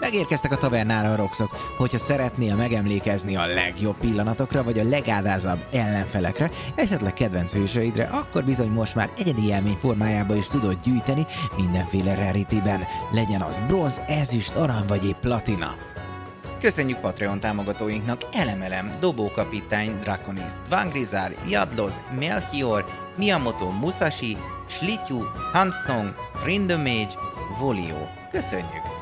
Megérkeztek a tavernára a roxok. Hogyha szeretnél megemlékezni a legjobb pillanatokra, vagy a legádázabb ellenfelekre, esetleg kedvenc hősöidre, akkor bizony most már egyedi élmény formájába is tudod gyűjteni mindenféle rarityben. Legyen az bronz, ezüst, arany vagy épp platina. Köszönjük Patreon támogatóinknak Elemelem, Dobókapitány, Draconis, Vangrizár, Jadloz, Melchior, Miyamoto Musashi, Slityu, Hansong, Rindemage, Volio. Köszönjük!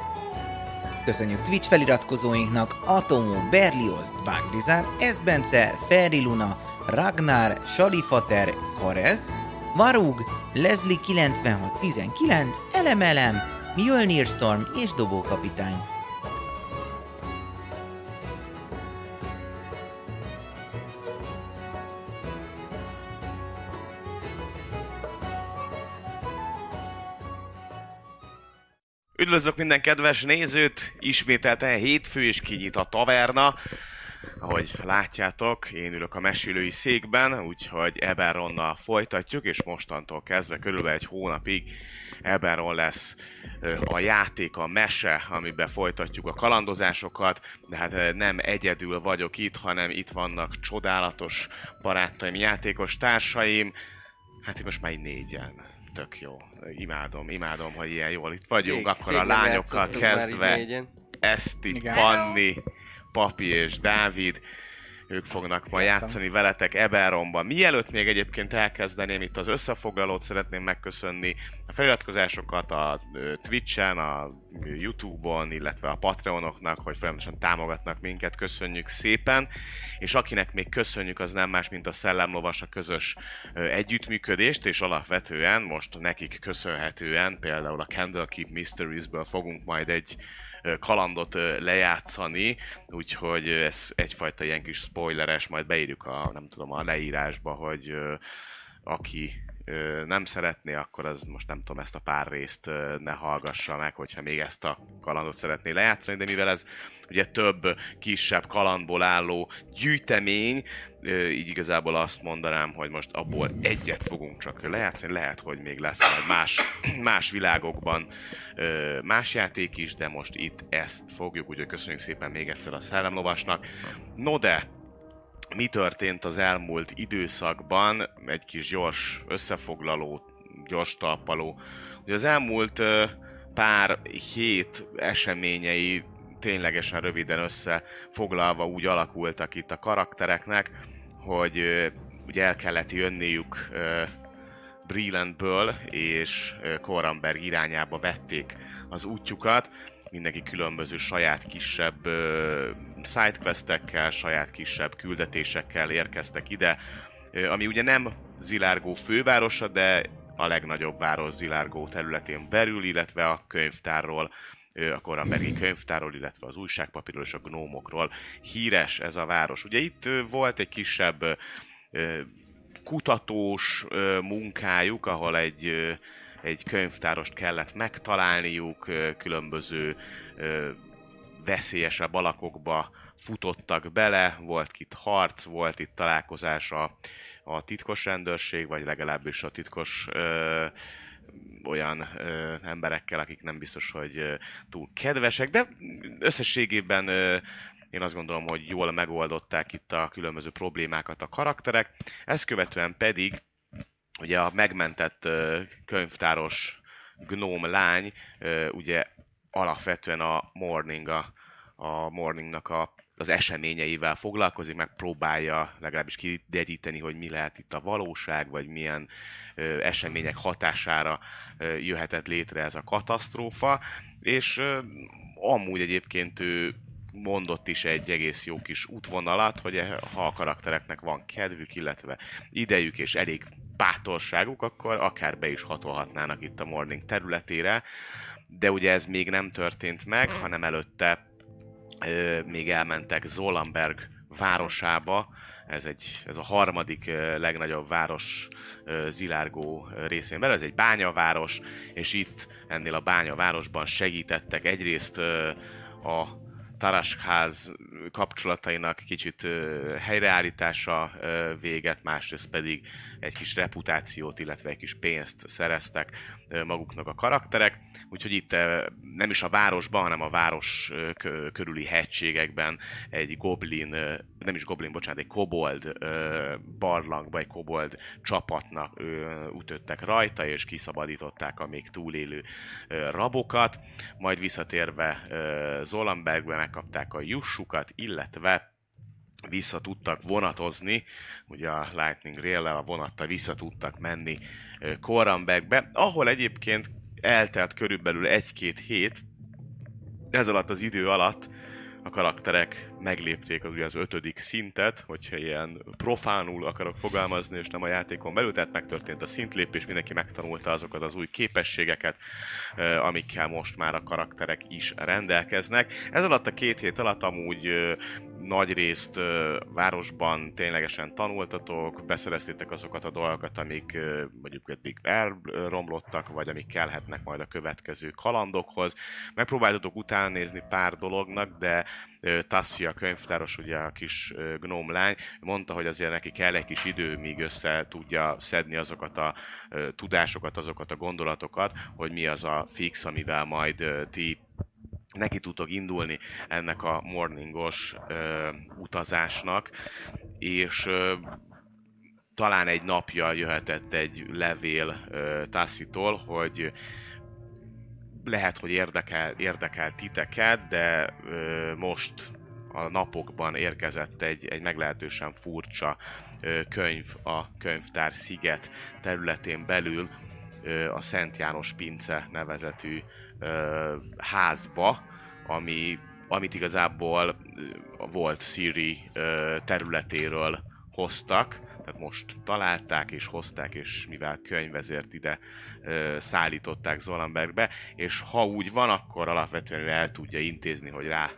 Köszönjük Twitch feliratkozóinknak Atomo, Berlioz, Vangrizár, Esbence, Ferri Luna, Ragnar, Salifater, Karez, Varug, Leslie 9619, Elemelem, Mjölnir Storm és Dobókapitány. Üdvözlök minden kedves nézőt! Ismételten hétfő és kinyit a taverna. Ahogy látjátok, én ülök a mesélői székben, úgyhogy Eberronnal folytatjuk, és mostantól kezdve körülbelül egy hónapig Eberron lesz a játék, a mese, amiben folytatjuk a kalandozásokat, de hát nem egyedül vagyok itt, hanem itt vannak csodálatos barátaim, játékos társaim, hát itt most már így négyen tök jó. Imádom, imádom, hogy ilyen jól itt vagyunk. Rég- Akkor a lányokkal kezdve. Eszti. Panni, Papi és Dávid. Ők fognak ma Sziasztok. játszani veletek Eberronban. Mielőtt még egyébként elkezdeném itt az összefoglalót, szeretném megköszönni a feliratkozásokat a Twitch-en, a YouTube-on, illetve a Patreonoknak, hogy folyamatosan támogatnak minket, köszönjük szépen. És akinek még köszönjük, az nem más, mint a Szellemlovas a közös együttműködést, és alapvetően most nekik köszönhetően például a Candlekeep Mysteries-ből fogunk majd egy kalandot lejátszani, úgyhogy ez egyfajta ilyen kis spoileres, majd beírjuk a, nem tudom, a leírásba, hogy aki nem szeretné, akkor az most nem tudom, ezt a pár részt ne hallgassa meg, hogyha még ezt a kalandot szeretné lejátszani, de mivel ez ugye több kisebb kalandból álló gyűjtemény, így igazából azt mondanám, hogy most abból egyet fogunk csak lejátszani, lehet, hogy még lesz majd más, más világokban más játék is, de most itt ezt fogjuk, úgyhogy köszönjük szépen még egyszer a Szellemlovasnak. No de, mi történt az elmúlt időszakban? Egy kis gyors összefoglaló, gyors talpaló. Ugye az elmúlt pár hét eseményei ténylegesen röviden összefoglalva úgy alakultak itt a karaktereknek, hogy ugye el kellett jönniük Brelandből és ö, Koramberg irányába vették az útjukat, mindenki különböző saját kisebb sidequestekkel, saját kisebb küldetésekkel érkeztek ide, ami ugye nem Zilárgó fővárosa, de a legnagyobb város Zilárgó területén belül, illetve a könyvtárról, a Korambergi könyvtárról, illetve az újságpapírról és a gnómokról híres ez a város. Ugye itt volt egy kisebb kutatós munkájuk, ahol egy egy könyvtárost kellett megtalálniuk, különböző veszélyesebb alakokba futottak bele, volt itt harc, volt itt találkozás a, a titkos rendőrség, vagy legalábbis a titkos ö, olyan ö, emberekkel, akik nem biztos, hogy ö, túl kedvesek, de összességében ö, én azt gondolom, hogy jól megoldották itt a különböző problémákat a karakterek. Ezt követően pedig ugye a megmentett ö, könyvtáros gnóm lány, ö, ugye alapvetően a Morning, a, a Morningnak a az eseményeivel foglalkozik, megpróbálja legalábbis kideríteni, hogy mi lehet itt a valóság, vagy milyen ö, események hatására ö, jöhetett létre ez a katasztrófa, és ö, amúgy egyébként ő mondott is egy egész jó kis útvonalat, hogy e- ha a karaktereknek van kedvük, illetve idejük és elég bátorságuk, akkor akár be is hatolhatnának itt a Morning területére, de ugye ez még nem történt meg, hanem előtte még elmentek Zolamberg városába, ez, egy, ez a harmadik legnagyobb város Zilárgó részén belül, ez egy bányaváros, és itt ennél a bányavárosban segítettek egyrészt a Tarasház kapcsolatainak kicsit helyreállítása véget, másrészt pedig egy kis reputációt, illetve egy kis pénzt szereztek maguknak a karakterek. Úgyhogy itt nem is a városban, hanem a város körüli hegységekben egy goblin, nem is goblin, bocsánat, egy kobold barlangba, egy kobold csapatnak ütöttek rajta, és kiszabadították a még túlélő rabokat. Majd visszatérve Zolambergbe megkapták a jussukat, illetve vissza tudtak vonatozni, ugye a Lightning rail a vonattal vissza tudtak menni ö, Korambekbe, ahol egyébként eltelt körülbelül egy-két hét, ez alatt az idő alatt a karakterek meglépték az, ugye az ötödik szintet, hogyha ilyen profánul akarok fogalmazni, és nem a játékon belül, tehát megtörtént a szintlépés, mindenki megtanulta azokat az új képességeket, amikkel most már a karakterek is rendelkeznek. Ez alatt a két hét alatt amúgy nagy részt városban ténylegesen tanultatok, beszereztétek azokat a dolgokat, amik mondjuk eddig elromlottak, vagy amik kellhetnek majd a következő kalandokhoz. Megpróbáltatok utána nézni pár dolognak, de Tassia könyvtáros, ugye a kis gnóm lány, mondta, hogy azért neki kell egy kis idő, míg össze tudja szedni azokat a tudásokat, azokat a gondolatokat, hogy mi az a fix, amivel majd ti neki tudtok indulni ennek a morningos utazásnak, és talán egy napja jöhetett egy levél ö, Tassitól, hogy lehet, hogy érdekel, érdekel titeket, de ö, most a napokban érkezett egy, egy meglehetősen furcsa ö, könyv a könyvtár sziget területén belül ö, a Szent János Pince nevezetű ö, házba, ami, amit igazából ö, volt Siri ö, területéről hoztak, tehát most találták és hozták, és mivel könyv ezért ide ö, szállították Zolambergbe, és ha úgy van, akkor alapvetően ő el tudja intézni, hogy rá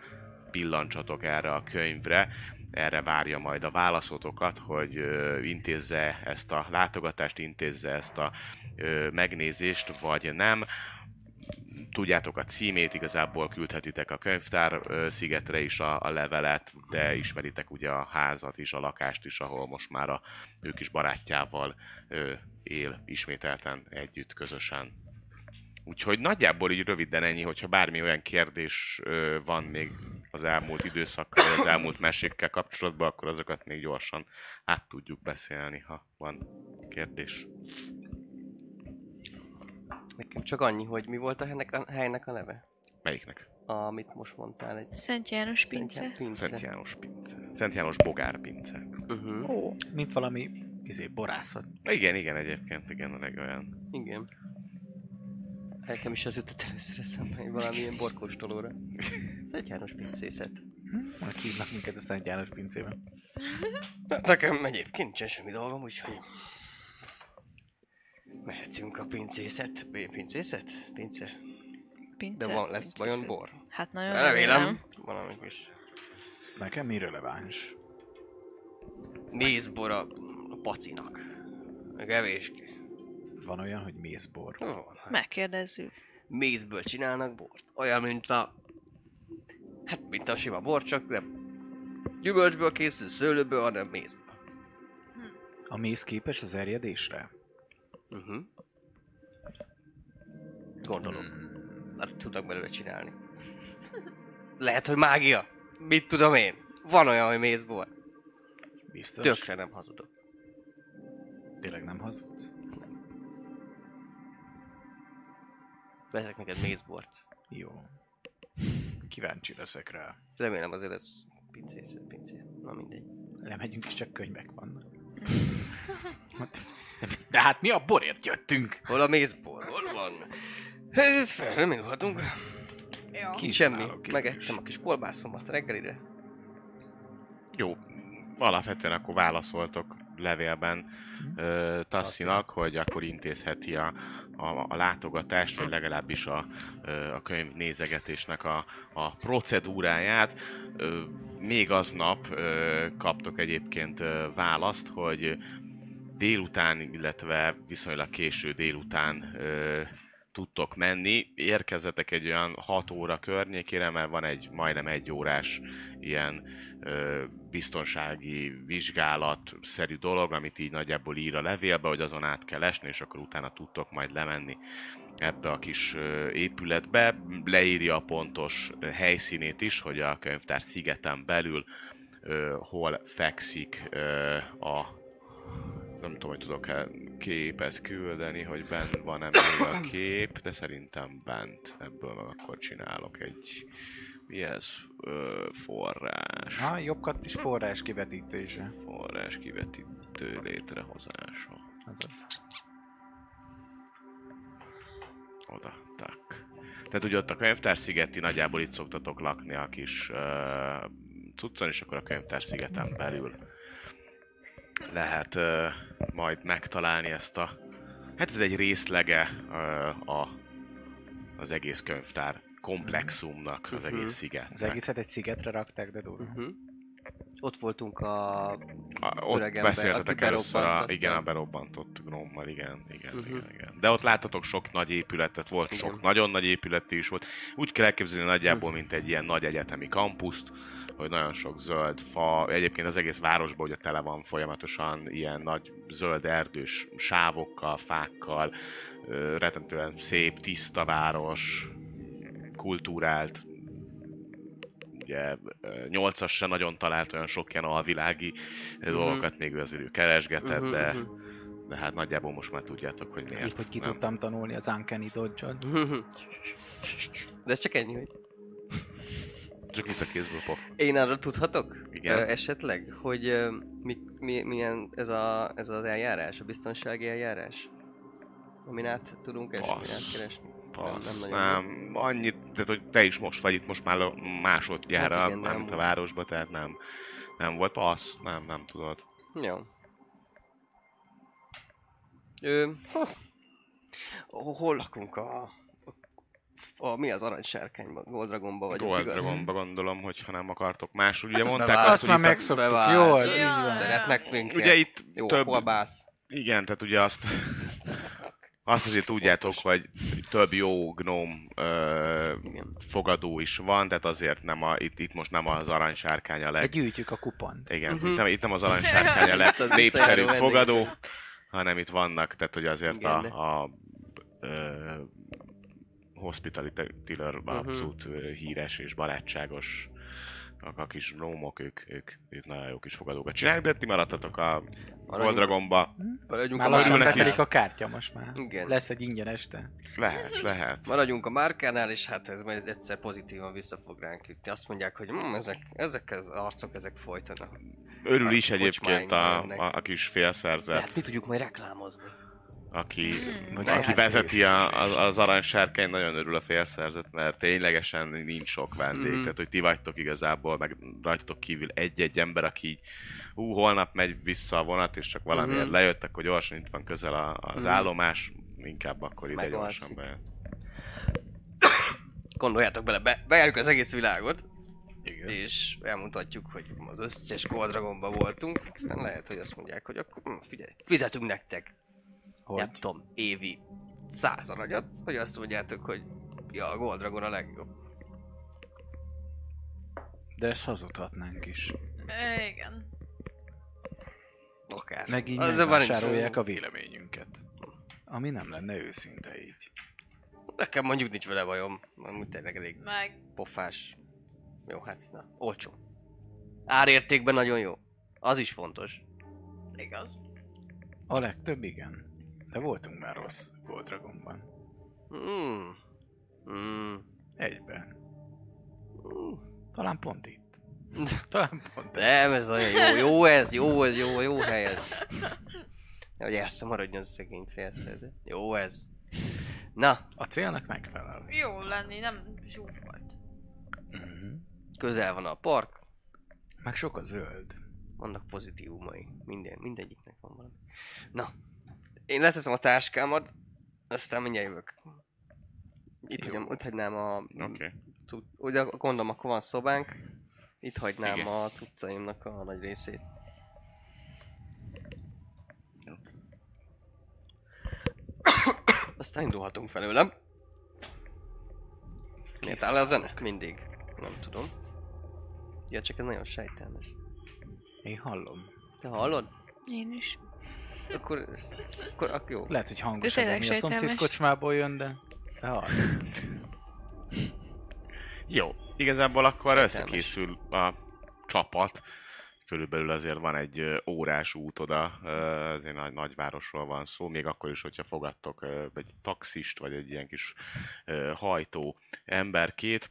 pillancsatok erre a könyvre, erre várja majd a válaszotokat, hogy ö, intézze ezt a látogatást, intézze ezt a ö, megnézést, vagy nem. Tudjátok a címét, igazából küldhetitek a könyvtár szigetre is a, a levelet, de ismeritek ugye a házat is, a lakást is, ahol most már a ő kis barátjával ö, él ismételten együtt, közösen. Úgyhogy nagyjából így röviden ennyi, hogyha bármi olyan kérdés ö, van még az elmúlt időszakkal, az elmúlt mesékkel kapcsolatban, akkor azokat még gyorsan át tudjuk beszélni, ha van kérdés. Nekem csak annyi, hogy mi volt a helynek a, helynek a neve? Melyiknek? Amit most mondtál, egy Szent János pince. Szent pince. Szent János pince. Szent János bogár pince. Uh-huh. Ó, mint valami izé, borászat. Igen, igen, egyébként, igen, a legolyan. Igen. Nekem is az jutott először eszembe, hogy valamilyen borkóstolóra. Szent János pincészet. Hm? Majd hívnak minket a Szent János pincében. Nekem egyébként nincsen semmi dolgom, úgyhogy... Mehetünk a pincészet. Pincészet? Pince? pince. De van, lesz pincészet. vajon bor? Hát nagyon Remélem. Valami kis Nekem mi releváns? mézbor a, a pacinak. Meg evéske. Van olyan, hogy mézbor. Van. Megkérdezzük. Mézből csinálnak bort. Olyan, mint a... Hát, mint a sima bor, csak nem gyümölcsből készül, szőlőből, hanem mézből. A méz képes az erjedésre? Uh-huh. Gondolom. Hát tudnak belőle csinálni. Lehet, hogy mágia. Mit tudom én? Van olyan, hogy mézbor. Biztos? Tökre nem hazudok. Tényleg nem hazudsz? Veszek neked mézbort. Jó. Kíváncsi leszek rá. Remélem azért ez pincészet, pincé. Na mindegy. Lemegyünk, és csak könyvek vannak. De hát mi a borért jöttünk? Hol a mézbor? Hol van? Fel nem indulhatunk. Jó. Ki- Semmi. Kiszállok én Megettem is. a kis kolbászomat reggelire. Jó, alapvetően akkor válaszoltok levélben ö, Tassinak, hogy akkor intézheti a, a, a látogatást, vagy legalábbis a, ö, a könyv nézegetésnek a, a procedúráját. Ö, Még aznap ö, kaptok egyébként ö, választ, hogy délután, illetve viszonylag késő délután ö, tudtok menni. Érkezetek egy olyan 6 óra környékére, mert van egy majdnem egy órás ilyen ö, biztonsági vizsgálat-szerű dolog, amit így nagyjából ír a levélbe, hogy azon át kell esni, és akkor utána tudtok majd lemenni ebbe a kis épületbe. Leírja a pontos helyszínét is, hogy a könyvtár szigeten belül ö, hol fekszik ö, a nem tudom, hogy tudok-e képet küldeni, hogy bent van-e még a kép, de szerintem bent. Ebből meg akkor csinálok egy... Mi ez? Ö, forrás. Ha, jobbkat is forrás kivetítése. Forrás kivetítő létrehozása. Azaz. Oda, tak. Tehát ugye ott a könyvtár szigeti, nagyjából itt szoktatok lakni a kis uh, cuccon, és akkor a könyvtár szigeten belül lehet uh, majd megtalálni ezt a... Hát ez egy részlege uh, a, az egész könyvtár komplexumnak, az Mhm. egész sziget. Az egészet egy szigetre rakták, de durva. Uh-huh. Ott voltunk a... A, ott ember, beszéltetek először, a, igen, a berobbantott grómmal, igen, igen, Mhm. igen, igen. De ott láttatok sok nagy épületet, volt Igen. sok nagyon nagy épület is volt. Úgy kell elképzelni nagyjából, Mhm. mint egy ilyen nagy egyetemi kampuszt, hogy nagyon sok zöld fa, egyébként az egész városban ugye tele van folyamatosan ilyen nagy zöld erdős sávokkal, fákkal, ö, rettentően szép, tiszta város, kultúrált, ugye ö, nyolcas se nagyon talált olyan sok ilyen alvilági Mhm. dolgokat, még ő azért ő keresgetett, Mhm, de, mhm. de hát nagyjából most már tudjátok, hogy miért. Épp, hogy ki nem. tudtam tanulni az Uncanny dodge. De ez csak ennyi, hogy... Csak visszakézből pof. Én arra tudhatok? Igen. Ö, esetleg, hogy ö, mi, mi, milyen ez, a, ez az eljárás, a biztonsági eljárás? Amin át tudunk esni, átkeresni? Passz. nem Nem, nem, annyit, tehát hogy te is most vagy itt most már másodjára, Hát igen, de mármint a nem- városba, tehát nem, nem volt passz, nem, nem tudod. Jó. Ö, ha. Hol lakunk a, a. Mi az aranysárkányban? Goldragonban vagyunk, Gold igaz? Dragonba gondolom, hogy ha nem akartok máshol. Ugye Hát azt mondták bevált. azt, Azt hogy már megszoktuk. bevált. Jó, így van. Szeretnek minket. ugye itt Jó, több, kolbász. igen, tehát ugye azt, azt azért tudjátok, hogy több jó gnóm ö, fogadó is van, tehát azért nem a, itt, itt most nem az aranysárkány a De leg, gyűjtjük a kupont. Igen, Mhm. itt, nem, itt nem az aranysárkány a legnépszerűbb vendég. fogadó, hanem itt vannak, tehát hogy azért Igen. a, a ö, Hospitality Tiller Mhm. abszolút híres és barátságos a, a kis rómok, ők, ők, ők nagyon jó kis fogadókat csinálják, de ti maradtatok a Goldragonba. Maradjunk Már a lassan is. a kártya most már. Igen. Lesz egy ingyen este. Lehet, lehet. Maradjunk a márkánál, és hát ez majd egyszer pozitívan vissza fog ránk ütni. Azt mondják, hogy hm, ezek, ezek az arcok, ezek folytanak. Örül is egyébként a, a, a kis félszerzet, hát mi tudjuk majd reklámozni. Aki, Vagy aki hát vezeti a, az, az aranysárkány, nagyon örül a félszerzet, mert ténylegesen nincs sok vendég, Mhm. tehát hogy ti vagytok igazából, meg rajtatok kívül egy-egy ember, aki így, hú, holnap megy vissza a vonat, és csak valamiért Mhm. lejött, akkor gyorsan itt van közel a, az Mhm. állomás, inkább akkor ide Megalszik. gyorsan be. Gondoljátok bele, be, bejárjuk az egész világot, Igen. és elmutatjuk, hogy az összes Goldragonban voltunk, aztán lehet, hogy azt mondják, hogy akkor hm, figyelj, fizetünk nektek, Hogy? nem tudom, évi száz aranyat, hogy azt mondjátok, hogy ja, a Goldragon a legjobb. De ezt hazudhatnánk is. Ö, Igen. Akár. Meg így megvásárolják a véleményünket. Ami nem lenne őszinte így. Nekem mondjuk nincs vele bajom, amúgy tényleg elég Meg pofás. Jó, hát na, olcsó. Árértékben nagyon jó. Az is fontos. igaz. A legtöbb igen. De voltunk már rossz Goldragonban. Mm. Mm. Egyben. Mm. Talán pont itt. Talán pont Nem, ez nagyon jó, jó ez, jó ez, jó, jó hely ez. Hogy ezt maradjon a szegény félszerző. Jó ez. Na, A célnak megfelel. Jó lenni, nem zsúfolt. Mhm. közel van a park, Meg sok a zöld. vannak pozitívumai. Minden, mindegyiknek van valami. Na, én leteszem a táskámat, aztán mindjárt jövök. Itt, Jó. hagyom, itt hagynám a... Okay. Ugye gondolom, akkor van szobánk. Itt hagynám Igen. a cuccaimnak a nagy részét. Aztán indulhatunk felőlem. Miért áll a zene? Mindig. Nem tudom. Ja, csak ez nagyon sejtelmes. Én hallom. Te hallod? Én is. Akkor, akkor, akkor jó. Lehet, hogy hangosabb, ami a szomszéd sejtelmes. kocsmából jön, de... hall. Jó, igazából akkor Értelmes. összekészül a csapat. Körülbelül azért van egy órás út oda, azért nagy nagyvárosról van szó, még akkor is, hogyha fogadtok egy taxist, vagy egy ilyen kis hajtó emberkét,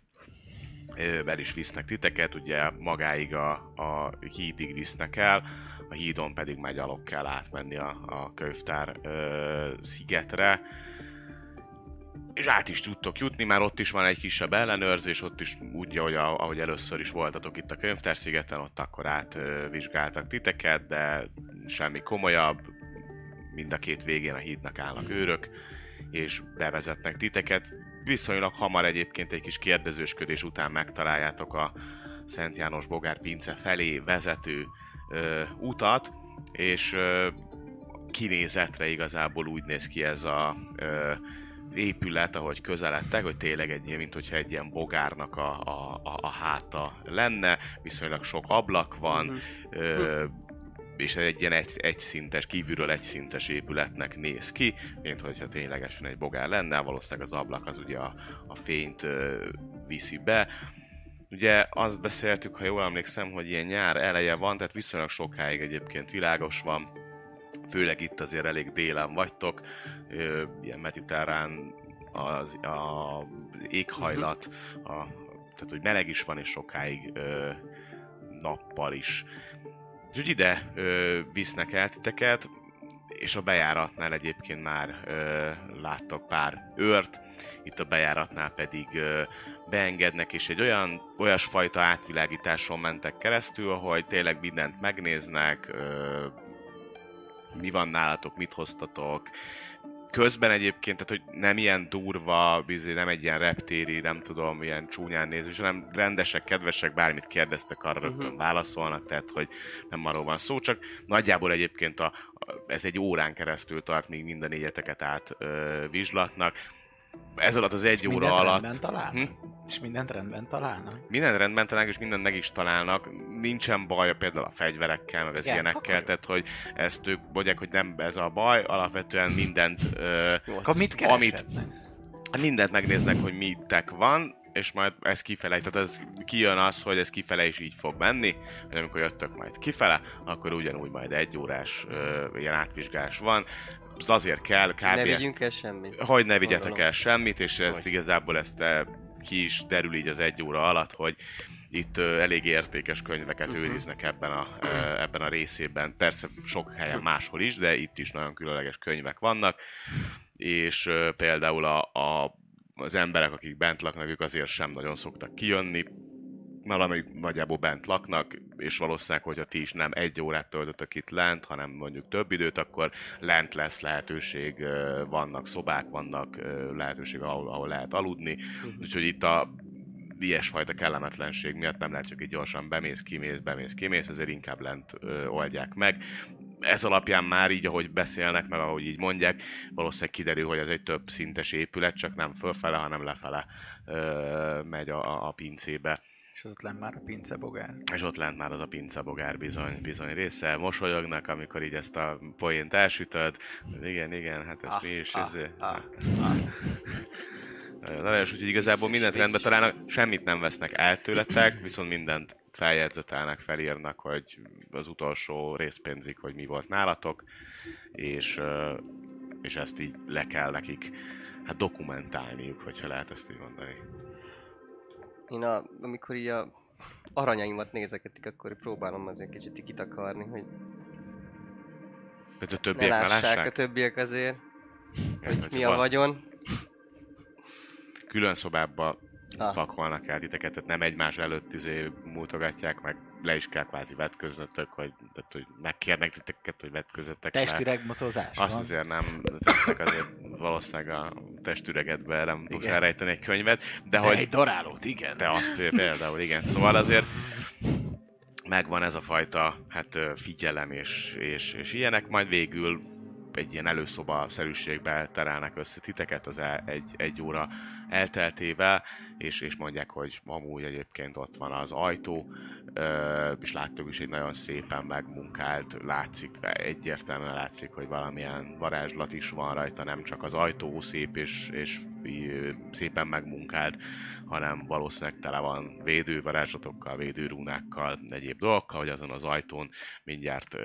el is visznek titeket, ugye magáig a, a hídig visznek el, a hídon pedig megy alok kell átmenni a, a könyvtár ö, szigetre, és át is tudtok jutni, már ott is van egy kisebb ellenőrzés, ott is úgy, ahogy, ahogy először is voltatok itt a könyvtárszigeten, ott akkor átvizsgáltak titeket, de semmi komolyabb, mind a két végén a hídnak állnak őrök, és bevezetnek titeket. Viszonylag hamar egyébként egy kis kérdezősködés után megtaláljátok a Szent János Bogár pince felé vezető ö, utat, és ö, kinézetre igazából úgy néz ki ez a ö, épület, ahogy közeledtek, hogy tényleg egy mint hogyha egy ilyen bogárnak a, a, a, a háta lenne, viszonylag sok ablak van, Mhm. ö, és egy ilyen egy, egyszintes, kívülről egyszintes épületnek néz ki, mint hogyha ténylegesen egy bogár lenne, valószínűleg az ablak az ugye a, a fényt ö, viszi be. Ugye azt beszéltük, ha jól emlékszem, hogy ilyen nyár eleje van, tehát viszonylag sokáig egyébként világos van, főleg itt azért elég délen vagytok, ilyen mediterrán az, az éghajlat, a, tehát hogy meleg is van, és sokáig ö, nappal is. Úgyhogy ide ö, visznek el titeket, és a bejáratnál egyébként már ö, láttok pár őrt, itt a bejáratnál pedig ö, beengednek, és egy olyan, olyasfajta átvilágításon mentek keresztül, hogy tényleg mindent megnéznek, ö, mi van nálatok, mit hoztatok. Közben egyébként, tehát hogy nem ilyen durva, bizony, nem egy ilyen reptéri, nem tudom, ilyen csúnyán néző, hanem rendesek, kedvesek, bármit kérdeztek, arra rögtön válaszolnak, tehát hogy nem arról van szó, csak nagyjából egyébként a, ez egy órán keresztül tart, míg minden négyeteket át ö, vizslatnak. Ez alatt az egy És óra alatt... Hm? És mindent rendben találnak? Minden rendben találnak, és mindent meg is találnak. Nincsen baj például a fegyverekkel, meg az Igen, ilyenekkel, tehát hogy ezt ők mondják, hogy nem ez a baj, alapvetően mindent, ö, Akkor mit Amit- mindent megnéznek, hogy mitek van, és majd ez kifele, tehát ez kijön az, hogy ez kifele is így fog menni, hogy amikor jöttök majd kifele, akkor ugyanúgy majd egy órás ö, ilyen átvizsgálás van. Ez azért kell, kb. Ne vigyünk el semmit. hogy ne vigyetek Gondolom. el semmit, és ezt Hogy. igazából ezt eh, ki is derül így az egy óra alatt, hogy itt ö, elég értékes könyveket Mhm. őriznek ebben a, ö, ebben a részében. Persze sok helyen máshol is, de itt is nagyon különleges könyvek vannak, és például a, a, az emberek, akik bent laknak, ők azért sem nagyon szoktak kijönni, valamelyik nagyjából bent laknak, és valószínűleg, hogyha ti is nem egy órát töltötök itt lent, hanem mondjuk több időt, akkor lent lesz lehetőség, vannak szobák, vannak lehetőség, ahol, ahol lehet aludni, úgyhogy itt a ilyesfajta kellemetlenség miatt nem lehet csak így gyorsan bemész, kimész, bemész, kimész, ezért inkább lent ö, oldják meg. Ez alapján már így, ahogy beszélnek, meg ahogy így mondják, valószínűleg kiderül, hogy ez egy több szintes épület, csak nem fölfele, hanem lefele ö, megy a, a pincébe. És ott lenne már a pincebogár. És ott lent már az a pincebogár bizony, bizony része. Mosolyognak, amikor így ezt a poént elsütöd. Igen, igen, hát ez Ah, mi is. ah, ez, ah, Na, és úgyhogy igazából mindent rendbe találnak, semmit nem vesznek el tőletek, viszont mindent feljegyzetelnek, felírnak, hogy az utolsó részpénzig, hogy mi volt nálatok, és, és ezt így le kell nekik hát dokumentálniuk, hogyha lehet ezt így mondani. Én a, amikor így a aranyaimat nézegetik, akkor próbálom azért kicsit kitakarni, hogy hogy a többiek ne lássák, lássák. a többiek azért, hogy hogy mi a vagyon. Külön szobába Ah, pakolnak el titeket, tehát nem egymás előtt izé mutogatják, meg le is kell kvázi vetközöttök, hogy, tehát, hogy megkérnek titeket, hogy vetközöttek le. Testüregmotozás Azt van. azért nem tesznek, azért valószínűleg a testüregedbe nem tudsz elrejteni egy könyvet, de De hogy egy darálót, igen. te azt pé- például, igen. Szóval azért megvan ez a fajta hát, figyelem és, és, és ilyenek, majd végül egy ilyen előszoba szerűségbe terelnek össze titeket az egy, egy óra elteltével, és, és mondják, hogy amúgy egyébként ott van az ajtó, és láttuk is egy nagyon szépen megmunkált, látszik, egyértelműen látszik, hogy valamilyen varázslat is van rajta, nem csak az ajtó szép és, és szépen megmunkált, hanem valószínűleg tele van védővarázslatokkal, védőrúnákkal, egyéb dolgokkal, hogy azon az ajtón mindjárt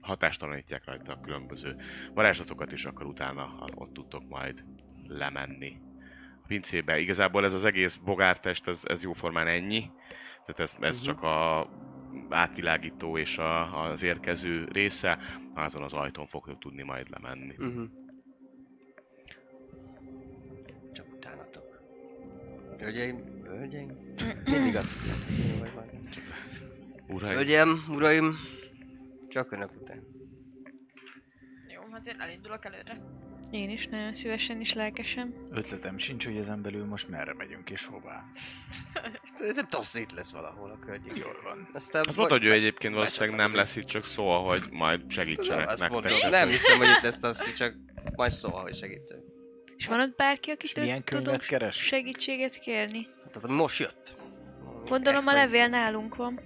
hatástalanítják rajta a különböző varázslatokat, és akkor utána ott tudtok majd lemenni pincébe. Igazából ez az egész bogártest, ez, ez jóformán ennyi, tehát ez, ez Mhm. csak a átvilágító és a, az érkező része, azon az ajtón fogtok tudni majd lemenni. uh-huh. Csak utánatok. Hölgyeim, hölgyeim, mindig azt hiszem, hogy vagy majd. Uraim, Hölgyem, uraim, csak önök után. Jó, hát én elindulok előre. Én is nagyon szívesen és lelkesen. Ötletem sincs, hogy ezen belül most merre megyünk és hová. Nem tudom, itt lesz valahol a környék. Jól van. Aztán azt mondta, hogy ő egyébként valószínűleg nem lesz itt, csak szól, hogy majd segítsenek Nem, nektek. mondom, nem hiszem, hogy itt lesz tasszi, csak majd szól, hogy segítsek. És van ott bárki, akitől tudunk keres? segítséget kérni? Hát az most jött. Gondolom a Extra- levél nálunk van,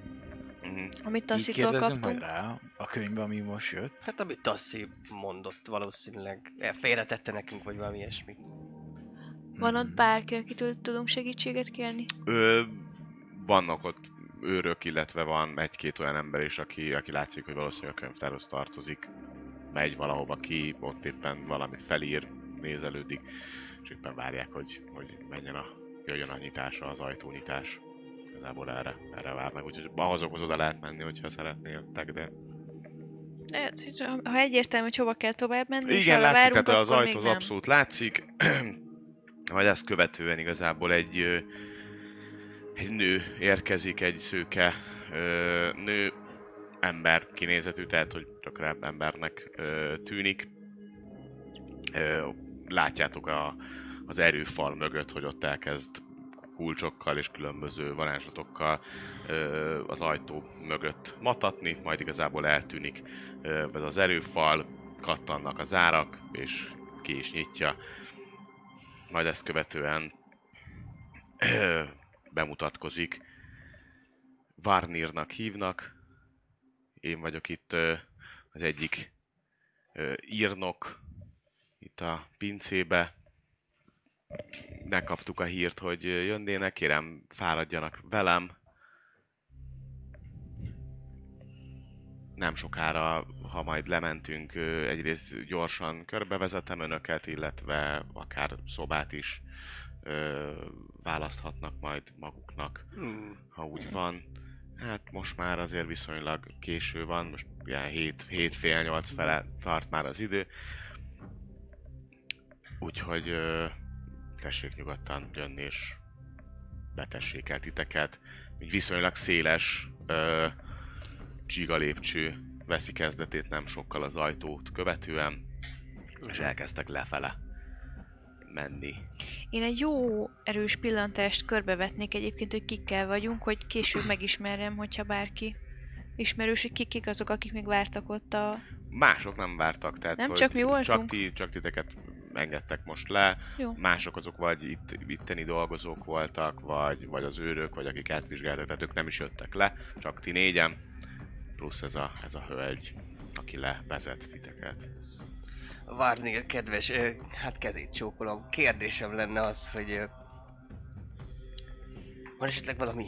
Mhm. amit kérdezünk majd kaptunk. rá a könyv, ami most jött. Hát amit Tassi mondott valószínűleg, félretette nekünk, vagy valami ilyesmi. Van ott bárki, akitől tudunk segítséget kérni? Ö, vannak ott őrök, illetve van egy-két olyan ember is, aki, aki látszik, hogy valószínűleg a könyvtárhoz tartozik. Megy valahova ki, ott éppen valamit felír, nézelődik, és éppen várják, hogy, hogy menjen a, jöjjön a nyitása, az ajtónyitás. Igazából erre, erre várnak, úgyhogy ahhozokhoz oda lehet menni, hogyha szeretnétek, de... De, Ha egyértelmű, hogy hova kell tovább menni, Igen, látszik, várunk, tehát az ajtó az abszolút látszik. Majd ezt követően igazából egy, egy nő érkezik, egy szőke nő, ember kinézetű, tehát hogy tökre embernek tűnik. Látjátok a, az erőfal mögött, hogy ott elkezd kulcsokkal és különböző varázslatokkal ö, az ajtó mögött matatni, majd igazából eltűnik ez az erőfal, kattannak az árak, és ki is nyitja. Majd ezt követően bemutatkozik. Varnirnak hívnak. Én vagyok itt az egyik írnok itt a pincébe. Megkaptuk a hírt, hogy jönnének, kérem fáradjanak velem. Nem sokára, ha majd lementünk, egyrészt gyorsan körbevezetem önöket, illetve akár szobát is ö, választhatnak majd maguknak, Hmm. ha úgy van. Hát most már azért viszonylag késő van, most ilyen 7, 7 fél 8 fele tart már az idő. Úgyhogy ö, tessék nyugodtan jönni és betessék el titeket. Viszonylag széles ö, csiga lépcső veszi kezdetét nem sokkal az ajtót követően, és elkezdtek lefele menni. Én egy jó erős pillantást körbevetnék egyébként, hogy kikkel vagyunk, hogy később megismerjem, hogyha bárki ismerős, hogy kik, azok, akik még vártak ott a... Mások nem vártak, tehát Nem, hogy csak mi Csak, voltunk? ti, csak titeket engedtek most le, Jó. mások azok vagy itt, itteni dolgozók voltak, vagy, vagy az őrök, vagy akik átvizsgáltak, tehát ők nem is jöttek le, csak ti négyen, plusz ez a, ez a hölgy, aki levezet titeket. Várnél, kedves, hát kezét csókolom. Kérdésem lenne az, hogy van esetleg valami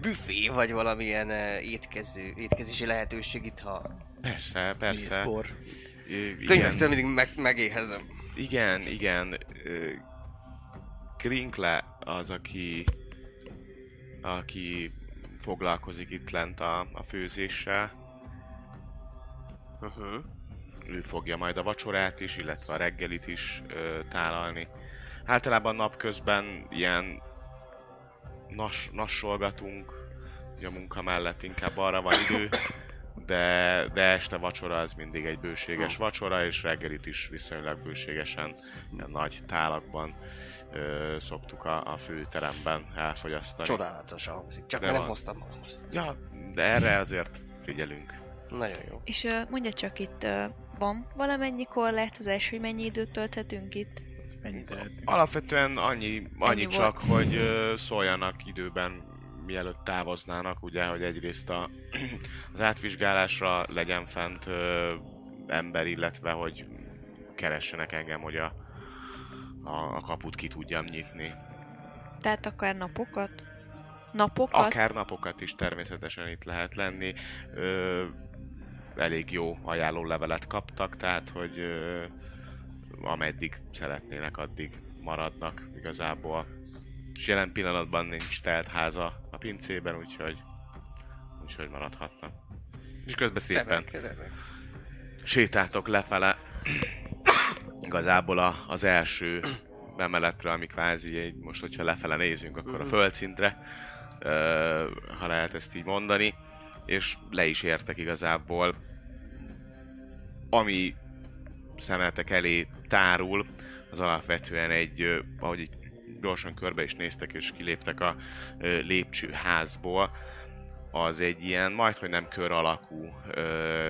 büfé, vagy valamilyen étkező, étkezési lehetőség itt, ha Persze, persze. Igen. könyvektől mindig meg, megéhezem. aki foglalkozik itt lent a, a főzéssel. Uh-huh. Ő fogja majd a vacsorát is, illetve a reggelit is ö, tálalni. Általában napközben ilyen nas, nassolgatunk, a munka mellett inkább arra van idő, de, de este vacsora az mindig egy bőséges vacsora, és reggelit is viszonylag bőségesen, ilyen nagy tálakban ö, szoktuk a, a főteremben elfogyasztani. Csodálatosan hangzik. Csak De nem van. hoztam magammal ezt. Ja, de erre azért figyelünk. Nagyon jó. És uh, mondja csak itt, van valamennyi korlátozás, hogy mennyi időt tölthetünk itt? Mennyit? Alapvetően annyi, annyi Ennyi csak, hogy ö, szóljanak időben, mielőtt távoznának, ugye, hogy egyrészt a, az átvizsgálásra legyen fent ö, ember, illetve hogy keressenek engem, hogy a, a, a kaput ki tudjam nyitni. Tehát akár napokat? Napokat? Akár napokat is természetesen itt lehet lenni. Ö, elég jó ajánlólevelet kaptak, tehát hogy ö, ameddig szeretnének, addig maradnak igazából. És jelen pillanatban nincs telt háza a pincében, úgyhogy, úgyhogy maradhatnak. És közben szépen Remek, remek. sétáltok lefele. Igazából a, az első emeletre, ami kvázi egy, most hogyha lefele nézünk, akkor a Mhm. földszintre, ö, ha lehet ezt így mondani, és le is értek igazából. Ami szemetek elé tárul, az alapvetően egy, ahogy így gyorsan körbe is néztek és kiléptek a lépcsőházból, az egy ilyen majdhogy nem kör alakú,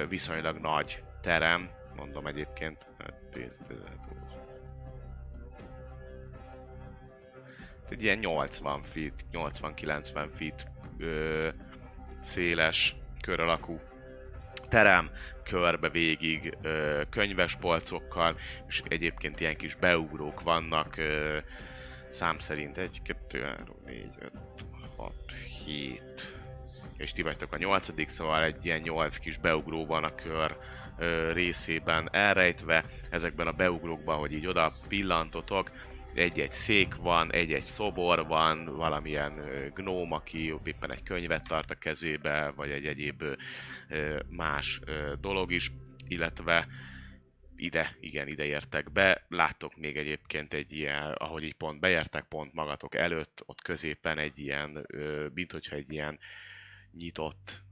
viszonylag nagy terem, mondom egyébként, hát 10, 15, 20. Egy ilyen 80 feet, 80-90 feet ö, széles, kör alakú terem, körbe végig ö, könyves polcokkal, és egyébként ilyen kis beugrók vannak, ö, szám szerint 1, 2, 3, 4, 5, 6, 7, és ti vagytok a nyolcadik, szóval egy ilyen nyolc kis beugró van a kör ö, részében elrejtve, ezekben a beugrókban, hogy így oda pillantotok, egy-egy szék van, egy-egy szobor van, valamilyen gnóm, aki éppen egy könyvet tart a kezébe, vagy egy egyéb más dolog is, illetve ide, igen, ide értek be. Láttok még egyébként egy ilyen, ahogy így pont beértek, pont magatok előtt, ott középen egy ilyen, mint hogyha egy ilyen nyitott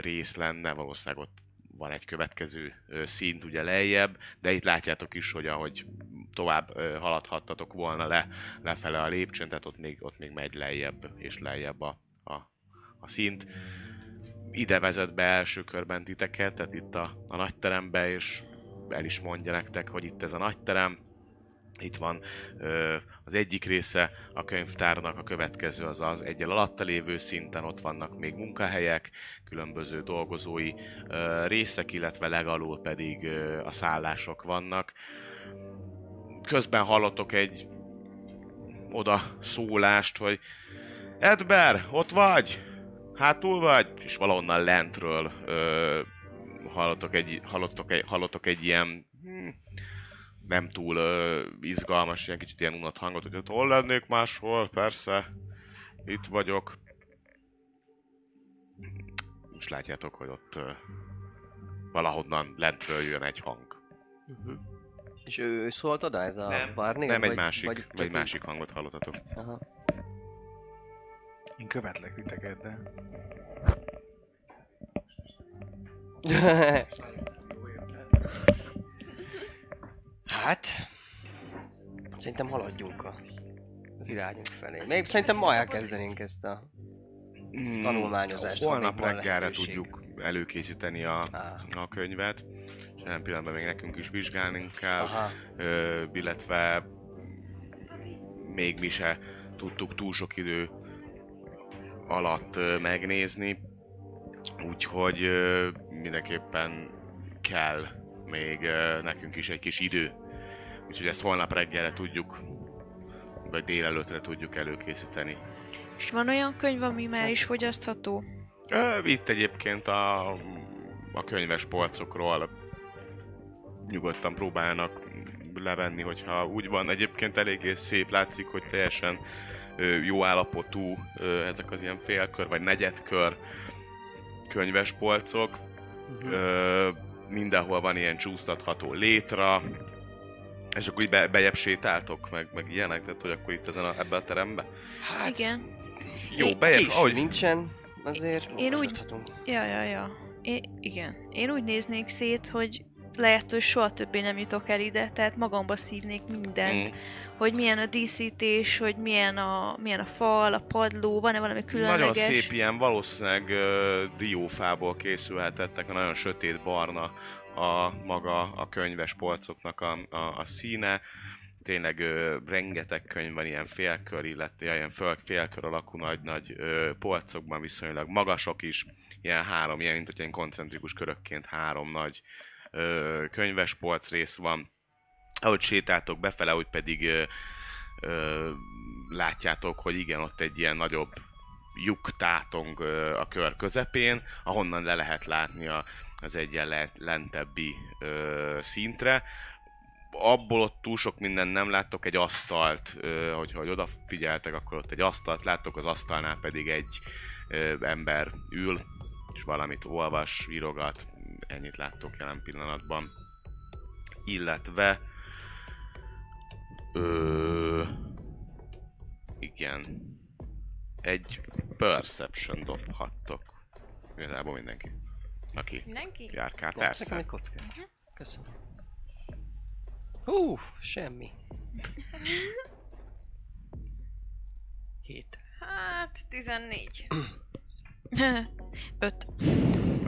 rész lenne, valószínűleg ott van egy következő szint ugye lejjebb, de itt látjátok is, hogy ahogy tovább haladhattatok volna le, lefele a lépcsőn, tehát ott még, ott még megy lejjebb és lejjebb a, a, a szint. Ide vezet be első körben titeket, tehát itt a, a nagyterembe, és el is mondja nektek, hogy itt ez a nagyterem, itt van ö, az egyik része a könyvtárnak, a következő az az egyel alatta lévő szinten, ott vannak még munkahelyek, különböző dolgozói ö, részek, illetve legalul pedig ö, a szállások vannak. Közben hallottok egy oda szólást, hogy Edber, ott vagy? Hátul vagy? És valahonnan lentről ö, hallottok, egy, hallottok, egy, hallottok egy ilyen hm, nem túl ö, izgalmas, ilyen kicsit ilyen unott hangot, hogy ott hol lennék máshol, persze, itt vagyok. És látjátok, hogy ott ö, valahonnan lentről jön egy hang. Uh-huh. És ő, szólt oda, ez a Nem, Barney? nem egy vagy, másik, vagy egy másik hangot hallottatok. Aha. Én követlek titeket, de... hát... Szerintem haladjunk a, az irányunk felé. Még szerintem ma elkezdenénk ezt a Mm, tanulmányozást, Holnap reggelre tudjuk előkészíteni a, a könyvet. És jelen pillanatban még nekünk is vizsgálnunk kell, Aha. ö, illetve még mi se tudtuk túl sok idő alatt megnézni. Úgyhogy mindenképpen kell még nekünk is egy kis idő. Úgyhogy ezt holnap reggelre tudjuk, vagy délelőttre tudjuk előkészíteni. És van olyan könyv, ami már is fogyasztható? Itt egyébként a, a könyves polcokról nyugodtan próbálnak levenni, hogyha úgy van. Egyébként eléggé szép látszik, hogy teljesen jó állapotú ezek az ilyen félkör vagy negyedkör könyvespolcok. Mhm. Ö, mindenhol van ilyen csúsztatható létra, és akkor így be, bejebb sétáltok, meg, meg ilyenek, tehát hogy akkor itt ezen a, ebbe a terembe. Hát, Igen. Jó, bejebb, ahogy nincsen, azért Én úgy-. Ja, ja, ja. É, igen. Én úgy néznék szét, hogy lehet, hogy soha többé nem jutok el ide, tehát magamba szívnék mindent. Mm. Hogy milyen a díszítés, hogy milyen a, milyen a fal, a padló, van-e valami Nagyon különleges. szép ilyen valószínűleg ö, diófából készülhetettek, a nagyon sötét barna a maga a könyves polcoknak a, a, a színe. Tényleg ö, rengeteg könyv van ilyen félkör, illetve ilyen föl, félkör alakú nagy-nagy ö, polcokban viszonylag magasok is. Ilyen három, ilyen, mint hogy ilyen koncentrikus körökként három nagy ö, könyves polc rész van. Ahogy sétáltok befele, úgy pedig ö, ö, látjátok, hogy igen, ott egy ilyen nagyobb lyuk tátong ö, a kör közepén, ahonnan le lehet látni a, az egyen le, lentebbi ö, szintre. Abból ott túl sok mindent nem láttok, egy asztalt, ö, hogyha hogy odafigyeltek, akkor ott egy asztalt láttok, az asztalnál pedig egy ö, ember ül, és valamit olvas, írogat, ennyit láttok jelen pillanatban. Illetve Ö... Igen. Egy perception dobhattok. Igazából mindenki. Aki Mindenki? járkál, Ja, nekem persze. egy kocka. Köszönöm. Hú, semmi. Hét. Hát, 14. Öt.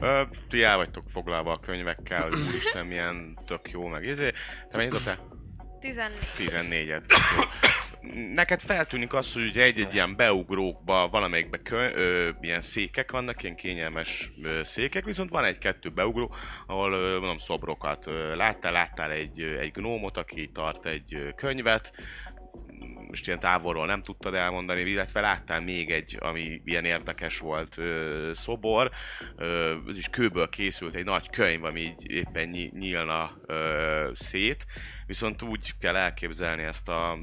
Ö, ti el vagytok foglalva a könyvekkel, úristen milyen tök jó, meg izé. Te mennyit dobtál? 14. 14-et. Neked feltűnik az, hogy ugye egy-egy ilyen beugrókba, valamelyikbe kö, ö, ilyen székek vannak, ilyen kényelmes ö, székek, viszont van egy-kettő beugró, ahol ö, mondom szobrokat láttál, láttál egy, egy gnómot, aki tart egy ö, könyvet, most ilyen távolról nem tudtad elmondani, illetve láttál még egy, ami ilyen érdekes volt ö, szobor, ö, ez is kőből készült egy nagy könyv, ami így éppen ny- nyílna ö, szét, viszont úgy kell elképzelni ezt a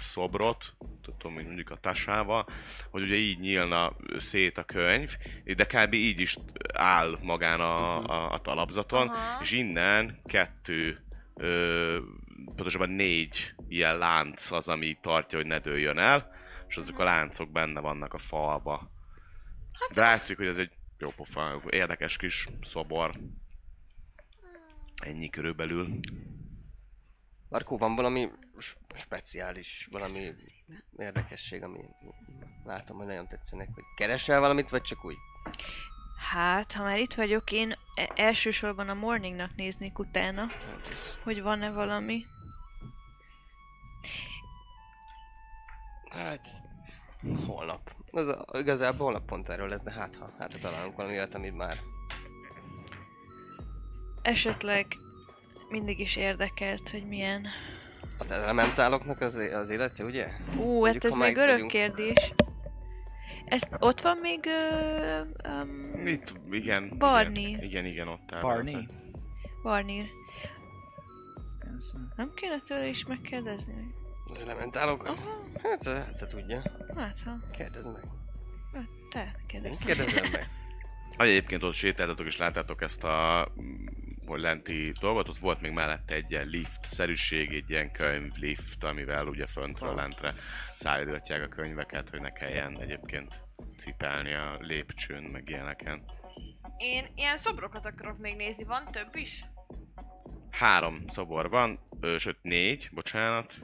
szobrot, tudom, hogy mondjuk a tasával, hogy ugye így nyílna szét a könyv, de kb. így is áll magán a, a, a talapzaton, Aha. és innen kettő, ö, pontosabban négy ilyen lánc az, ami tartja, hogy ne dőljön el, és azok a láncok benne vannak a falba. De látszik, hogy ez egy jó pofa, érdekes kis szobor. Ennyi körülbelül. Markó, van valami speciális, valami érdekesség, ami látom, hogy nagyon tetszenek, hogy keresel valamit, vagy csak úgy? Hát, ha már itt vagyok, én e- elsősorban a morningnak néznék utána, Hát ez- hogy van-e valami. Hát, holnap. Az a, igazából holnap pont erről lesz, de hát ha, hát ha találunk valami olyat, amit már... Esetleg mindig is érdekelt, hogy milyen. Az elementáloknak az, az élete, ugye? Ú, Mondjuk, hát ez még örök vagyunk. kérdés. Ez ott van még... Ö, um, Itt, igen. Barney. Igen, igen, igen ott áll. Barney? Stanson. Nem kéne tőle is megkérdezni? Az elementálok? Aha, Hát, hát, te tudja. hát ha. Kérdezd meg. Hát, Te Én kérdezz. kérdezem meg. Egyébként ott sétáltatok és láttátok ezt a lenti dolgot, ott volt még mellette egy ilyen lift-szerűség, egy ilyen könyvlift, amivel ugye föntről lentre szállítgatják a könyveket, hogy ne kelljen egyébként cipelni a lépcsőn, meg ilyeneken. Én ilyen szobrokat akarok még nézni, van több is? Három szobor van, ö, sőt négy, bocsánat.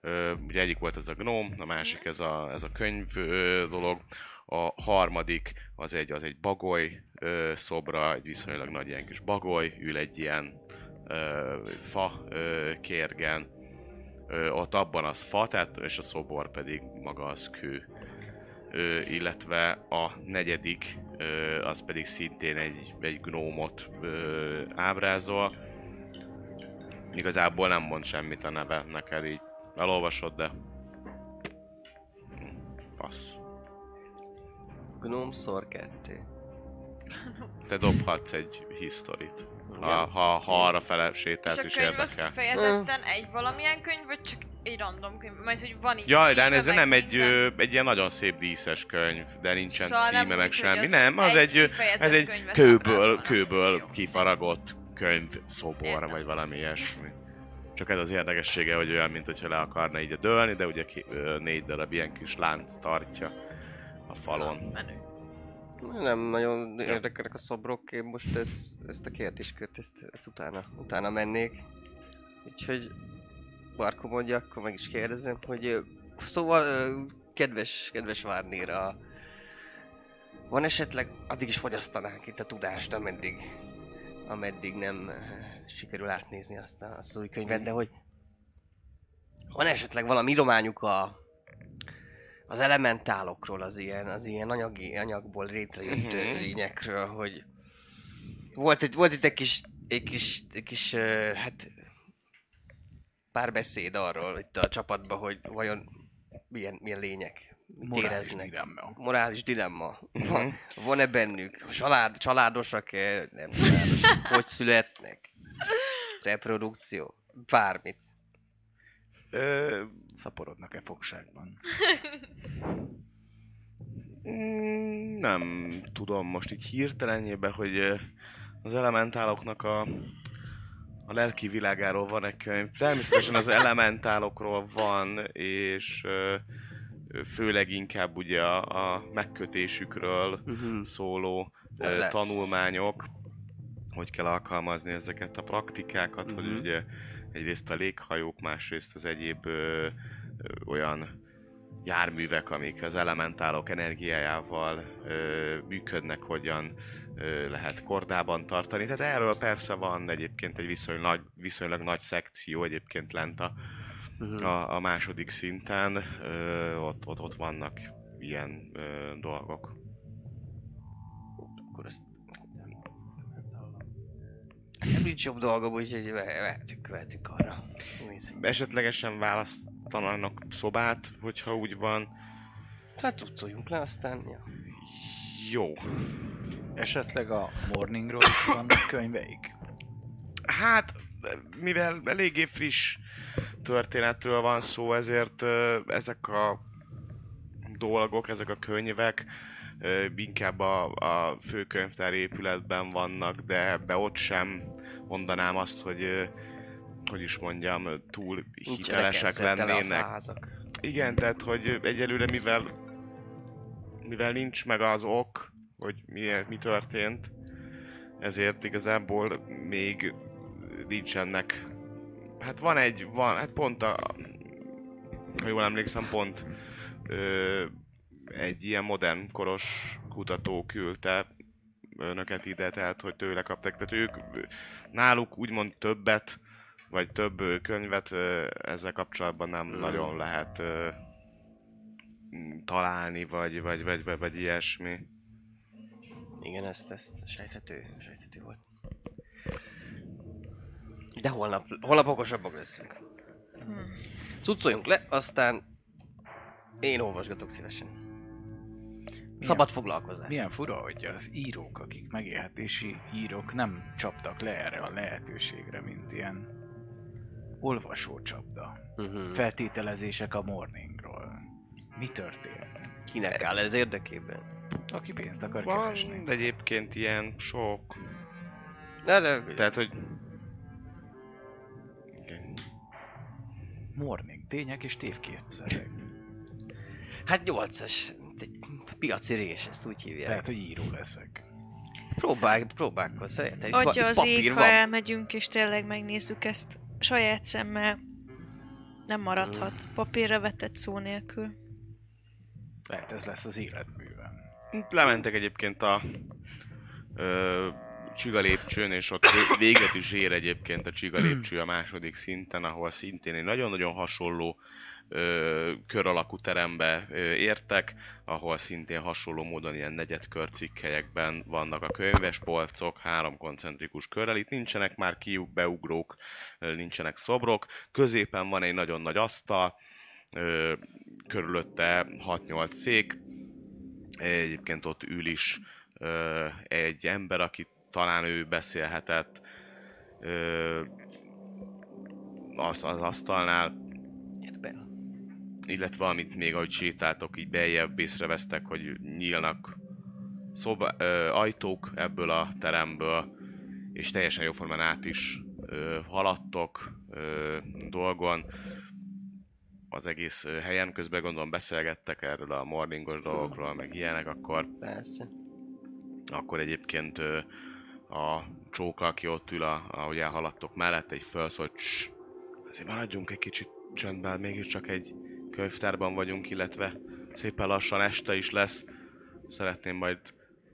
Ö, ugye egyik volt ez a gnóm, a másik ez a, ez a könyv ö, dolog. A harmadik az egy, az egy bagoly ö, szobra, egy viszonylag nagy ilyen kis bagoly, ül egy ilyen ö, fa ö, kérgen. Ö, ott abban az fa, tehát, és a szobor pedig maga az kő. Ö, illetve a negyedik, ö, az pedig szintén egy, egy gnómot ö, ábrázol. Igazából nem mond semmit a neve neked így. Elolvasod, de... Hm, Passz. Gnome szor kettő. Te dobhatsz egy historit. Ha, ha, ha arra fele És sétálsz és könyv az érdekel. kifejezetten egy valamilyen könyv, vagy csak egy random könyv? Majd, hogy van itt Jaj, de ez meg nem egy, minden. ö, egy ilyen nagyon szép díszes könyv, de nincsen Szóval nem címe, meg úgy, hogy semmi. az Nem, az egy, kifejezett ez egy kőből, kőből kifaragott könyv szobor, Értem. vagy valami ilyesmi. Csak ez az érdekessége, hogy olyan, mint hogyha le akarna így dőlni, de ugye ki, ö, négy darab ilyen kis lánc tartja a falon. Menő. Nem nagyon érdekelnek a szobrok, én most ez, ezt a kérdéskört, ezt, ezt utána, utána mennék. Úgyhogy Barko mondja, akkor meg is kérdezem, hogy szóval kedves, kedves Várnéra, van esetleg, addig is fogyasztanánk itt a tudást, ameddig, ameddig nem sikerül átnézni azt, a, azt az új könyvet, de hogy van esetleg valami irományuk a, az elementálokról, az ilyen, az ilyen anyagi, anyagból létrejött Mhm. uh lényekről, hogy volt itt, volt itt egy kis, egy kis, egy kis uh, hát párbeszéd arról itt a csapatban, hogy vajon milyen, milyen lények mit Morális éreznek. dilemma. Morális dilemma. Van, van-e bennük? Család, családosak-e? Nem családosak. Hogy születnek? Reprodukció? Bármit. Ö, Szaporodnak-e fogságban? Mm, Nem tudom most így hirtelenjében, hogy az elementáloknak a, a lelki világáról van egy könyv. Természetesen az elementálokról van, és főleg inkább ugye a, a megkötésükről Uh-huh. szóló Lehet. tanulmányok, hogy kell alkalmazni ezeket a praktikákat, hogy Mhm. ugye egyrészt a léghajók, másrészt az egyéb ö, ö, olyan járművek, amik az elementálok energiájával ö, működnek, hogyan ö, lehet kordában tartani. Tehát erről persze van egyébként egy viszonylag nagy, viszonylag nagy szekció egyébként lent a, Uh-huh. a, a második szinten. Ö, ott, ott, ott vannak ilyen ö, dolgok. Akkor ezt... Nem nincs jobb dolgom, úgyhogy ve- vehetünk, vehetünk arra. Nézzük. Esetlegesen választanak szobát, hogyha úgy van. Hát cuccoljunk le, aztán... Ja. Jó. Esetleg a Morningról is vannak könyveik? Hát, mivel eléggé friss történetről van szó, ezért ezek a dolgok, ezek a könyvek inkább a, a főkönyvtár épületben vannak, de ebbe ott sem mondanám azt, hogy hogy is mondjam, túl hitelesek lennének. Igen, tehát hogy egyelőre mivel mivel nincs meg az ok, hogy mi, mi történt, ezért igazából még nincsenek. Hát van egy, van, hát pont a, ha jól emlékszem, pont ö, egy ilyen modern koros kutató küldte önöket ide, tehát hogy tőle kaptak. Tehát ők, náluk úgymond többet, vagy több könyvet ezzel kapcsolatban nem Mm. nagyon lehet találni, vagy, vagy, vagy, vagy, vagy ilyesmi. Igen, ezt, ezt sejthető, sejthető volt. De holnap, holnap okosabbak leszünk. Hmm. Cuccoljunk le, aztán én olvasgatok szívesen. Szabad foglalkozás. Milyen fura, hogy az írók, akik megélhetési írók nem csaptak le erre a lehetőségre, mint ilyen olvasócsapda. Uh-huh. Feltételezések a Morningról. Mi történt? Kinek áll ez érdekében? Aki pénzt akar Van keresni. egyébként ilyen sok, De, de, tehát hogy Igen. Morning, tények és tévképzetek. Hát 8-as. Egy piaci rés, ezt úgy hívják. Tehát, hogy író leszek. Próbálj, próbálkozz. Itt van- Adja itt az papír ég, ha elmegyünk és tényleg megnézzük ezt saját szemmel. Nem maradhat. Papírra vetett szó nélkül. Lehet ez lesz az életművem. Lementek egyébként a ö, csiga lépcsőn, és ott vé- véget is ér egyébként a csiga lépcső a második szinten, ahol szintén egy nagyon-nagyon hasonló ö, kör alakú terembe ö, értek, ahol szintén hasonló módon ilyen negyedkör cikkelyekben vannak a könyvespolcok, három koncentrikus körrel. Itt nincsenek már kiuk, beugrók, ö, nincsenek szobrok. Középen van egy nagyon nagy asztal, ö, körülötte 6-8 szék, Egyébként ott ül is ö, egy ember, aki talán ő beszélhetett, ö, az, az asztalnál, illetve amit még ahogy sétáltok, így beljebb észrevesztek, hogy nyílnak szoba, ö, ajtók ebből a teremből, és teljesen jóformán át is ö, haladtok ö, dolgon. Az egész helyen közben gondolom beszélgettek erről a morningos dolgokról, meg ilyenek, akkor Persze. akkor egyébként ö, a csóka, aki ott ül, a, ahogy elhaladtok mellett, egy felszólt, "Cs, azért maradjunk egy kicsit csöndben, mégiscsak egy könyvtárban vagyunk, illetve szépen lassan este is lesz. Szeretném majd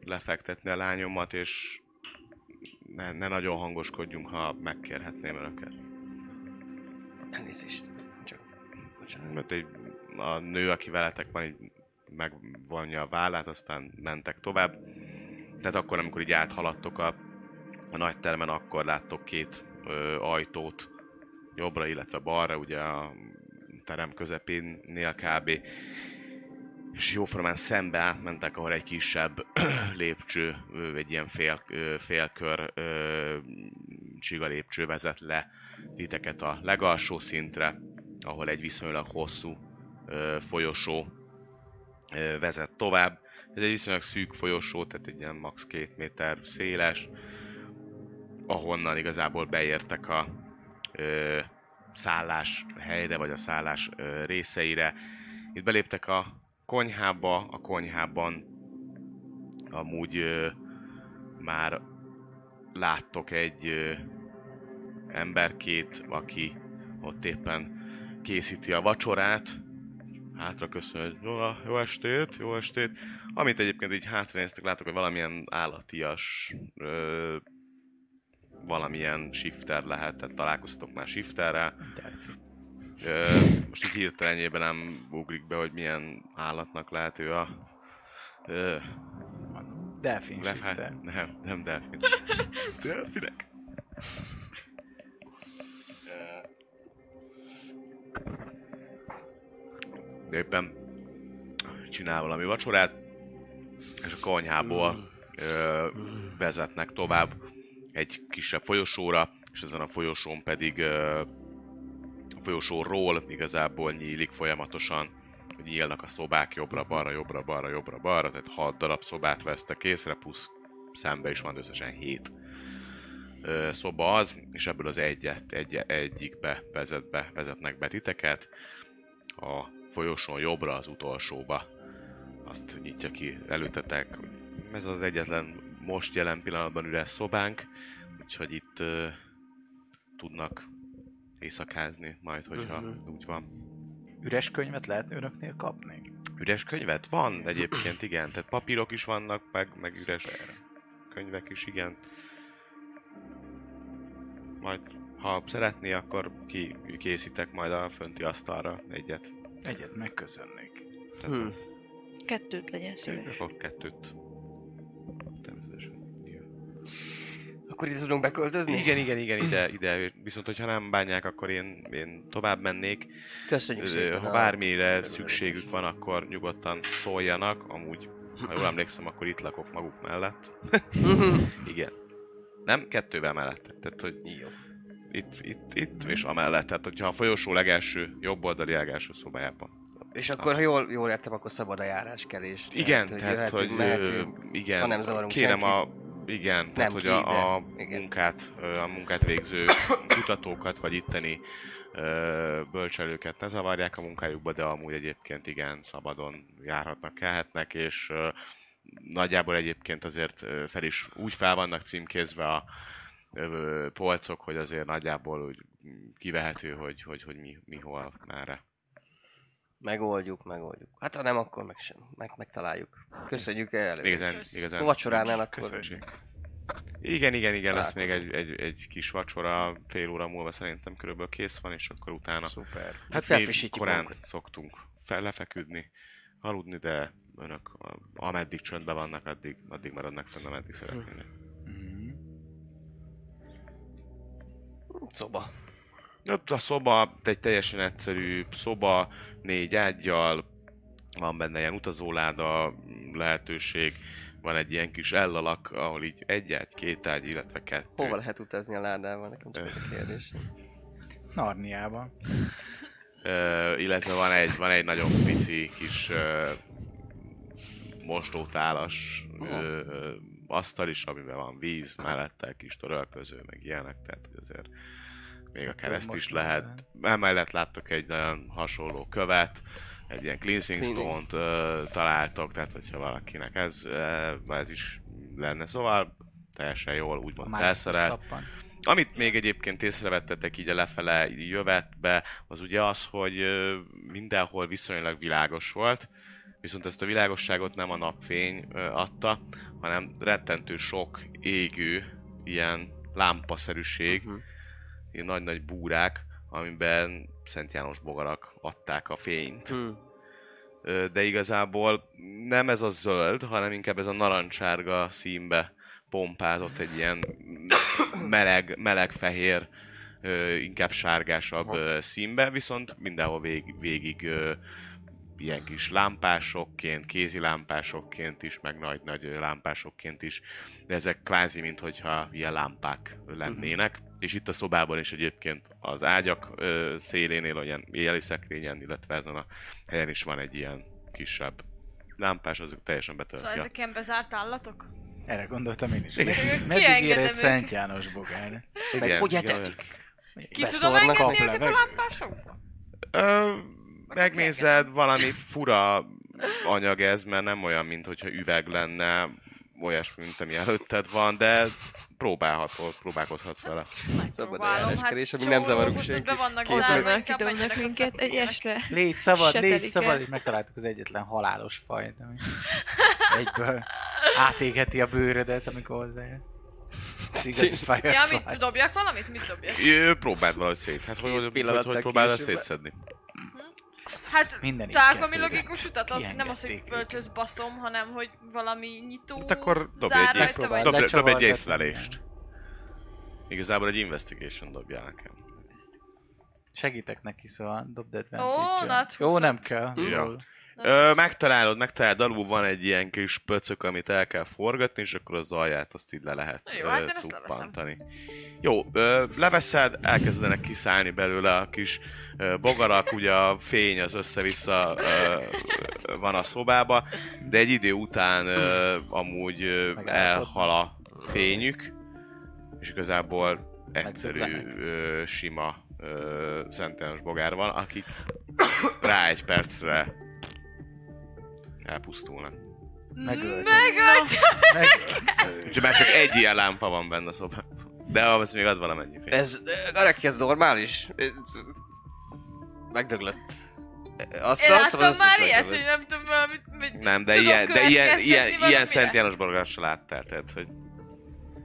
lefektetni a lányomat, és ne, ne nagyon hangoskodjunk, ha megkérhetném önöket. Elnézést. Csak... Bocsánat. Mert egy, a nő, aki veletek van, így megvonja a vállát, aztán mentek tovább. Tehát akkor, amikor így áthaladtok a, a nagy termen, akkor láttok két ö, ajtót jobbra, illetve balra, ugye a terem közepénnél kb. És jóformán szembe átmentek, ahol egy kisebb lépcső, egy ilyen fél, félkör csiga lépcső vezet le titeket a legalsó szintre, ahol egy viszonylag hosszú folyosó vezet tovább. Ez egy viszonylag szűk folyosó, tehát egy ilyen max. két méter széles, ahonnan igazából beértek a ö, szállás helyre, vagy a szállás részeire. Itt beléptek a konyhába, a konyhában amúgy már láttok egy emberkét, aki ott éppen készíti a vacsorát. Hátra köszön, hogy jó, jó estét, jó estét. Amit egyébként így hátranéztek, látok, hogy valamilyen állatias, valamilyen shifter lehet, tehát találkoztatok már shifterrel. Ö, most így hirtelenjében nem ugrik be, hogy milyen állatnak lehet ő a... Ö, Delfin shifter. Nem, nem delfin. Delfinek. Ö, Éppen csinál valami vacsorát, és a konyhából ö, vezetnek tovább egy kisebb folyosóra, és ezen a folyosón pedig a folyosóról igazából nyílik folyamatosan, hogy nyílnak a szobák jobbra-balra, jobbra-balra, jobbra-balra, tehát 6 darab szobát vesztek észre, plusz szembe is van összesen 7 ö, szoba az, és ebből az egyet, egy, egyikbe vezet be, vezetnek be titeket, a folyosón jobbra az utolsóba. Azt nyitja ki előtetek. Ez az egyetlen most jelen pillanatban üres szobánk, úgyhogy itt ö, tudnak éjszakázni majd, hogyha Mhm. úgy van. Üres könyvet lehet önöknél kapni? Üres könyvet? Van egyébként, igen. Tehát papírok is vannak, meg, meg üres Szuper. könyvek is, igen. Majd, ha szeretné, akkor ki készítek majd a fönti asztalra egyet. Egyet megköszönnék. Tehát Hm. Kettőt legyen szíves. Akkor kettőt. Akkor ide tudunk beköltözni? Igen, igen, igen, ide, ide. Viszont, hogyha nem bánják, akkor én, én tovább mennék. Köszönjük szépen. Ha bármire szükségük van, akkor nyugodtan szóljanak. Amúgy, ha jól emlékszem, akkor itt lakok maguk mellett. Igen. Nem, kettővel mellett. Tehát, hogy Jó. itt, itt, itt és amellett. Tehát, hogyha a folyosó legelső, jobb oldali legelső szobájában. És akkor, ha jól, jól értem, akkor szabad a járáskelés. Igen, Tehát, tehát, hogy, jöhetünk, ö, mehetünk. igen, ha nem zavarunk kérem senkit. a, igen, tehát, hogy ki, a, a de igen. munkát, a munkát végző kutatókat, vagy itteni bölcselőket ne zavarják a munkájukba, de amúgy egyébként igen, szabadon járhatnak, kelhetnek, és nagyjából egyébként azért fel is úgy fel vannak címkézve a polcok, hogy azért nagyjából úgy kivehető, hogy, hogy, hogy mi, mi hol, merre. Megoldjuk, megoldjuk. Hát ha nem, akkor meg sem. Meg, megtaláljuk. Köszönjük el. Igazán, igazán. A vacsoránál akkor... Köszönjük. Igen, igen, igen, lesz még egy, egy, egy kis vacsora, fél óra múlva szerintem körülbelül kész van, és akkor utána... Szuper. Hát mi Felfrissítjük korán magunkat. szoktunk fel, lefeküdni, aludni, de önök ameddig csöndben vannak, addig, addig maradnak fenn, ameddig szeretnének. Mhm. Szoba. Ott a szoba, egy teljesen egyszerű szoba, négy ágyjal, van benne ilyen utazóláda lehetőség, van egy ilyen kis ellalak, ahol így egy ágy, két ágy, illetve kettő. Hova lehet utazni a ládával? Nekem csak ez a kérdés. Narniában. Ö, illetve van egy, van egy nagyon pici kis ö, mostótálas ö, asztal is, amiben van víz, mellette kis törölköző, meg ilyenek, tehát azért még a kereszt is lehet. Emellett láttok egy nagyon hasonló követ, egy ilyen cleansing stone-t ö, találtok, tehát hogyha valakinek ez, ez is lenne, szóval teljesen jól úgymond felszerelt. Amit még egyébként észrevettetek így a lefele jövetbe, az ugye az, hogy mindenhol viszonylag világos volt, viszont ezt a világosságot nem a napfény adta, hanem rettentő sok égő, ilyen lámpaszerűség, Mhm. Ilyen nagy-nagy búrák, amiben Szent János bogarak adták a fényt. Hm. Ö, de igazából nem ez a zöld, hanem inkább ez a narancsárga színbe pompázott egy ilyen meleg, meleg fehér, inkább sárgásabb ö, színbe, viszont mindenhol vég, végig ilyen kis lámpásokként, kézi lámpásokként is, meg nagy-nagy lámpásokként is, de ezek kvázi, mintha ilyen lámpák lennének. És itt a szobában is egyébként az ágyak ö, szélénél, olyan éjjeli szekrényen, illetve ezen a helyen is van egy ilyen kisebb lámpás, azok teljesen Szóval betöltje. ezek ilyen bezárt állatok? Erre gondoltam én is. Igen. Meddig ér egy Szent. János bogár? Meg hogy etetik? Ki tudom engedni őket a lámpásokba? Megnézed, valami fura anyag ez, mert nem olyan, mint hogyha üveg lenne, olyasmi, mint ami előtted van, de próbálhatod, próbálkozhatsz vele. Szabad eljáráskerés, ami csomó nem zavarunk Azonnal inkább kidobnak minket egy este. Légy szabad, légy Setelik szabad, és megtaláltuk az egyetlen halálos fajt, ami egyből átégeti a bőrödet, amikor firefly. Ja, mit dobjak valamit? Mit dobjak? Ö, Próbáld valahogy szét. Hát hogy, hogy, hogy, hogy próbálod ezt szétszedni? Hát Minden kezdődött. logikus utat, az nem az, hogy földhöz baszom, hanem hogy valami nyitó Hát akkor dobj zár egy, rajta, dob, vagy... dob, dob egy észlelést. Igazából egy investigation dobjál nekem. Segítek neki, szóval dobd Ó, advantage nat Jó, 20. nem kell. Ja. Ö, megtalálod, megtalálod, alul van egy ilyen kis pöcök, amit el kell forgatni, és akkor az alját azt így le lehet Jó, ö, hát én ezt cuppantani. Jó, ö, leveszed, elkezdenek kiszállni belőle a kis bogarak, ugye a fény az össze-vissza van a szobába, de egy idő után amúgy elhal a fényük, és igazából egyszerű, sima ö, Szent János bogár van, akik rá egy percre elpusztulnak. Megölt. Megölt! Megölt. Úgyhogy már csak egy ilyen lámpa van benne a szobában. De az még ad valamennyi fény. Ez, Gareki, ez normális? Megdöglött. Azt Én láttam azt- már ilyet, megdöglött. hogy nem tudom, valamit... hogy Nem, de ilyen, de ilyen, ilyen, következtetni ilyen Szent. János borgát se láttál, tehát, hogy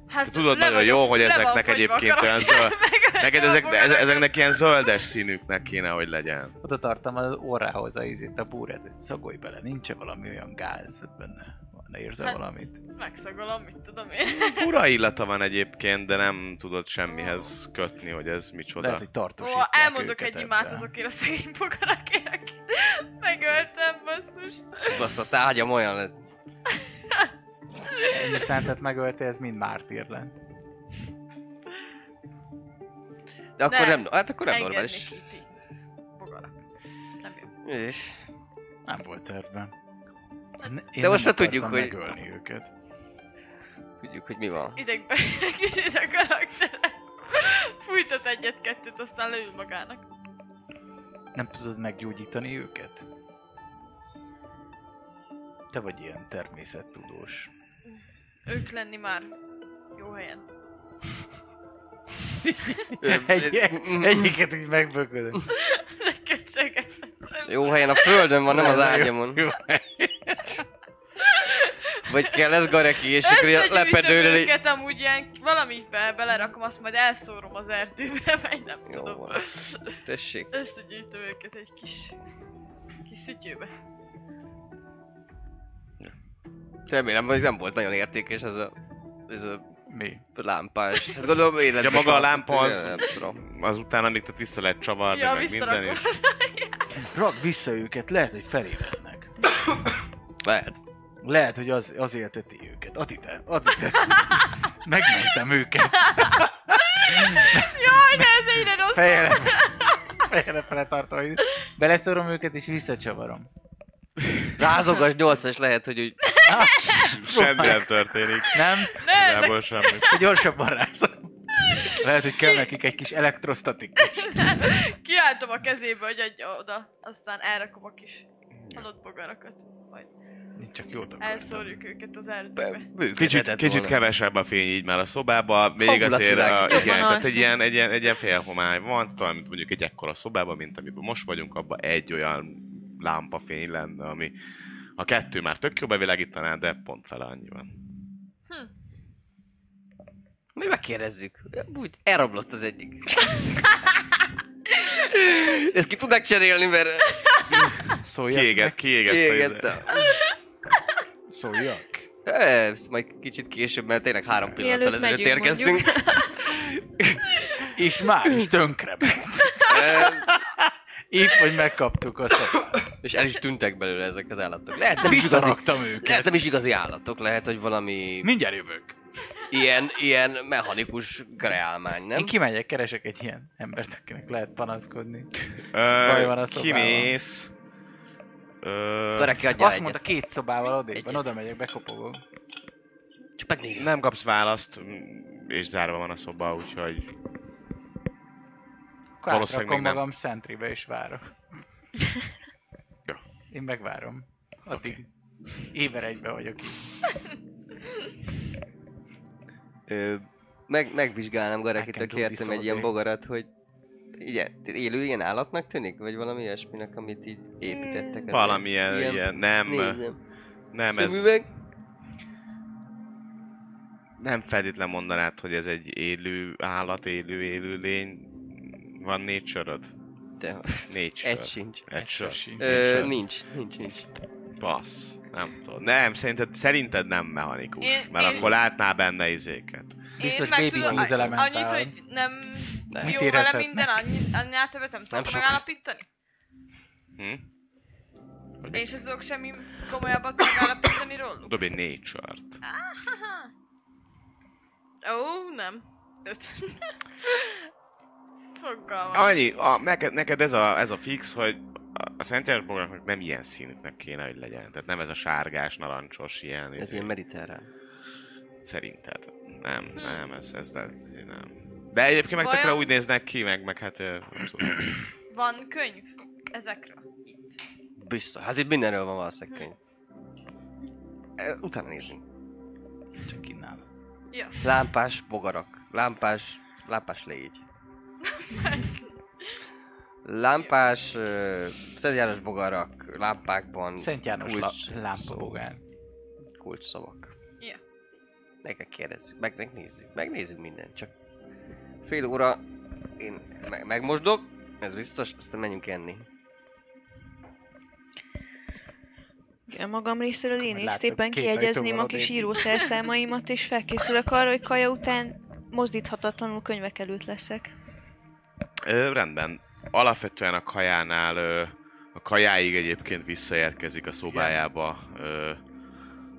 Hát, te tudod nagyon jó, hogy ezeknek egyébként olyan zöld, neked ezek, ezeknek ilyen zöldes színüknek kéne, hogy legyen. Oda tartom az orrához a ízét, a búrát, szagolj bele, nincs valami olyan gáz benne? Van, érzel Hát- valamit? Megszagolom, mit tudom én. Fura illata van egyébként, de nem tudod semmihez kötni, hogy ez micsoda. Lehet, hogy Ó, tartósítják elmondok őket egy imát ebben. azokért a szegény bogarakért, akit megöltem, basszus. Baszott ágyam olyan lett. Ennyi szentet megöltél, ez mind mártír lett. De akkor Nem. nem, hát akkor nem normális. Nem jó. És Nem volt tervben. Én De most már tudjuk, hogy- megölni őket. tudjuk, hogy mi van. Idegbe kicsit a karaktere. Fújtat egyet-kettőt, aztán leül magának. Nem tudod meggyógyítani őket? Te vagy ilyen természettudós. Ők lenni már jó helyen. Egy, egyiket így megbököd. De köcsöget. Jó helyen a földön van, nem az ágyamon. Jó. Vagy kell ez Gareki, és akkor lepedőről így... őket amúgy ilyen valamibe belerakom, azt majd elszórom az erdőbe, vagy nem Jó tudom. van. Tessék. Összegyűjtöm őket egy kis, kis szütyőbe. Remélem, hogy nem volt nagyon értékes ez a, ez a Mi? lámpás. Hát gondolom életben Ja, maga a lámpa az- Nem tudom. Azután, amíg te vissza lehet csavarni, Ja, meg minden, és Rak vissza őket, lehet, hogy felévednek. Lehet. Lehet, hogy az, az élteti őket. Add ide, add ide. Megmentem őket. Jaj, de ez egyre rossz. Fejre, fejre fele tartom, beleszorom őket és visszacsavarom. Rázogas 8-as lehet, hogy úgy... Semmi nem történik. Nem? Ne, ne, Igazából semmi. Gyorsabban rázom. Lehet, hogy kell nekik egy kis elektrostatikus. kiálltom a kezébe, hogy adja oda, aztán elrakom a kis halott bogarakat. Majd csak jót akartam. elszórjuk őket az erdőbe. Kicsit, kicsit kevesebb a fény így már a szobába, még azért, a, igen, tehát egy ilyen, egy, ilyen, egy ilyen félhomály van, talán mondjuk egy ekkora szobában, mint amiben most vagyunk, abban egy olyan lámpafény lenne, ami a kettő már tök jó bevilágítaná, de pont fele annyi van. Mi megkérdezzük. Úgy, elrablott az egyik. Ezt ki tudnak cserélni, mert Szóljak Kiégett, meg? kiégett. Szóljak. Ez majd kicsit később, mert tényleg három pillanattal ezelőtt érkeztünk. És már is tönkre ment. Ö, Épp, hogy megkaptuk azt a... És el is tűntek belőle ezek az állatok. Lehet nem is igazi, őket. lehet nem is igazi állatok, lehet, hogy valami Mindjárt jövök. ilyen, ilyen mechanikus kreálmány, nem? Én kimegyek, keresek egy ilyen embert, akinek lehet panaszkodni. Baj van a Ö, szobában. kimész. Ö, Öreki adja Azt egyet. mondta, két szobával odébb oda megyek, bekopogok. Csak megnézem. nem kapsz választ, és zárva van a szoba, úgyhogy Akkor Valószínűleg még nem. magam Sentrybe és várok. Jó. Én megvárom. Addig éber egybe vagyok itt. Ö, meg, megvizsgálnám do kértem egy ilyen bogarat, hogy igen, élő ilyen állatnak tűnik? Vagy valami ilyesminek, amit így építettek? ezen? valamilyen ilyen, nem, Nézem. nem ez, Szemüveg? nem feltétlen mondanád, hogy ez egy élő állat, élő élőlény. Van nature De, Nature. egy sincs. Nature. sincs. Ö, nincs, nincs, nincs. Passz. Nem tudom. Nem, szerinted, szerinted nem mechanikus. Én- mert én- akkor látnál benne izéket. Biztos Én baby tudom, a- elementál. Annyit, hogy nem. Mit jó vele minden, annyi, annál többet nem tudok megállapítani? Hm? Én sem tudok semmi komolyabbat megállapítani róluk? Dobj egy nature-t. Ó, nem. Öt. Fogalmam. Annyi, a, neked, neked ez, a, ez a fix, hogy a- bogaraknak nem ilyen színűknek kéne, hogy legyen. Tehát nem ez a sárgás, narancsos ilyen. Ez izé. ilyen mediterrán. Szerinted. Nem, nem, ez, ez, ez, ez nem. De egyébként meg Vajon- tökre úgy néznek ki, meg, meg hát... abszolút. Van könyv ezekről? Itt. Biztos. Hát itt mindenről van valószínűleg könyv. Ö, Utána nézzünk. Csak innen. Ja. Lámpás bogarak. Lámpás, lámpás légy. Lámpás, uh, Szent János bogarak, lámpákban, Szent János kulcs la- lámpa szó. bogán. kulcs szavak. Meg kell kérdezzük, meg, megnézzük, megnézzük mindent, csak fél óra én me- megmosdok, ez biztos, aztán menjünk enni. A magam részéről én is látok szépen kiegyezném a kis írószerszámaimat, és felkészülök arra, hogy kaja után mozdíthatatlanul könyvek előtt leszek. Ö, rendben. Alapvetően a kajánál, ö, a kajáig egyébként visszaérkezik a szobájába ö,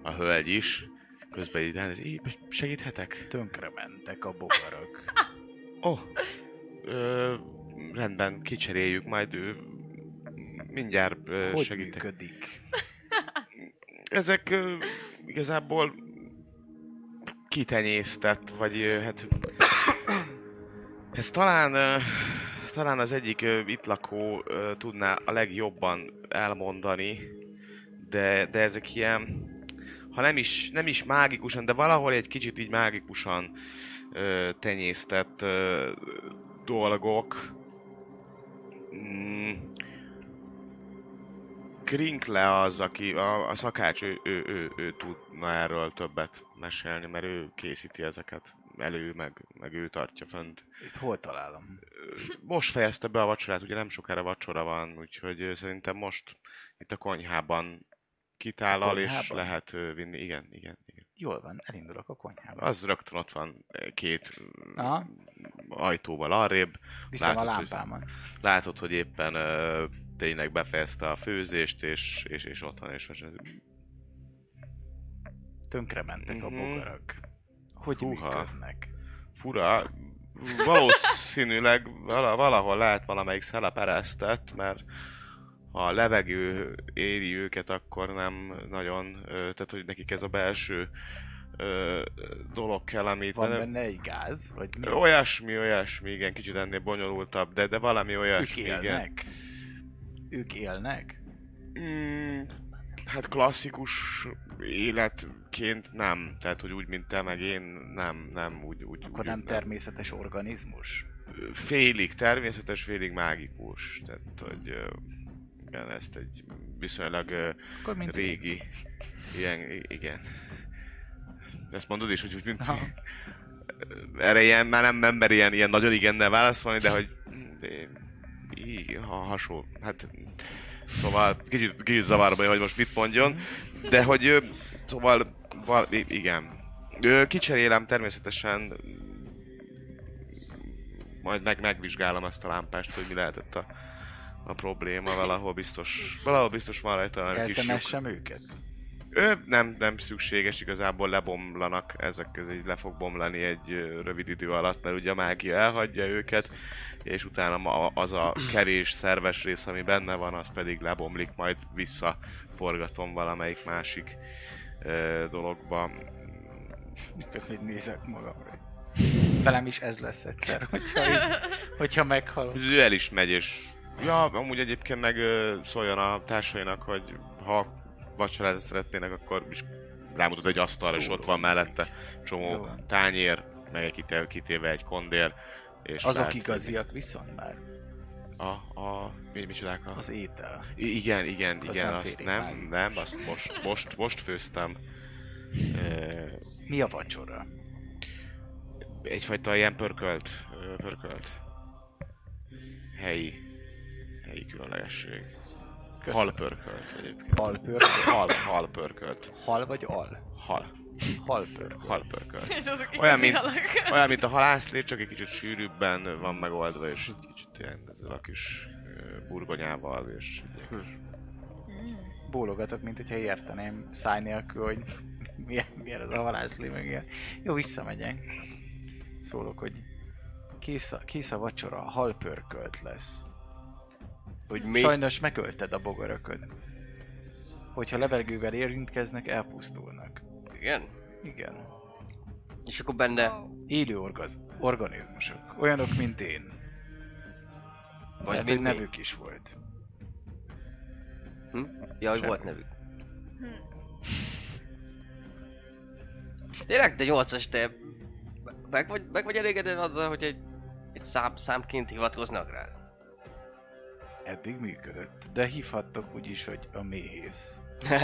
a hölgy is. Közben így ránéz, "Í, segíthetek? Tönkre mentek a bogarak. Oh, ö, rendben, kicseréljük, majd ő mindjárt ö, Hogy segítek. működik? Ezek ö, igazából kitenyésztett, vagy ö, hát... Ez talán, ö, talán az egyik ö, itt lakó ö, tudná a legjobban elmondani, de, de ezek ilyen, ha nem is, nem is mágikusan, de valahol egy kicsit így mágikusan ö, tenyésztett ö, dolgok. Mm, Krinkle az, aki a, a szakács, ő, ő, ő, ő tudna erről többet mesélni, mert ő készíti ezeket elő, meg, meg ő tartja fönt. Itt hol találom? Most fejezte be a vacsorát, ugye nem sokára vacsora van, úgyhogy szerintem most itt a konyhában kitállal, és lehet vinni. Igen, igen, igen. Jól van, elindulok a konyhába. Az rögtön ott van két Aha. ajtóval arrébb. Viszem a látod, hogy-. Látod, hogy éppen ö, tényleg befejezte a főzést, és, és, és otthon is. És Tönkrementek a Mhm. bogarak. Hogy Húha. működnek? Fura. Valószínűleg vala- valahol lehet valamelyik szelep eresztett, mert a levegő éri őket, akkor nem nagyon, tehát hogy nekik ez a belső ö, dolog kell, amit Van nem- benne egy gáz? Vagy mi? Olyasmi, olyasmi, igen, kicsit ennél bonyolultabb, de, de valami Ők olyasmi, igen. élnek? Ők élnek? Mm, hát klasszikus életként nem. Tehát, hogy úgy, mint te, meg én, nem, nem, úgy, úgy Akkor úgy, nem természetes organizmus? Félig természetes, félig mágikus. Tehát, hogy ö, igen, ezt egy viszonylag mint régi, ilyen, igen. Ezt mondod is, hogy úgy, mint Aha. erre ilyen, már nem ember ilyen, ilyen nagyon igennel válaszolni, de hogy de, í, ha hasonló, hát szóval kicsit, kicsit zavarba, hogy most mit mondjon, de hogy szóval val, igen. Kicserélem természetesen majd meg, megvizsgálom ezt a lámpást, hogy mi lehetett a, a probléma, valahol biztos, valahol biztos van rajta a kis lyuk. Őket? Ö, nem, nem szükséges, igazából lebomlanak, ezek közé le fog bomlani egy rövid idő alatt, mert ugye a mágia elhagyja őket, és utána ma az a kevés szerves rész, ami benne van, az pedig lebomlik, majd visszaforgatom valamelyik másik ö, dologba. Miközben nézek magamra. Velem is ez lesz egyszer, hogyha, ez, hogyha meghalok. Ő el is megy, és ja, amúgy egyébként meg szóljon a társainak, hogy ha vacsorázni szeretnének, akkor is rámutat egy asztalra, és ott van mellette csomó Jó. tányér, meg egy kitéve, egy kondér, és Azok lehet igaziak viszont már. A, a, mi, micsodák a... Az étel. I- igen, igen, Az igen, nem azt nem, mágikus. nem, azt most, most, most főztem. Mi a vacsora? egyfajta ilyen pörkölt, pörkölt. Helyi, helyi különlegesség. Köszönöm. Hal pörkölt egyébként. Halpör. Hal, hal pörkölt. Hal vagy al? Hal, Halpör. hal pörkölt. És azok Olyan, mint- halak. Olyan, mint a halászlé, csak egy kicsit sűrűbben van megoldva, és egy kicsit ilyen ezzel a kis burgonyával, és egy kis Bólogatok, mint hogyha érteném száj nélkül, hogy milyen, milyen az a halászlé, meg ilyen. Jó, visszamegyek. Szólok, hogy kész a, kész a vacsora, halpörkölt lesz. Hogy mi? Sajnos megölted a bogarakot. Hogyha levegővel érintkeznek, elpusztulnak. Igen? Igen. És akkor benne... Élő orgaz, organizmusok. Olyanok, mint én. Vagy Lehet, mint hogy mi? nevük is volt. Hm? Ja, hogy Semmi. volt nevük. Hm. Tényleg, de 8-as, te... Meg vagy, meg vagy elégedett azzal, hogy egy, egy szám, számként hivatkoznak rá? Eddig működött, de hívhattok úgy is, hogy a méhész.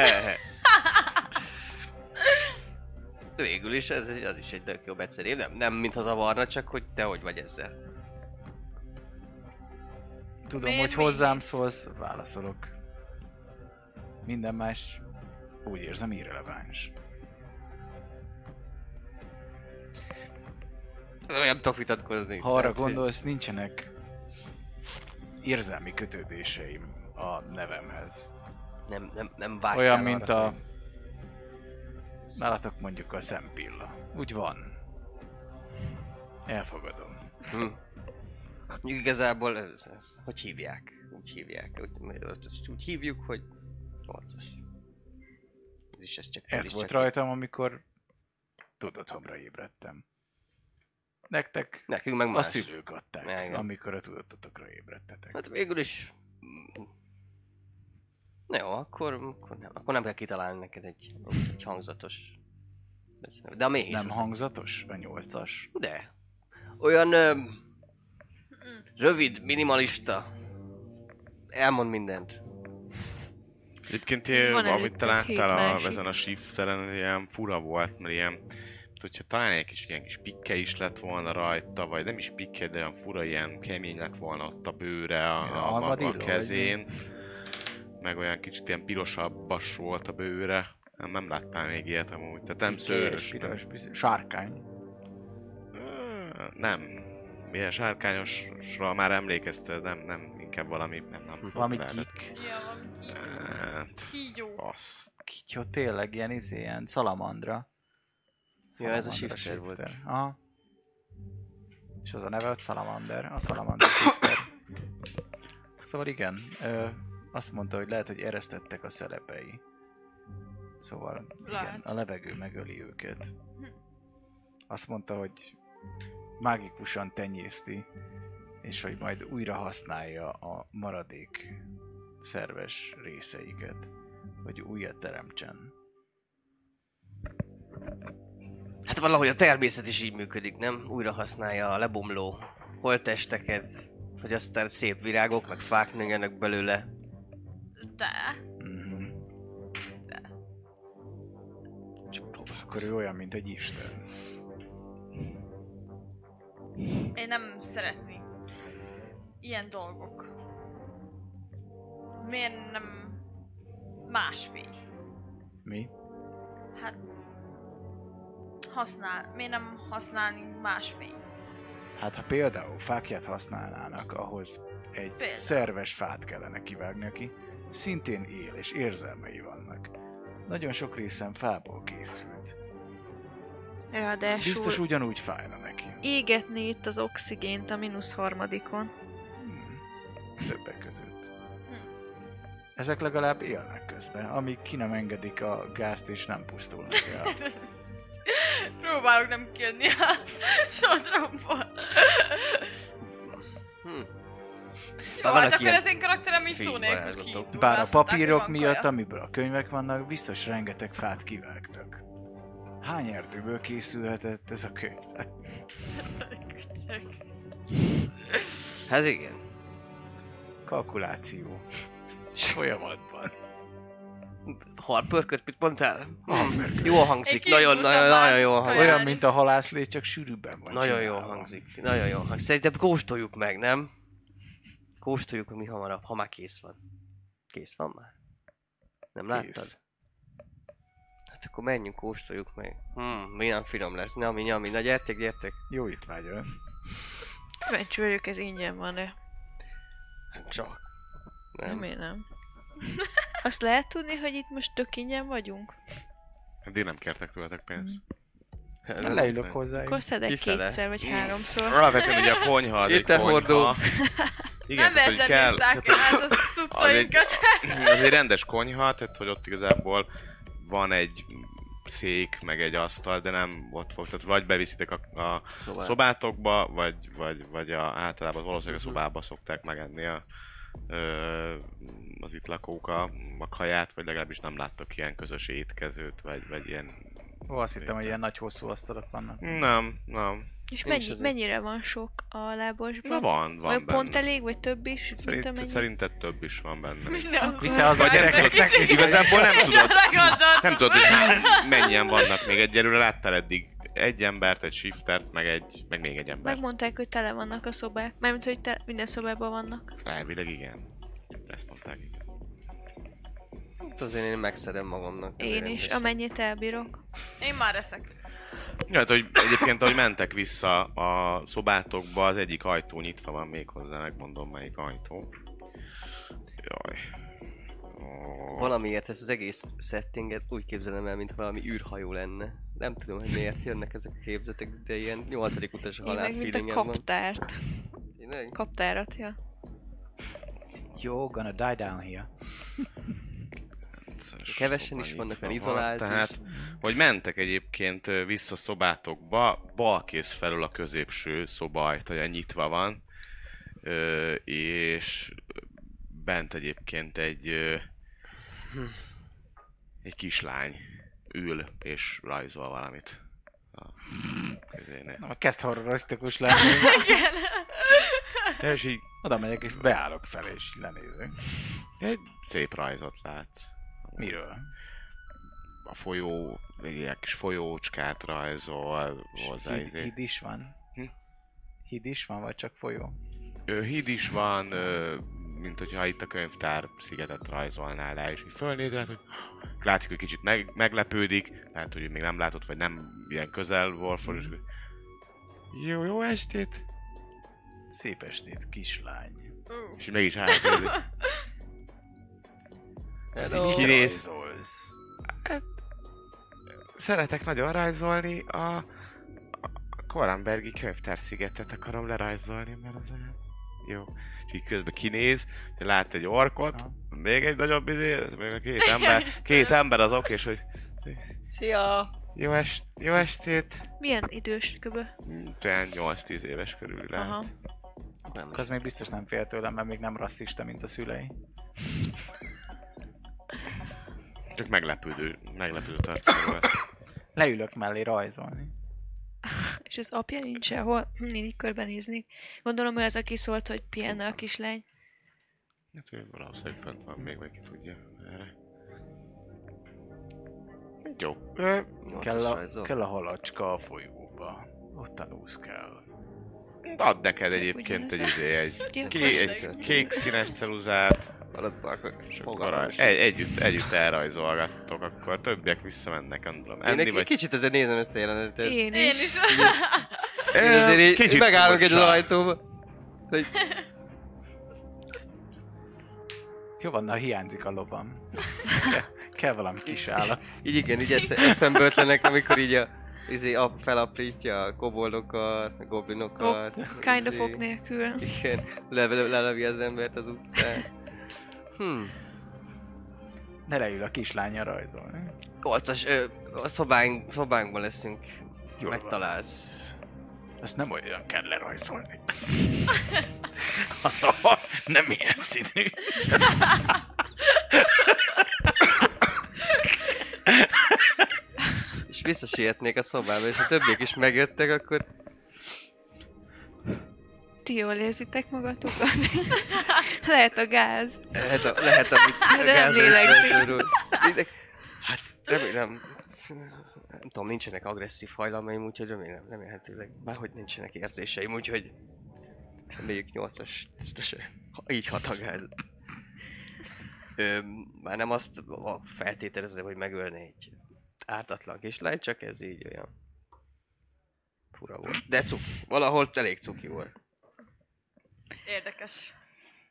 Végül is ez egy, az is egy tök jobb egyszerű. Nem, nem mintha zavarna, csak hogy te hogy vagy ezzel. Tudom, Miért hogy hozzám méhész? szólsz, válaszolok. Minden más úgy érzem irreleváns. Nem tudok vitatkozni. Ha arra gondolsz, nincsenek érzelmi kötődéseim a nevemhez. Nem, nem, nem vágytál Olyan, arra, mint a... Nálatok mondjuk a szempilla. Úgy van. Elfogadom. Hm. Igazából ez, ez, hogy hívják? Úgy hívják. Úgy, úgy hívjuk, hogy 8-as. Ez is ez csak Ez is volt csak rajtam, amikor tudatomra ébredtem. Nektek Nekünk meg a más. szülők adták, igen. amikor a tudatotokra ébredtetek. Hát végül is... Na jó, akkor, akkor, nem, akkor nem kell kitalálni neked egy, egy hangzatos... De a méhész... Nem hangzatos? A nyolcas? De. Olyan öm, rövid, minimalista. Elmond mindent. Egyébként én, Van amit te láttál két a, másik. ezen a shiftelen, ez ilyen fura volt, mert ilyen, mint hogyha talán egy kis ilyen kis pikke is lett volna rajta, vagy nem is pikke, de olyan fura, ilyen kemény lett volna ott a bőre, a, Ja, a, a, a kezén. Meg olyan kicsit ilyen pirosabbas volt a bőre. Nem, nem láttál még ilyet amúgy, tehát nem szőrös. nem. Piros, piros, sárkány. Nem. Milyen sárkányosra már emlékeztél, nem, nem, inkább valami, nem, nem tudom, Valami kik. Ja, valami kígyó. Hát, Kígyó. Basz. tényleg ilyen, izé, ilyen szalamandra. Ja, ez a shifter volt. Aha. És az a neve, hogy Salamander, a Salamander shifter. Szóval igen, ö, azt mondta, hogy lehet, hogy eresztettek a szelepei. Szóval igen, a levegő megöli őket. Azt mondta, hogy mágikusan tenyészti, és hogy majd újra használja a maradék szerves részeiket, hogy újat teremtsen. Hát valahogy a természet is így működik, nem? Újra használja a lebomló holttesteket, hogy aztán szép virágok, meg fák nőjenek belőle. De. Mhm. Csak Akkor próbálkozom. ő olyan, mint egy isten. Én nem szeretnék ilyen dolgok. Miért nem másfél? Mi? Hát használ, miért nem használni másfél? Hát ha például fákját használnának, ahhoz egy Például. szerves fát kellene kivágni, aki szintén él és érzelmei vannak. Nagyon sok részem fából készült. Ráadásul Biztos ugyanúgy fájna neki. égetni itt az oxigént a mínusz harmadikon. Hmm. Többek között. Hm. Ezek legalább élnek közben, amíg ki nem engedik a gázt és nem pusztulnak el. Próbálok nem kijönni a sodromból. Hm. Jó, Bár hát akkor az én karakterem így szó nélkül ki. Bár a papírok miatt, amiből a könyvek vannak, biztos rengeteg fát kivágtak. Hány erdőből készülhetett ez a könyv? Hát igen. Kalkuláció. Folyamatban. Harpörköt, mit mondtál? Harpörköt. Jól hangzik, Egy nagyon, jól hangzik. Olyan, mint a halászlé, csak sűrűbben van Nagyon jól hangzik, nagyon jól hangzik. Szerintem kóstoljuk meg, nem? Kóstoljuk mi hamarabb, ha már kész van. Kész van már? Nem Kész. láttad? Hát akkor menjünk, kóstoljuk meg. Hmm, milyen finom lesz. Nyami, nyami, na gyertek, gyertek. Jó itt vagy ön. Kíváncsi vagyok, ez ingyen van-e. Hát csak. Nem. Nem. Miért nem? Azt lehet tudni, hogy itt most tök ingyen vagyunk? Eddig nem kértek tőletek pénzt. Nem leülök hozzá. Akkor szedek Kifele. kétszer vagy háromszor. Alapvetően ugye a konyha az egy Itt a konyha. hordó. Igen, Nem tehát, hogy kell, tehát, át az cuccainkat. Ez egy rendes konyha, tehát hogy ott igazából van egy szék, meg egy asztal, de nem ott fog. Tehát vagy beviszitek a, a Szóval. szobátokba, vagy, vagy, vagy a, általában valószínűleg a Mhm. szobába szokták megenni a, ö, az itt lakók a, a kaját, vagy legalábbis nem láttok ilyen közös étkezőt, vagy, vagy ilyen... Ó, azt hittem, hogy ilyen nagy hosszú asztalok vannak. Nem, nem. És Én mennyi, mennyire van sok a lábosban? Na van, van Vagy benne. pont elég, vagy több is, Szerint, szerinted több is van benne. Minden Vissza az a gyerekeknek is. Igazából nem tudod, nem tudod, hogy mennyien vannak még egyelőre. Láttál eddig egy embert, egy shiftert, meg, egy, meg még egy embert. Megmondták, hogy tele vannak a szobák. Mármint, hogy te, minden szobában vannak. Elvileg igen. Ezt mondták. Hát azért én megszedem magamnak. Én is, rendes. amennyit elbírok. Én már eszek. Ja, hát, hogy egyébként, ahogy mentek vissza a szobátokba, az egyik ajtó nyitva van még hozzá, megmondom melyik ajtó. Jaj. Ó. Valamiért ezt az egész settinget úgy képzelem el, mint valami űrhajó lenne. Nem tudom, hogy miért jönnek ezek a képzetek, de ilyen nyolcadik utas Én halál meg, mint a van. kaptárt. Tényleg? Kaptárat, ja. You're gonna die down here. Kevesen is vannak, van, izolált Tehát, is. hogy mentek egyébként vissza szobátokba, balkész felül a középső szoba ajtaja nyitva van, és bent egyébként egy egy kislány ül és rajzol valamit. Na, kezd horrorisztikus lenni. És így Oda megyek és beállok fel és lenézek. egy szép rajzot látsz. Miről? A folyó, egy ilyen kis folyócskát rajzol hozzá. Híd, izé. híd is van? Hm? Híd is van, vagy csak folyó? Ö, híd is van, ö, mint hogyha itt a könyvtár szigetet rajzolnál le, és így fölnézel, hogy látszik, hogy kicsit meg, meglepődik, lehet, hogy még nem látott, vagy nem ilyen közel Wolford, és jó, jó estét! Szép estét, kislány. Ú. És így meg is állt, Hello. Kinéz. Rajzolsz. szeretek nagyon rajzolni, a, a Korambergi könyvtárszigetet akarom lerajzolni, mert az olyan jó. És így közben kinéz, hogy lát egy orkot, Aha. még egy nagyobb izé, még a két ember, két ember az ok, és hogy Szia! jó, est, jó estét, Milyen idős köbö? olyan 8-10 éves körül lehet. Aha. Nem. Az még biztos nem fél tőlem, mert még nem rasszista, mint a szülei. Csak meglepődő, meglepődő tartalom volt. Leülök mellé rajzolni. És az apja nincs sehol. Én így körbenéznék. Gondolom ő az, aki szólt, hogy pihenne a kislány. Hát, hogy valószínűleg fönt van még, vagy ki tudja erre. Jó. Nyolcas Kell a, kell a halacska a folyóba. Ott tanulsz kell. Add neked egyébként egy, izé, egy, ké, egy kék színes akkor és akkor egy, együtt, együtt elrajzolgattok, akkor többiek visszamennek, Én enni egy vagy... kicsit azért nézem ezt a jelenetet. Én Én is. is. Én azért így, így megállok egy az ajtóba. Hogy Jó van, na hiányzik a lovam. Kell, valami kis állat. így igen, így esze, eszembe ötlenek, amikor így a izé, ap, felaprítja a koboldokat, a goblinokat. Kind of izé, ok nélkül. Igen, le, le, lelevi az embert az utcán. Hm. Ne leül a kislánya rajzolni. Olcas, ö, a szobánk, szobánkban leszünk. Jól van. Megtalálsz. Ezt nem olyan kell lerajzolni. Az a nem ilyen színű. És visszasietnék a szobába, és ha többiek is megjöttek, akkor Ti jól érzitek magatokat? Lehet a gáz. lehet, a, lehet amit a. Tényleg, Hát remélem, nem tudom, nincsenek agresszív hajlamaim, úgyhogy remélem, remélhetőleg, bárhogy nincsenek érzéseim, úgyhogy reméljük 8-as, így hat a gáz. Ö, már nem azt a- feltételezem, hogy megölni egy ártatlan kislány, csak ez így olyan fura volt. De cuki. Valahol elég cuki volt. Érdekes.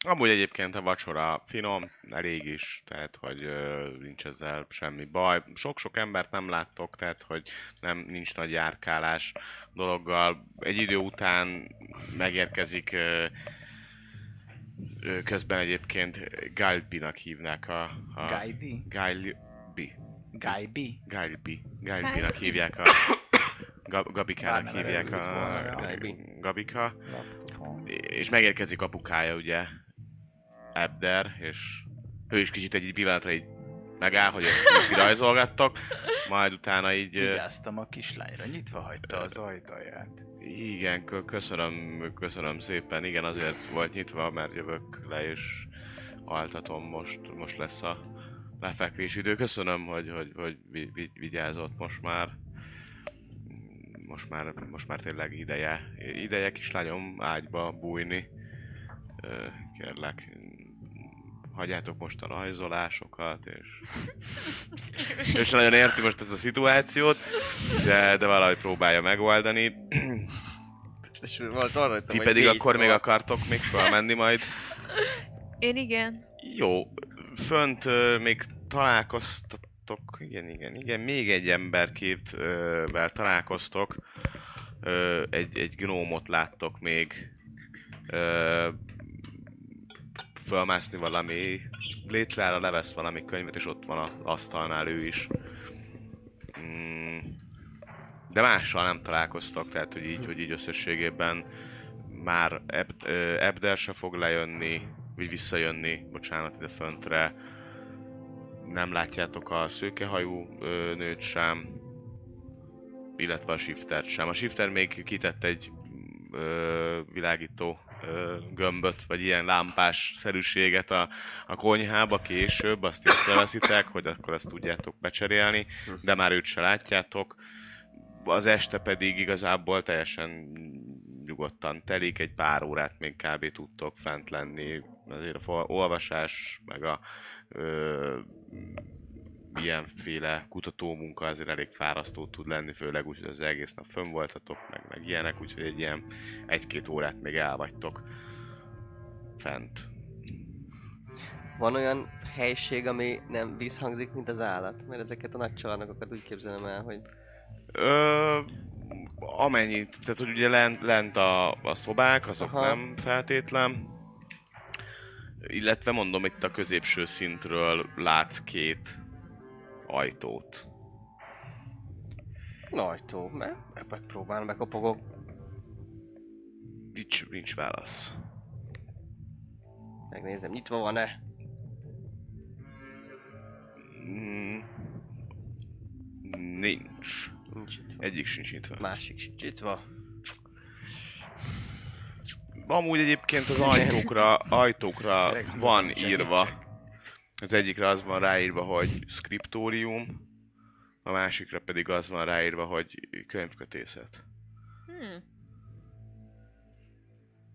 Amúgy egyébként a vacsora finom, elég is, tehát hogy ö, nincs ezzel semmi baj. Sok-sok embert nem láttok, tehát hogy nem nincs nagy járkálás dologgal. Egy idő után megérkezik ö, ö, közben egyébként Galbinak hívnák a... a Gaidi? Galbi. Gaibi? Galbi. Galbinak hívják a... Gab- Gabikának Bármire hívják a... Gabika. És megérkezik apukája, ugye, Ebder, és ő is kicsit egy pillanatra így megáll, hogy ezt kirajzolgattok, majd utána így... Vigyáztam a kislányra, nyitva hagyta az ajtaját. Igen, kö- köszönöm, köszönöm szépen. Igen, azért volt nyitva, mert jövök le és altatom most, most lesz a lefekvés idő. Köszönöm, hogy, hogy, hogy vi, vi, vigyázott most már. Most már, most már tényleg ideje, ideje kislányom ágyba bújni. Kérlek, hagyjátok most a rajzolásokat, és... és nagyon érti most ezt a szituációt, de, de valahogy próbálja megoldani. És volt arra rajtam, Ti hogy pedig akkor még akartok még felmenni majd. Én igen. Jó, fönt még találkoztatok, igen, igen, igen, még egy emberkével találkoztok, ö, egy, egy gnómot láttok még ö, fölmászni valami létrára, levesz valami könyvet, és ott van az asztalnál ő is. Mm, de mással nem találkoztok, tehát hogy így, hogy így összességében már Eb, Ebder se fog lejönni, vagy visszajönni, bocsánat, ide föntre. Nem látjátok a szőkehajú ö, nőt sem, illetve a shiftert sem. A shifter még kitett egy ö, világító ö, gömböt, vagy ilyen lámpás szerűséget a, a konyhába később, azt észreveszitek, hogy akkor ezt tudjátok becserélni, de már őt se látjátok. Az este pedig igazából teljesen nyugodtan telik, egy pár órát még kb. tudtok fent lenni, azért a olvasás, meg a ö, ilyenféle kutatómunka azért elég fárasztó tud lenni, főleg úgy, hogy az egész nap fönn voltatok, meg, meg ilyenek, úgyhogy egy ilyen egy-két órát még elvagytok fent. Van olyan helység, ami nem visszhangzik, mint az állat? Mert ezeket a nagy csarnokokat úgy képzelem el, hogy... Ö, amennyit, tehát hogy ugye lent, lent a, a szobák, azok Aha. nem feltétlen. Illetve mondom, itt a középső szintről látsz két ajtót. Ajtó, mert megpróbálom, bekopogok. Nincs, nincs válasz. Megnézem, nyitva van-e? Mm, nincs. Nincs nyitva. Egyik sincs nyitva. Másik sincs nyitva. Amúgy egyébként az ajtókra, ajtókra van írva. Az egyikre az van ráírva, hogy skriptórium, a másikra pedig az van ráírva, hogy könyvkötészet. Hmm.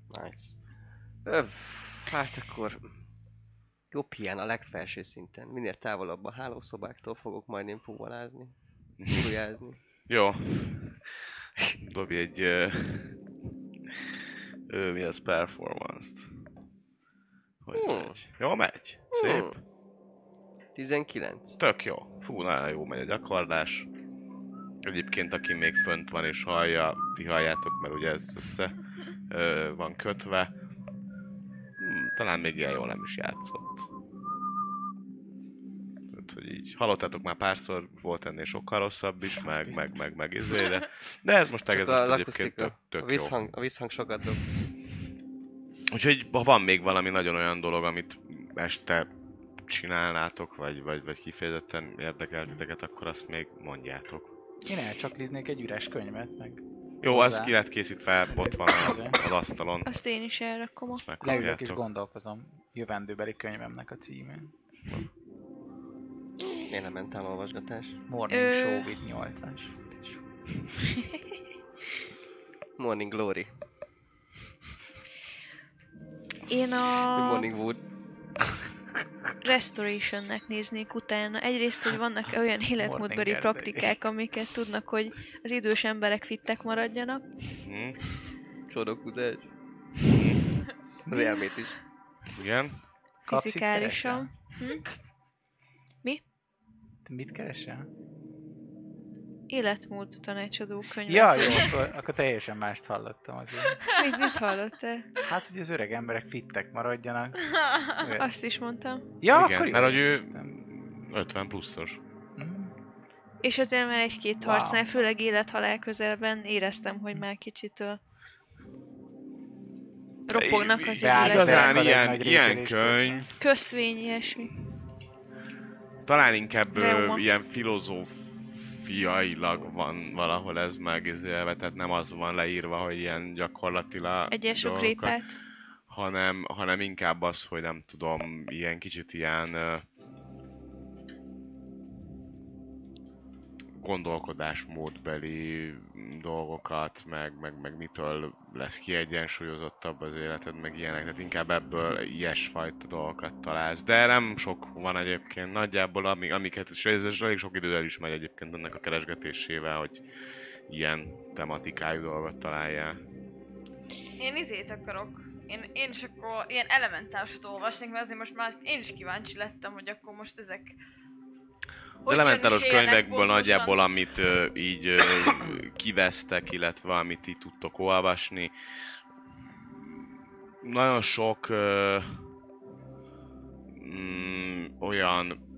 Nice. Öv, hát akkor jobb ilyen a legfelső szinten. Minél távolabb a hálószobáktól fogok majd én fuvalázni, fujázni. Jó. Dobj egy... Uh, mi az performance-t. Hogy Hmm. megy? Jó megy? Szép. Hmm. 19. Tök jó. Fú, nagyon jó megy a gyakorlás. Egyébként, aki még fönt van és hallja, ti halljátok, mert ugye ez össze ö, van kötve. Hmm, talán még ilyen jól nem is játszott. Tehát, hogy így hallottátok már párszor, volt ennél sokkal rosszabb is, meg, meg, meg, meg izé, de, de ez most, ez Csak most az egyébként tök, tök a jó. visszhang, a visszhang sokat dob. Úgyhogy ha van még valami nagyon olyan dolog, amit este csinálnátok, vagy, vagy, vagy kifejezetten érdekel titeket, akkor azt még mondjátok. Én elcsakliznék egy üres könyvet, meg Jó, Hozzá. az ki lett készítve, ott van a- az asztalon. Azt én is elrakom. leülök és gondolkozom jövendőbeli könyvemnek a címén. Elementál olvasgatás. Morning Ö- Show with 8-as. Morning Glory. Én a Morning Wood. Restorationnek néznék utána. Egyrészt, hogy vannak olyan életmódbeli praktikák, amiket tudnak, hogy az idős emberek fittek maradjanak. Hm? Sodokuzás. Az elmét is. Igen? Fizikálisan. Hm? Mit keresel? Életmód tanácsadó könyvet. Ja, jó, akkor, akkor teljesen mást hallottam azért. Mit, mit hallottál? Hát, hogy az öreg emberek fittek maradjanak. Azt is mondtam. Ja, Igen, akkor jó. mert hogy ő- Nem. 50 pluszos. Mm. És azért már egy-két Wow. harcnál, főleg élethalál közelben éreztem, hogy már kicsit ö, ropognak az Beállt izületek. Igazán ilyen, ilyen könyv, Köszvény, ilyesmi. Talán inkább ö, ilyen filozófiailag van valahol ez megizélve, tehát nem az van leírva, hogy ilyen gyakorlatilag Egyes sok dolgokat, hanem, hanem inkább az, hogy nem tudom, ilyen kicsit ilyen gondolkodásmódbeli dolgokat, meg, meg, meg mitől lesz kiegyensúlyozottabb az életed, meg ilyenek, tehát inkább ebből ilyesfajta dolgokat találsz. De nem sok van egyébként, nagyjából ami, amiket, és ez elég sok idő is megy egyébként ennek a keresgetésével, hogy ilyen tematikájú dolgot találjál. Én izét akarok. Én, én is akkor ilyen elementálsot olvasnék, mert azért most már én is kíváncsi lettem, hogy akkor most ezek... Az elementáros könyvekből pontosan. nagyjából, amit ö, így ö, kivesztek, illetve amit így tudtok olvasni, nagyon sok ö, mm, olyan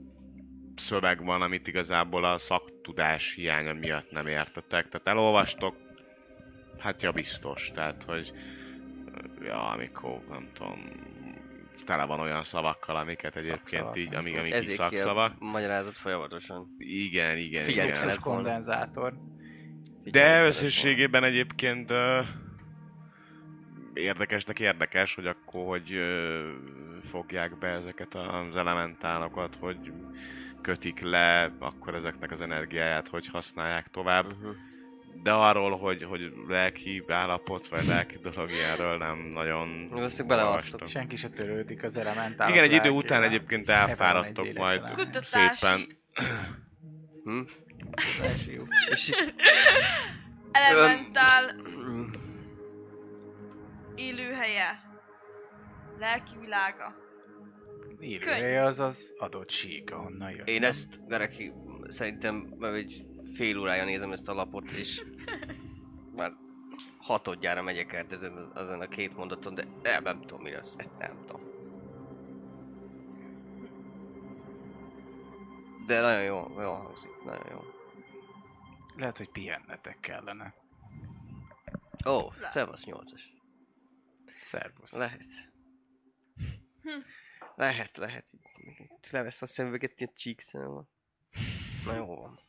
szöveg van, amit igazából a szaktudás hiánya miatt nem értetek. Tehát elolvastok, hát ja biztos, tehát hogy ja, amikor nem tudom, tele van olyan szavakkal, amiket egyébként Szakszavak, így, tudom. amik így szakszavak. magyarázat folyamatosan. Igen, igen, Figyelj, igen. volna. kondenzátor. De Figyelj, összességében egyébként ö, érdekesnek érdekes, hogy akkor hogy ö, fogják be ezeket az elementálokat, hogy kötik le, akkor ezeknek az energiáját hogy használják tovább. Uh-huh. De arról, hogy, hogy lelki állapot, vagy lelki dolog ilyenről nem nagyon Valószínűleg olvastam. Senki se törődik az elementál. Igen, egy idő után egyébként elfáradtok egy majd. Kutatási szépen. Hm? Elementál élőhelye. Lelki világa. élőhelye az az adott sík, ahonnan jött. Én ezt, Gareki, szerintem már egy fél órája nézem ezt a lapot, és már hatodjára megyek át ezen, azon a két mondaton, de nem, nem tudom mi ezt nem tudom. De nagyon jó, jó hangzik, nagyon jó. Lehet, hogy pihennetek kellene. Ó, oh, szevasz nyolcas. Szervusz. Lehet. Lehet, lehet. Levesz a szemüveget, ilyen csíkszem van. Na jó van.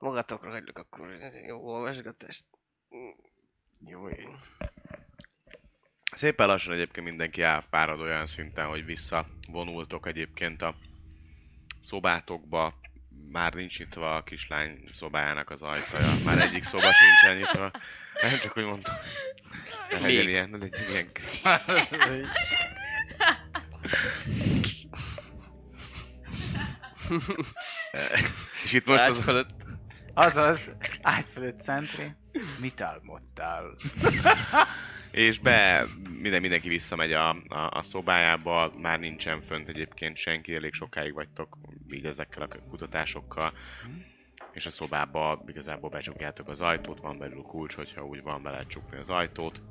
Magatokra hagylak akkor. Jó olvasgatást. Jó ét. Szépen lassan egyébként mindenki elfárad olyan szinten, hogy visszavonultok egyébként a szobátokba. Már nincs nyitva a kislány szobájának az ajtaja. Már egyik szoba sincsen nyitva. Nem csak, hogy mondtam. Ne legyen ilyen, ne legyen ilyen. És itt most az. Azaz, ágy fölött centri. Mit álmodtál? És be, minden, mindenki visszamegy a, a, a szobájába, már nincsen fönt egyébként senki, elég sokáig vagytok így ezekkel a kutatásokkal. És a szobába igazából becsukjátok az ajtót, van belül kulcs, hogyha úgy van, be lehet csukni az ajtót.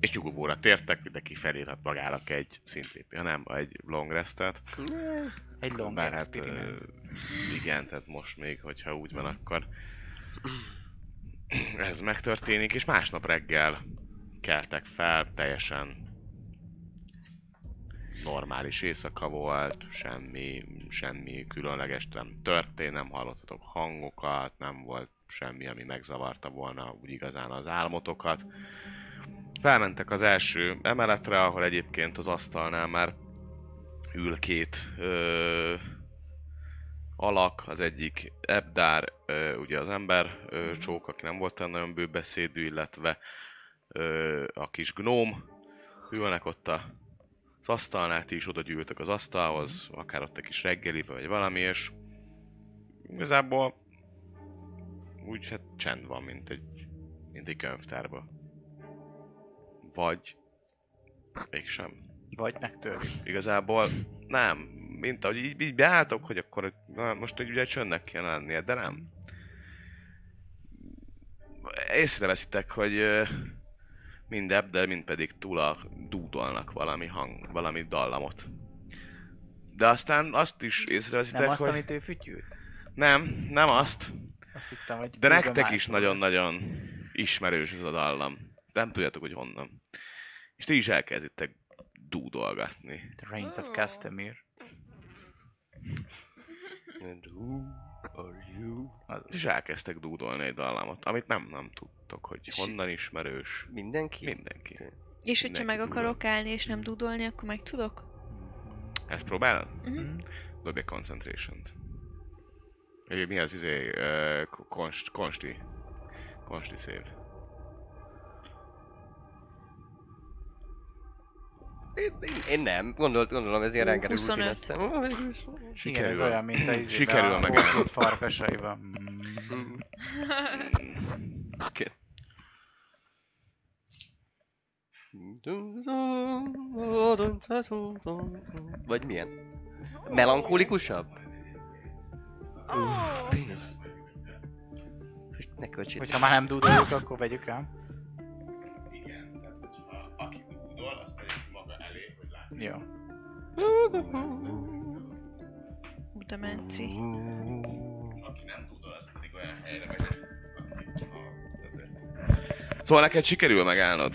És nyugovóra tértek, mindenki felírhat magának egy szintlépi, ha nem, egy long restet. Egy long Bár hát, experience. igen, tehát most még, hogyha úgy van, akkor ez megtörténik, és másnap reggel keltek fel, teljesen normális éjszaka volt, semmi, semmi különleges nem történt, nem hallottatok hangokat, nem volt semmi, ami megzavarta volna úgy igazán az álmotokat. Felmentek az első emeletre, ahol egyébként az asztalnál már ül két ö, alak, az egyik Ebdár, ö, ugye az ember ö, csók, aki nem volt nagyon bőbeszédű, illetve ö, a kis gnóm, ülnek ott a az asztalnál, ti is oda gyűltök az asztalhoz, akár ott egy kis reggelibe, vagy valami, és igazából úgy hát csend van, mint egy, mint egy könyvtárban. Vagy mégsem. Vagy megtörjük. Igazából nem. Mint ahogy így, így beálltok, hogy akkor na, most ugye csöndnek kell lennie, de nem. Észreveszitek, hogy mind Ebdel, mind pedig Tula dúdolnak valami hang, valami dallamot. De aztán azt is észreveszitek, Nem azt, hogy... amit ő fütyült? Nem, nem azt. Azt hittem, hogy... De nektek is nagyon-nagyon ismerős ez a dallam. Nem tudjátok, hogy honnan. És ti is elkezditek dúdolgatni. The Reigns of Ó. Castamere. And who are you? És elkezdtek dúdolni egy dallamot, amit nem, nem tudtok, hogy És- honnan ismerős. Mindenki? Mindenki. És hogyha meg akarok állni és nem dudolni, akkor meg tudok? Ezt próbálod? Mhm. Dobj egy concentration-t. Mi az izé, uh, konst, konsti. Konsti szév. Én, én, én nem. Gondolt, gondolom ez ilyen Ú, reggeli 25. rutin aztán. igen, ez Sikerül. olyan, mint a izébe, Sikerül a meg. Hollywood farkasaiban. Mm. Mm. Oké. Vagy milyen? Melankolikusabb? Ó, Pénz. Ne költsétek. Hogyha már nem dúdoljuk, akkor vegyük el. Jó. Demenci. Aki nem dúdol, az pedig olyan helyre megy, aki Szóval neked sikerül megállnod?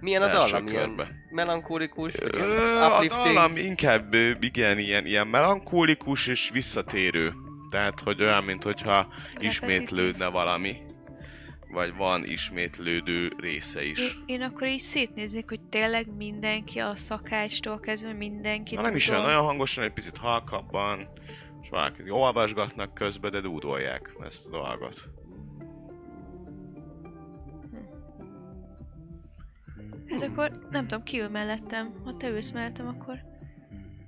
Milyen a dallam? Ilyen melankolikus? A dallam inkább igen, ilyen, ilyen melankólikus és visszatérő. Tehát, hogy olyan, mint hogyha ismétlődne valami. Vagy van ismétlődő része is. Én, én akkor így szétnéznék, hogy tényleg mindenki a szakácstól kezdve mindenki Na nem is olyan nagyon hangosan, egy picit halkabban. És valaki olvasgatnak közben, de dúdolják ezt a dolgot. Hát akkor nem tudom, ki ül mellettem. Ha te ülsz mellettem, akkor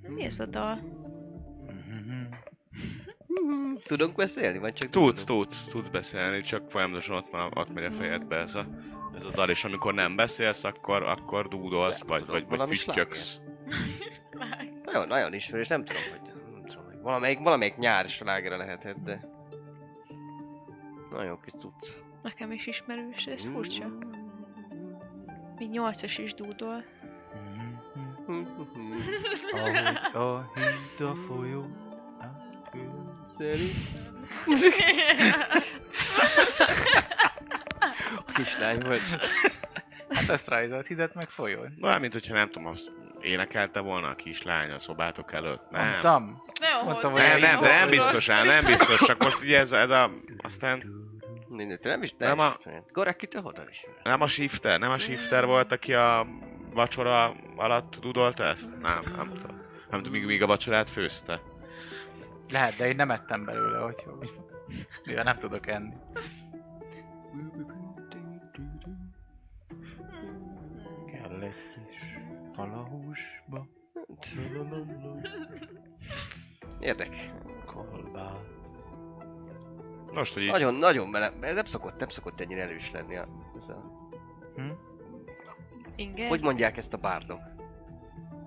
mi ez a dal? Tudunk beszélni? Vagy csak Tudsz, tudsz, tudsz beszélni, csak folyamatosan ott, van, ott megy a fejedbe ez a, ez a dal, és amikor nem beszélsz, akkor, akkor dúdolsz, Nem vagy, tudom, vagy, vagy füttyöksz. nagyon, nagyon ismerős, nem tudom, hogy, nem tudom, hogy valamelyik, valamelyik nyár slágere lehetett, de... Nagyon kis cucc. Nekem is ismerős, ez furcsa. Még nyolcas is dúdol. Ahogy a híd a folyó, átközel. Kislány volt. Hát ezt rajzolt hidet meg folyón. Na, mint hogyha nem tudom, azt énekelte volna a kislány a szobátok előtt. Nem. Mondtam. Nagyon Mondtam, hogy Nem, nem, de nem biztos, ám, nem biztos, csak most ugye ez, ez a, aztán Mindegy, te nem is, Nem nem a-. Goreki, te honnan is? nem a shifter, nem a shifter volt, aki a vacsora alatt dudolta ezt? Nem, nem tudom. Nem tudom, míg, míg a vacsorát főzte. Lehet, de én nem ettem belőle, hogy mivel nem tudok enni. Kell egy kis halahúsba, Érdek. kolbász. Most, hogy így Nagyon, nagyon bele... Ez nem szokott, nem szokott ennyire erős lenni a... Ez a... Hm? Igen? Hogy mondják ezt a bárdok?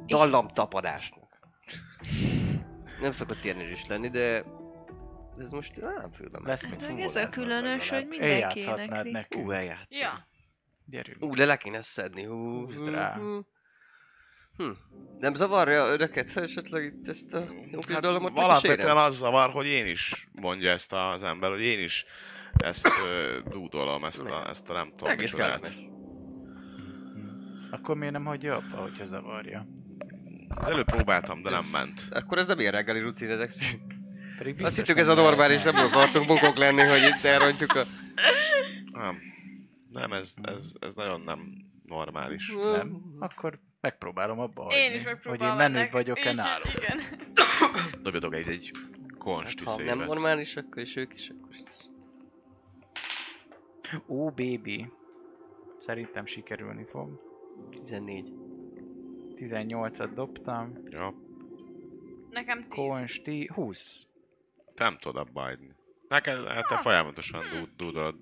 Dallamtapadásnak. Nem szokott ilyen erős lenni, de... Ez most nem fülbe Lesz mit Meg ez a különös, hogy mindenki énekli. nekünk. Ú, eljátszom. Ja. Gyerünk. Ú, de le kéne szedni. Hú, Húzd rá. hú. Hm. Nem zavarja önöket, esetleg itt ezt a jó kis Hát dallamot alapvetően az zavar, hogy én is mondja ezt az ember, hogy én is ezt ö, dúdolom, ezt a, ezt a nem tudom Egész micsodát. Hm. Akkor miért nem hagyja abba, hogyha zavarja? Előbb próbáltam, de nem ment. Akkor ez nem ilyen reggeli rutin ezek szerint. Pedig Azt hittük ez a normális, nem akartunk bukok lenni, hogy itt elrontjuk a... Nem, nem ez, ez, ez nagyon nem normális. Nem? Akkor megpróbálom abba hagyni. Én is megpróbálom Hogy én menőbb vagyok-e náluk. Igen. Dobjatok egy, egy konsti Hát, ha nem normális, akkor is ők is, akkor is. Ó, baby. Szerintem sikerülni fog. 14. 18-at dobtam. Ja, Nekem tíz. Konsti 20. te nem tudod abba hagyni. Neked, hát te folyamatosan dú- dúdolod.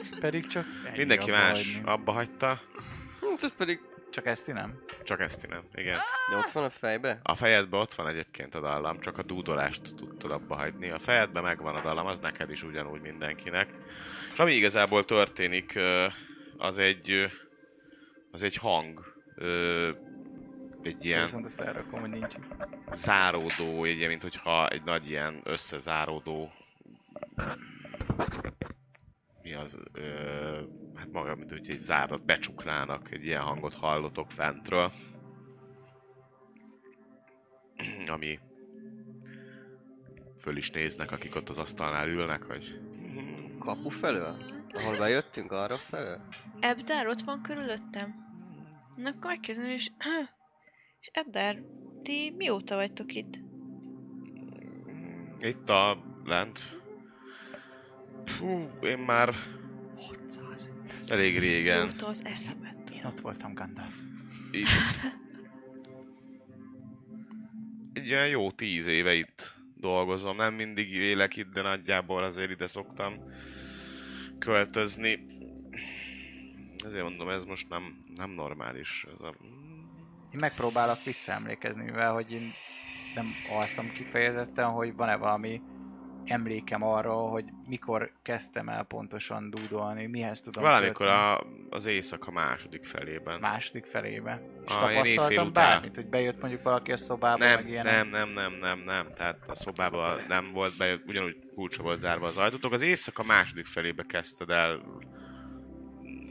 Ez pedig csak Mindenki abba más hagyni. abba hagyta, Hát ez pedig... Csak ezt nem? csak ezt nem. Igen. De ott van a fejbe? A fejedben ott van egyébként a dallam, csak a dúdolást tudtad abba hagyni. A fejedben megvan a dallam, az neked is ugyanúgy mindenkinek. És ami igazából történik, az egy, az egy hang. Ö, Egy ilyen Viszont azt elrakom, hogy nincs. záródó, egy ilyen, mint hogyha egy nagy ilyen összezáródó mi az, ö, hát maga, mint hogy egy zárat becsuknának, egy ilyen hangot hallotok fentről. Ami föl is néznek, akik ott az asztalnál ülnek, hogy Kapu felől? Ahol bejöttünk, arra felől? Ebdár ott van körülöttem? Na akkor megkezdem, és... És Eddár, ti mióta vagytok itt? itt a lent. Fú, én már 600. elég régen Mióta az eszemet. Én ott voltam, Gandalf. itt egy olyan jó tíz éve itt dolgozom. Nem mindig élek itt, de nagyjából azért ide szoktam költözni. Ezért mondom, ez most nem, nem normális. Ez a... Én megpróbálok visszaemlékezni, mivel hogy én nem alszom kifejezetten, hogy van-e valami emlékem arról, hogy mikor kezdtem el pontosan dúdolni, mihez tudom Valamikor a, az éjszaka második felében. második felébe. És éjfél tapasztaltam bármit, hogy bejött mondjuk valaki a szobába, Nem, meg ilyen. nem, nem, nem, nem, nem. Tehát a szobában nem volt be, ugyanúgy kulcsa volt zárva az ajtótok. Az éjszaka második felébe kezdted el.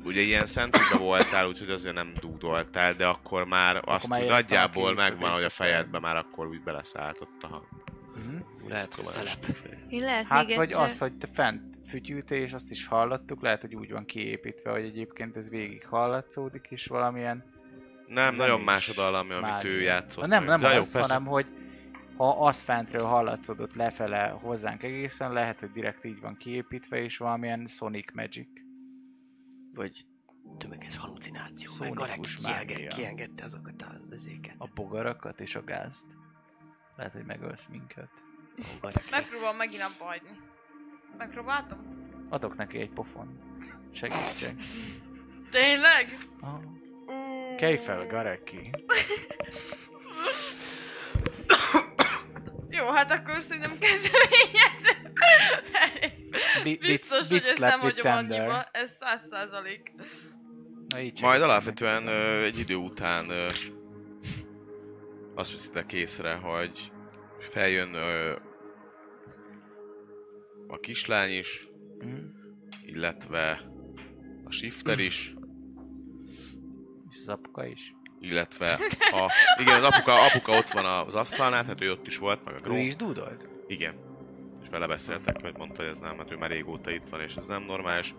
Ugye ilyen szentségbe voltál, úgyhogy azért nem dúdoltál, de akkor már azt már nagyjából megvan, hogy a fejedbe már akkor úgy beleszállt ott a hang. Mhm. Lehet, hogy. Én lehet Hát még vagy egyszer... az, hogy te fent fütyültél, és azt is hallottuk, lehet, hogy úgy van kiépítve, hogy egyébként ez végig hallatszódik, és valamilyen Nem, zenés nagyon más a dallam, amit mágia. ő játszott. Na nem, nem az, persze. hanem hogy ha az fentről hallatszódott lefele hozzánk egészen, lehet, hogy direkt így van kiépítve, és valamilyen Sonic Magic vagy tömeges hallucináció, meg Garek kienge, kiengedte azokat a özéket. A bogarakat és a gázt. Lehet, hogy megölsz minket. Megpróbálom megint abba hagyni. Megpróbáltam? Adok neki egy pofon. Segítsek. Tényleg? Ah. Kejfel, Gareki. Jó, hát akkor szerintem kezdeményezem. Bi- Biztos, hogy ezt nem hagyom annyiba. Ez száz százalék. Majd alapvetően ö, egy idő után ö, azt veszitek észre, hogy feljön ö, a kislány is, Mhm. illetve a shifter is, És az apuka is. illetve a... Igen, az apuka, apuka ott van az asztalnál, tehát ő ott is volt, meg a Ő gró. is dúdolt? Igen. És vele beszéltek, hogy mondta, hogy ez nem, hát ő már régóta itt van, és ez nem normális.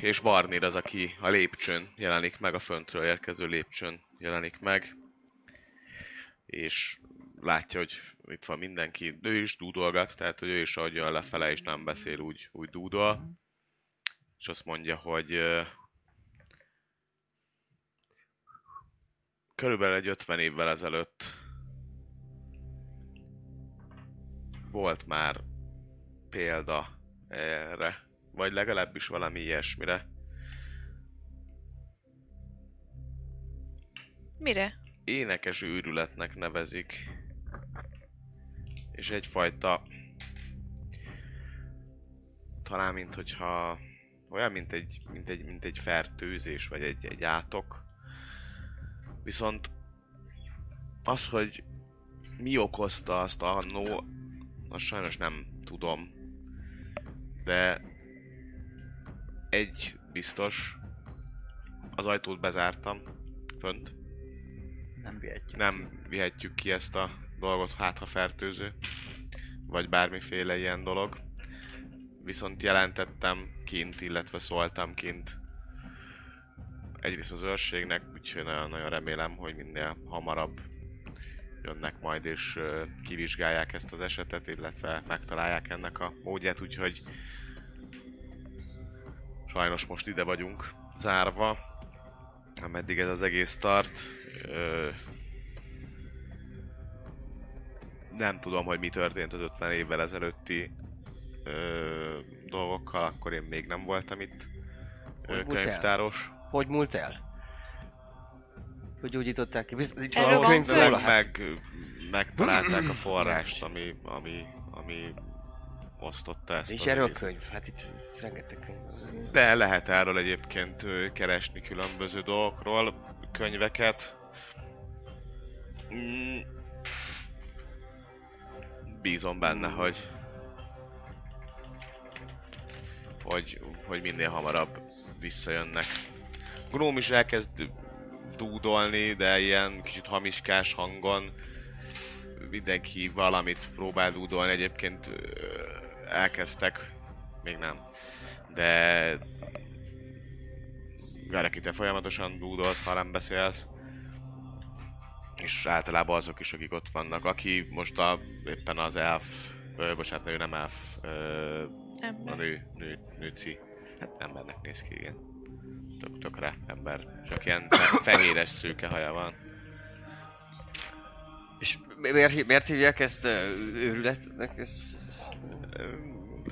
És Varnir az, aki a lépcsőn jelenik meg, a föntről érkező lépcsőn jelenik meg. És látja, hogy itt van mindenki. Ő is dúdolgat, tehát hogy ő is ahogy jön lefele, és nem beszél úgy, úgy dúdol. És azt mondja, hogy körülbelül egy 50 évvel ezelőtt volt már példa erre, vagy legalábbis valami ilyesmire. Mire? Énekes őrületnek nevezik, és egyfajta talán mint hogyha olyan, mint egy, mint egy, mint egy fertőzés, vagy egy, egy átok. Viszont az, hogy mi okozta azt annó, azt sajnos nem tudom. De egy biztos, az ajtót bezártam fönt. Nem vihetjük. Nem vihetjük ki ezt a dolgot, hát ha fertőző, vagy bármiféle ilyen dolog. Viszont jelentettem kint, illetve szóltam kint egyrészt az őrségnek, úgyhogy nagyon-nagyon remélem, hogy minél hamarabb jönnek majd és kivizsgálják ezt az esetet, illetve megtalálják ennek a módját, úgyhogy sajnos most ide vagyunk zárva, ameddig ez az egész tart. Nem tudom, hogy mi történt az 50 évvel ezelőtti dolgokkal, akkor én még nem voltam itt Hogy múlt el? Hogy múlt el? Hogy úgy jutották ki? Biz- Nincs Erről valami van könyv könyv? róla? meg, meg, megtalálták a forrást, ami, ami, ami osztotta ezt Nincs erről egészet. könyv? Hát itt rengeteg könyv. De lehet erről egyébként keresni különböző dolgokról, könyveket. Mm. Bízom benne, hogy hogy, hogy minél hamarabb visszajönnek. Gnóm is elkezd dúdolni, de ilyen kicsit hamiskás hangon. Mindenki valamit próbál dúdolni, egyébként elkezdtek, még nem, de Gareki, te folyamatosan dúdolsz, ha nem beszélsz. És általában azok is, akik ott vannak. Aki most a, éppen az elf, ö, bocsánat, ő nem elf, ö, a nő, nő, nőci. Hát embernek néz ki, igen. Tök, tökre ember. Csak ilyen fe- fehéres szőke haja van. És mi- miért, miért hívják ezt őrületnek? Ez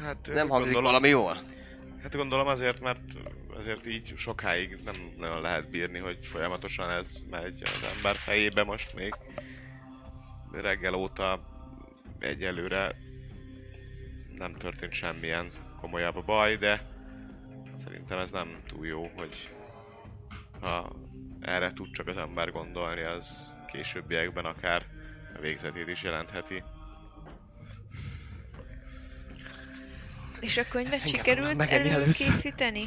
Hát nem hangzik gondolom, valami jól? Hát gondolom azért, mert azért így sokáig nem nagyon lehet bírni, hogy folyamatosan ez megy az ember fejébe most még. Reggel óta egyelőre nem történt semmilyen komolyabb baj, de szerintem ez nem túl jó, hogy ha erre tud csak az ember gondolni, az későbbiekben akár a végzetét is jelentheti. És a könyvet Engem sikerült előkészíteni?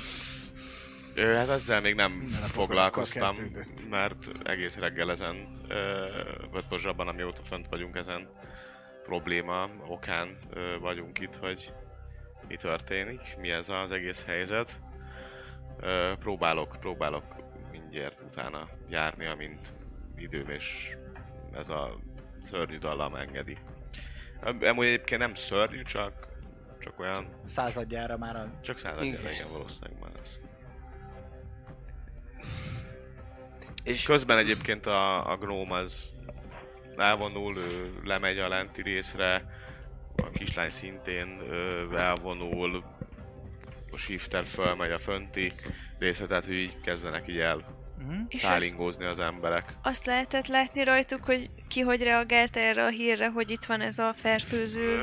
Ö, hát ezzel még nem Minden foglalkoztam, mert egész reggel ezen, ö, vagy pontosabban amióta fönt vagyunk ezen probléma okán ö, vagyunk itt, hogy mi történik, mi ez az egész helyzet. Ö, próbálok, próbálok mindjárt utána járni, amint időm és ez a szörnyű dallam engedi. Am- Amúgy egyébként nem szörnyű, csak, csak olyan, Századjára már a... csak század Igen. valószínűleg már ez. És Közben egyébként a, a gnóm az elvonul, ő lemegy a lenti részre, a kislány szintén ö, elvonul, a shifter fölmegy a fönti részre, tehát hogy így kezdenek így el Mhm. Szállingózni az emberek. azt lehetett látni rajtuk, hogy ki hogy reagált erre a hírre, hogy itt van ez a fertőző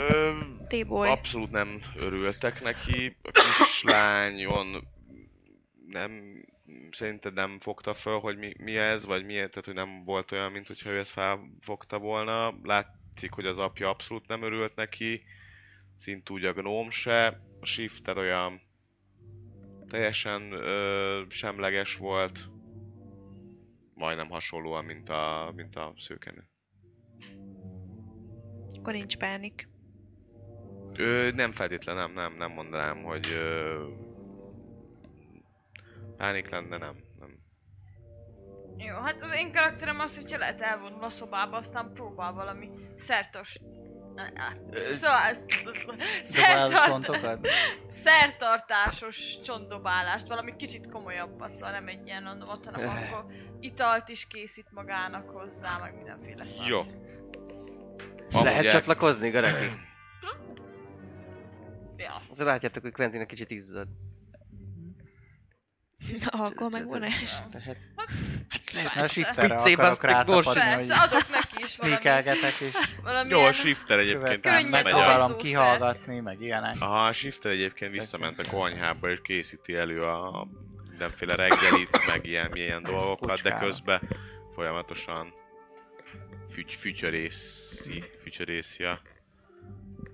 téboly. abszolút nem örültek neki. A kislányon nem, szerinted nem fogta föl, hogy mi, mi ez, vagy mi, tehát hogy nem volt olyan, mint hogyha ő ezt felfogta volna. Látszik, hogy az apja abszolút nem örült neki, szint úgy a gnóm se. A shifter olyan teljesen ö, semleges volt, majdnem hasonlóan, mint a, mint a szőkenő. Akkor nincs pánik. Ö, nem feltétlen, nem, nem, nem mondanám, hogy ö, pánik lenne, nem, nem. Jó, hát az én karakterem az, hogyha lehet elvonul a szobába, aztán próbál valami szertos... Szóval... Szertart... szertartásos csontdobálást, valami kicsit komolyabbat, szóval nem egy ilyen ott, hanem akkor italt is készít magának hozzá, meg mindenféle szart. Jó. Lehet Amúgy csatlakozni, Gareki? Ja. Azért látjátok, hogy Quentin egy kicsit izzad. Na, akkor. Lehet. A Persze. shifterre Pici, akarok basztek, rátapadni, gors. hogy Persze, adok neki is valami, sneakelgetek és valami Jó, a shifter egyébként megpróbálom kihallgatni, meg ilyenek. Aha, a shifter egyébként visszament a konyhába és készíti elő a mindenféle reggelit, meg ilyen, ilyen dolgokat, de közben folyamatosan füty, fütyörészi, fütyörészi a,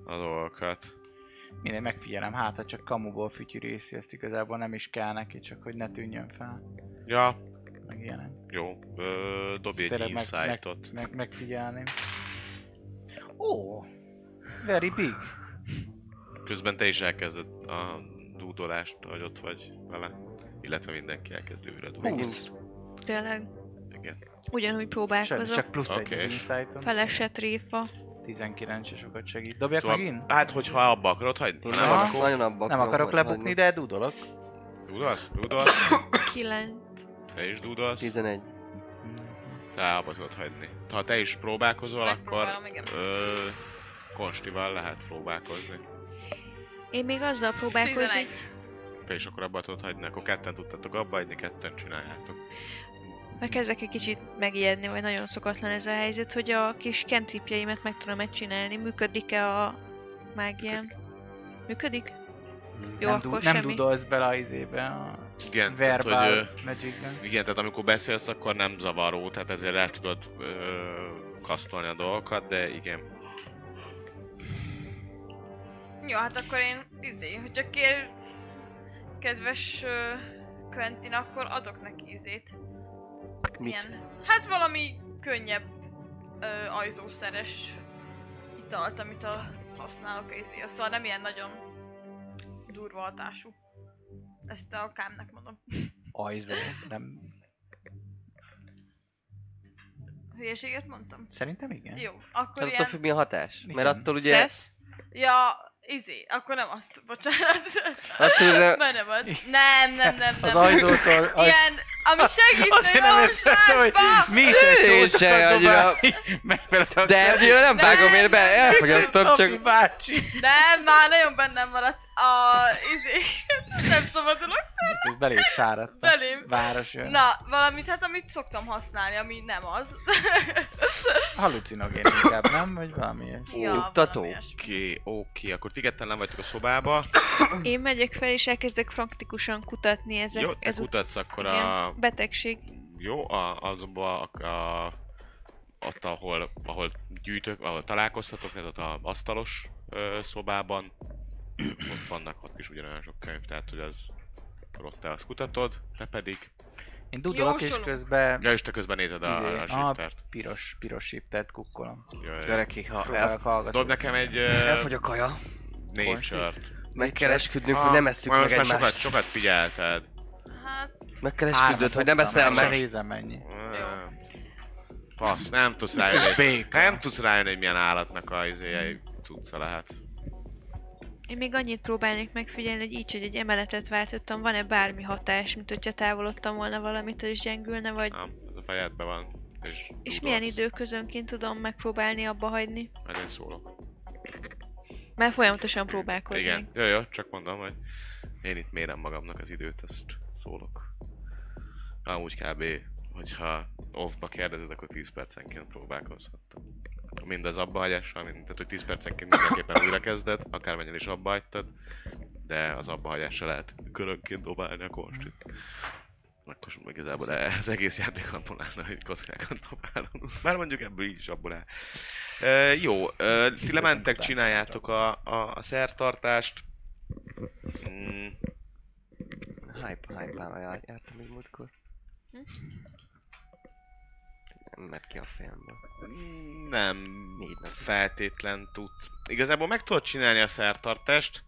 a dolgokat. Minden megfigyelem, hát ha csak kamuból fütyűrészi, ezt igazából nem is kell neki, csak hogy ne tűnjön fel, Ja, meg ilyenek. jó, ö, dobj egy Tényleg meg, meg, insightot. meg, megfigyelni. Ó, oh, very big. Közben te is elkezded a dúdolást, hogy ott vagy vele. Illetve mindenki elkezd őre dúdolni. Tényleg. Igen. Ugyanúgy Sem, próbálkozok. csak plusz egy Oké. az insightom. Felesett réfa. 19 és sokat segít. Dobjak Szóval, megint? hát, hogyha abba akarod hagyni, nem, akkor Nagyon abba Nem akarok hagyni. lebukni, de dudolok. dúdolsz, dúdolsz, 9. te is dúdolsz. 11. Te abba tudod hagyni. Ha te is próbálkozol, akkor ö, konstival lehet próbálkozni. Én még azzal próbálkozom. 11. Te is akkor abba tudod hagyni, akkor ketten tudtatok abba hagyni, ketten csináljátok. Mert kezdek egy kicsit megijedni, vagy nagyon szokatlan ez a helyzet, hogy a kis kentripjeimet meg tudom megcsinálni. Működik-e a mágiám? Működik? Jó, nem, akkor du- nem semmi. dudolsz bele a izébe, a Igen, tehát, hogy, ö, verbal magicben. igen, tehát amikor beszélsz, akkor nem zavaró, tehát ezért el tudod ö, kasztolni a dolgokat, de igen. Jó, hát akkor én, izé, hogyha kér kedves uh, Quentin, akkor adok neki izét. Mit? Ilyen, hát valami könnyebb ö, ajzószeres italt, amit a, használok izé. Szóval nem ilyen nagyon durva hatású. Ezt a kámnak mondom. Ajzó, nem... Hülyeséget mondtam? Szerintem igen. Jó, akkor Tehát attól ilyen... függ mi a hatás? Igen. Mert attól ugye... Szesz? Ja, izé, akkor nem azt, bocsánat. Attól ugye... Már nem ad. Nem, nem, nem, nem. Az ajzótól... Aj... Ilyen, ami segít Azért nem értettem, hogy mész egy Én se annyira- De ebből nem vágom én be, elfogyasztom, csak... bácsi! Nem, már nagyon bennem maradt a izé. Nem szabadulok Ez beléd száradt a belém. város jön. Na, valamit hát, amit szoktam használni, ami nem az. Halucinogén inkább, nem? Vagy valami ilyesmi. Oké, oké, akkor ti ketten nem vagytok a szobába. Én megyek fel és elkezdek praktikusan kutatni ezek. Jó, te ez kutatsz akkor igen, a... betegség. Jó, a, azonban a, a, ott, ahol, ahol gyűjtök, ahol találkoztatok, ez ott a asztalos ö, szobában, ott vannak ott is ugyanolyan sok könyv, tehát hogy az ott te azt kutatod, te pedig... Én dudolok és közben Ja, és te közben nézed a, izé, a a piros, piros shiftert kukkolom. Gareki, ha el. Dob nekem egy uh, elfogy a kaja, nature meg kell esküdnünk, Ah, hogy nem most meg már sokat, egymást. sokat figyelted. Hát, Meg kell esküdnöd, hogy nem eszel meg. Nézem mennyi. Passz, nem tudsz rájönni. Nem tudsz rájönni, hogy milyen állatnak a izéje cucca lehet. Én még annyit próbálnék megfigyelni, hogy így, hogy egy emeletet váltottam, van-e bármi hatás, mint hogyha távolodtam volna valamitől és gyengülne, vagy... Nem, ez a fejedben van. És, És milyen időközönként tudom megpróbálni abba hagyni? Majd én szólok. Mert folyamatosan próbálkoznék. Igen, jó, jó, csak mondom, hogy én itt mérem magamnak az időt, ezt szólok. Amúgy kb. Hogyha off-ba kérdezed, akkor 10 percenként próbálkozhattam. Mind az abbahagyással, mind, tehát hogy 10 percenként mindenképpen újra kezded, akármennyire is abba hagytad, de az abbahagyással lehet körönként dobálni a konstit. Akkor meg igazából az egész játék abból állna, hogy kockákat dobálunk. Már mondjuk ebből így is abból áll. E, jó, e, ti lementek, csináljátok a, a, a szertartást. Mm, Hype, hype jár, jártam még múltkor. Nem mert ki a fejemből. nem Négy nap. feltétlen tudsz. Igazából meg tudod csinálni a szertartást,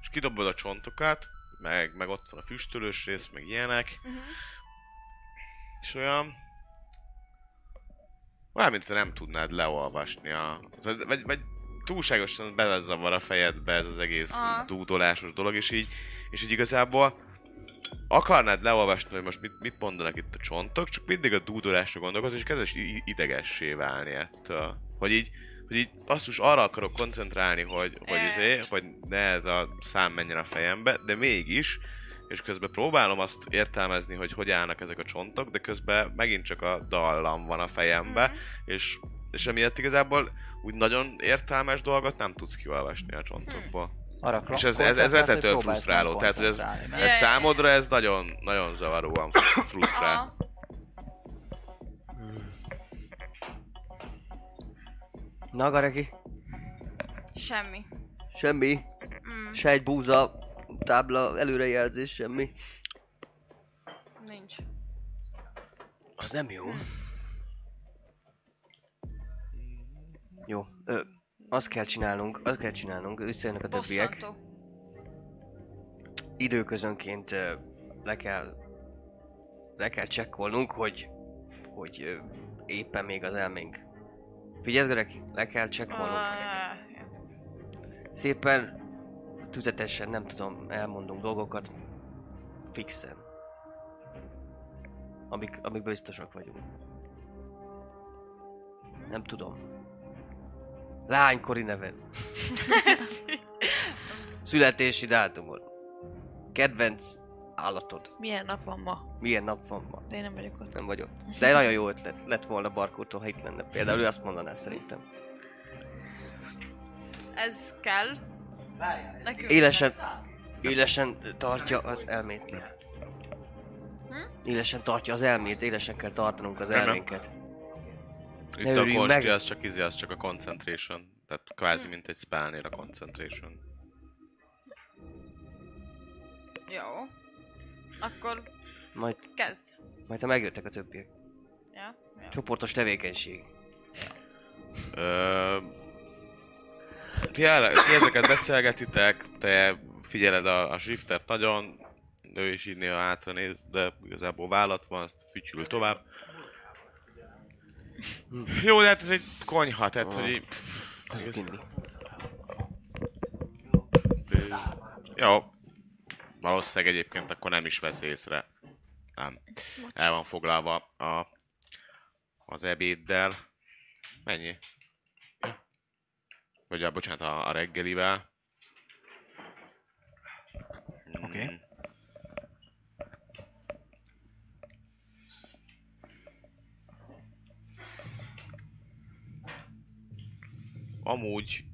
és kidobod a csontokat, meg, meg ott van a füstölős rész, meg ilyenek, Uh-huh. és olyan... Olyan, mint te nem tudnád leolvasni a... Vagy, vagy, vagy túlságosan belezavar a fejedbe ez az egész Aha. dúdolásos dolog, és így, és így igazából akarnád leolvasni, hogy most mit, mit mondanak itt a csontok, csak mindig a dúdolásra gondolkozol, és kezdesz idegessé válni ettől. Hogy így, hogy így azt is arra akarok koncentrálni, hogy, hogy, izé, hogy ne ez a szám menjen a fejembe, de mégis, és közben próbálom azt értelmezni, hogy hogy állnak ezek a csontok, de közben megint csak a dallam van a fejembe, Mhm. és, és emiatt igazából úgy nagyon értelmes dolgot nem tudsz kiolvasni a csontokból. Arra És ez- ez- ez próbálsz frusztráló, tehát, hogy ez- Ez számodra ez nagyon, nagyon zavaróan frusztrál. Aha. Nagareki? Semmi. Semmi. Mm, Se egy búza, tábla, előrejelzés, semmi. nincs. Az nem jó. Jó, ö, azt kell csinálnunk, azt kell csinálnunk, visszajönnek a többiek. Bosszantó. Időközönként le kell, le kell csekkolnunk, hogy, hogy éppen még az elménk. Figyelsz, Göreg? Le kell csekkolnunk. Ah, Szépen, tüzetesen, nem tudom, elmondunk dolgokat. Fixen. Amik, amik biztosak vagyunk. Nem tudom. Lánykori neved. Születési dátumod. Kedvenc állatod. Milyen nap van ma? Milyen nap van ma? De én nem vagyok ott. Nem vagyok. De nagyon jó ötlet lett volna Barkótól, ha itt lenne. Például ő azt mondaná szerintem. Ez kell. Nekünk. Élesen, élesen tartja az elmét. Hm? Élesen tartja az elmét, élesen kell tartanunk az nem. elménket. Itt Ne a meg. az csak izé, az csak a concentration. Tehát kvázi mint egy spellnél a concentration. Jó. Akkor Majd, kezd. majd ha megjöttek a többiek. Ja? ja. Csoportos tevékenység. Ö... Ti, el, ti ezeket beszélgetitek, te figyeled a, a shiftet nagyon, ő is így néha hátra néz, de igazából vállat van, azt fütyül tovább. Jó, de hát ez egy konyha, tehát hogy így... pff. Jó. Valószínűleg egyébként akkor nem is vesz észre. Nem. El van foglalva a, az ebéddel. Mennyi? Vagy a, bocsánat, a, a reggelivel. Oké. Mm. Amúgy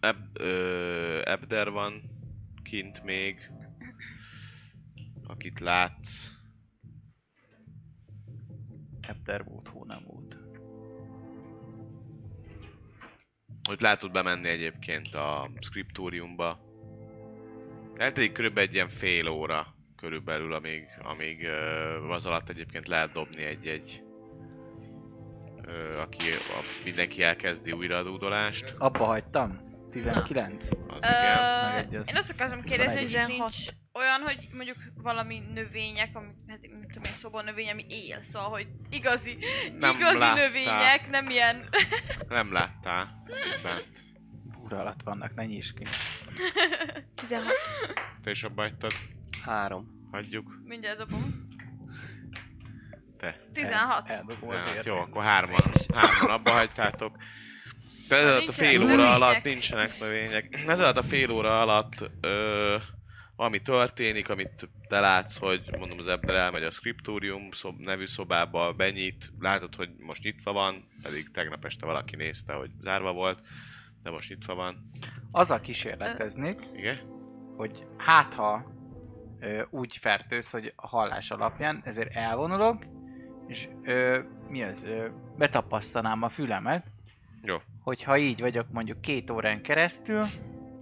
Eb, ö, Ebder van kint még, akit látsz. Ebder volt, hó nem volt. Hogy látod bemenni egyébként a skriptóriumba. Eltelik körülbelül egy ilyen fél óra körülbelül, amíg, amíg az alatt egyébként lehet dobni egy-egy aki, a, mindenki elkezdi újra a dúdolást. Abba hagytam. 19. Az igen. megegyez. Én azt akartam kérdezni, hogy 21. itt nincs olyan, hogy mondjuk valami növények, ami, hát mit tudom én, szobanövény, ami él, szóval, hogy igazi, Nem igazi láttál. növények, nem ilyen... Nem láttál bent. Búra alatt vannak, ne nyisd ki. 16. Te is abba hagytad? Három. Hagyjuk. Mindjárt dobom. Te. 16. Eldobol Hát, vért. jó, akkor hárman, hárman abba hagytátok. De ez alatt a fél óra növények. alatt nincsenek növények. Ez alatt a fél óra alatt ö, ami történik, amit te látsz, hogy mondom az ember elmegy a Scriptorium szob, nevű szobába, benyit, látod, hogy most nyitva van, pedig tegnap este valaki nézte, hogy zárva volt, de most nyitva van. Azzal kísérleteznék, Igen? hogy hát ha ö, úgy fertőz, hogy a hallás alapján, ezért elvonulok, és ö, mi az, ö, betapasztanám a fülemet, Jó. hogyha így vagyok mondjuk két órán keresztül,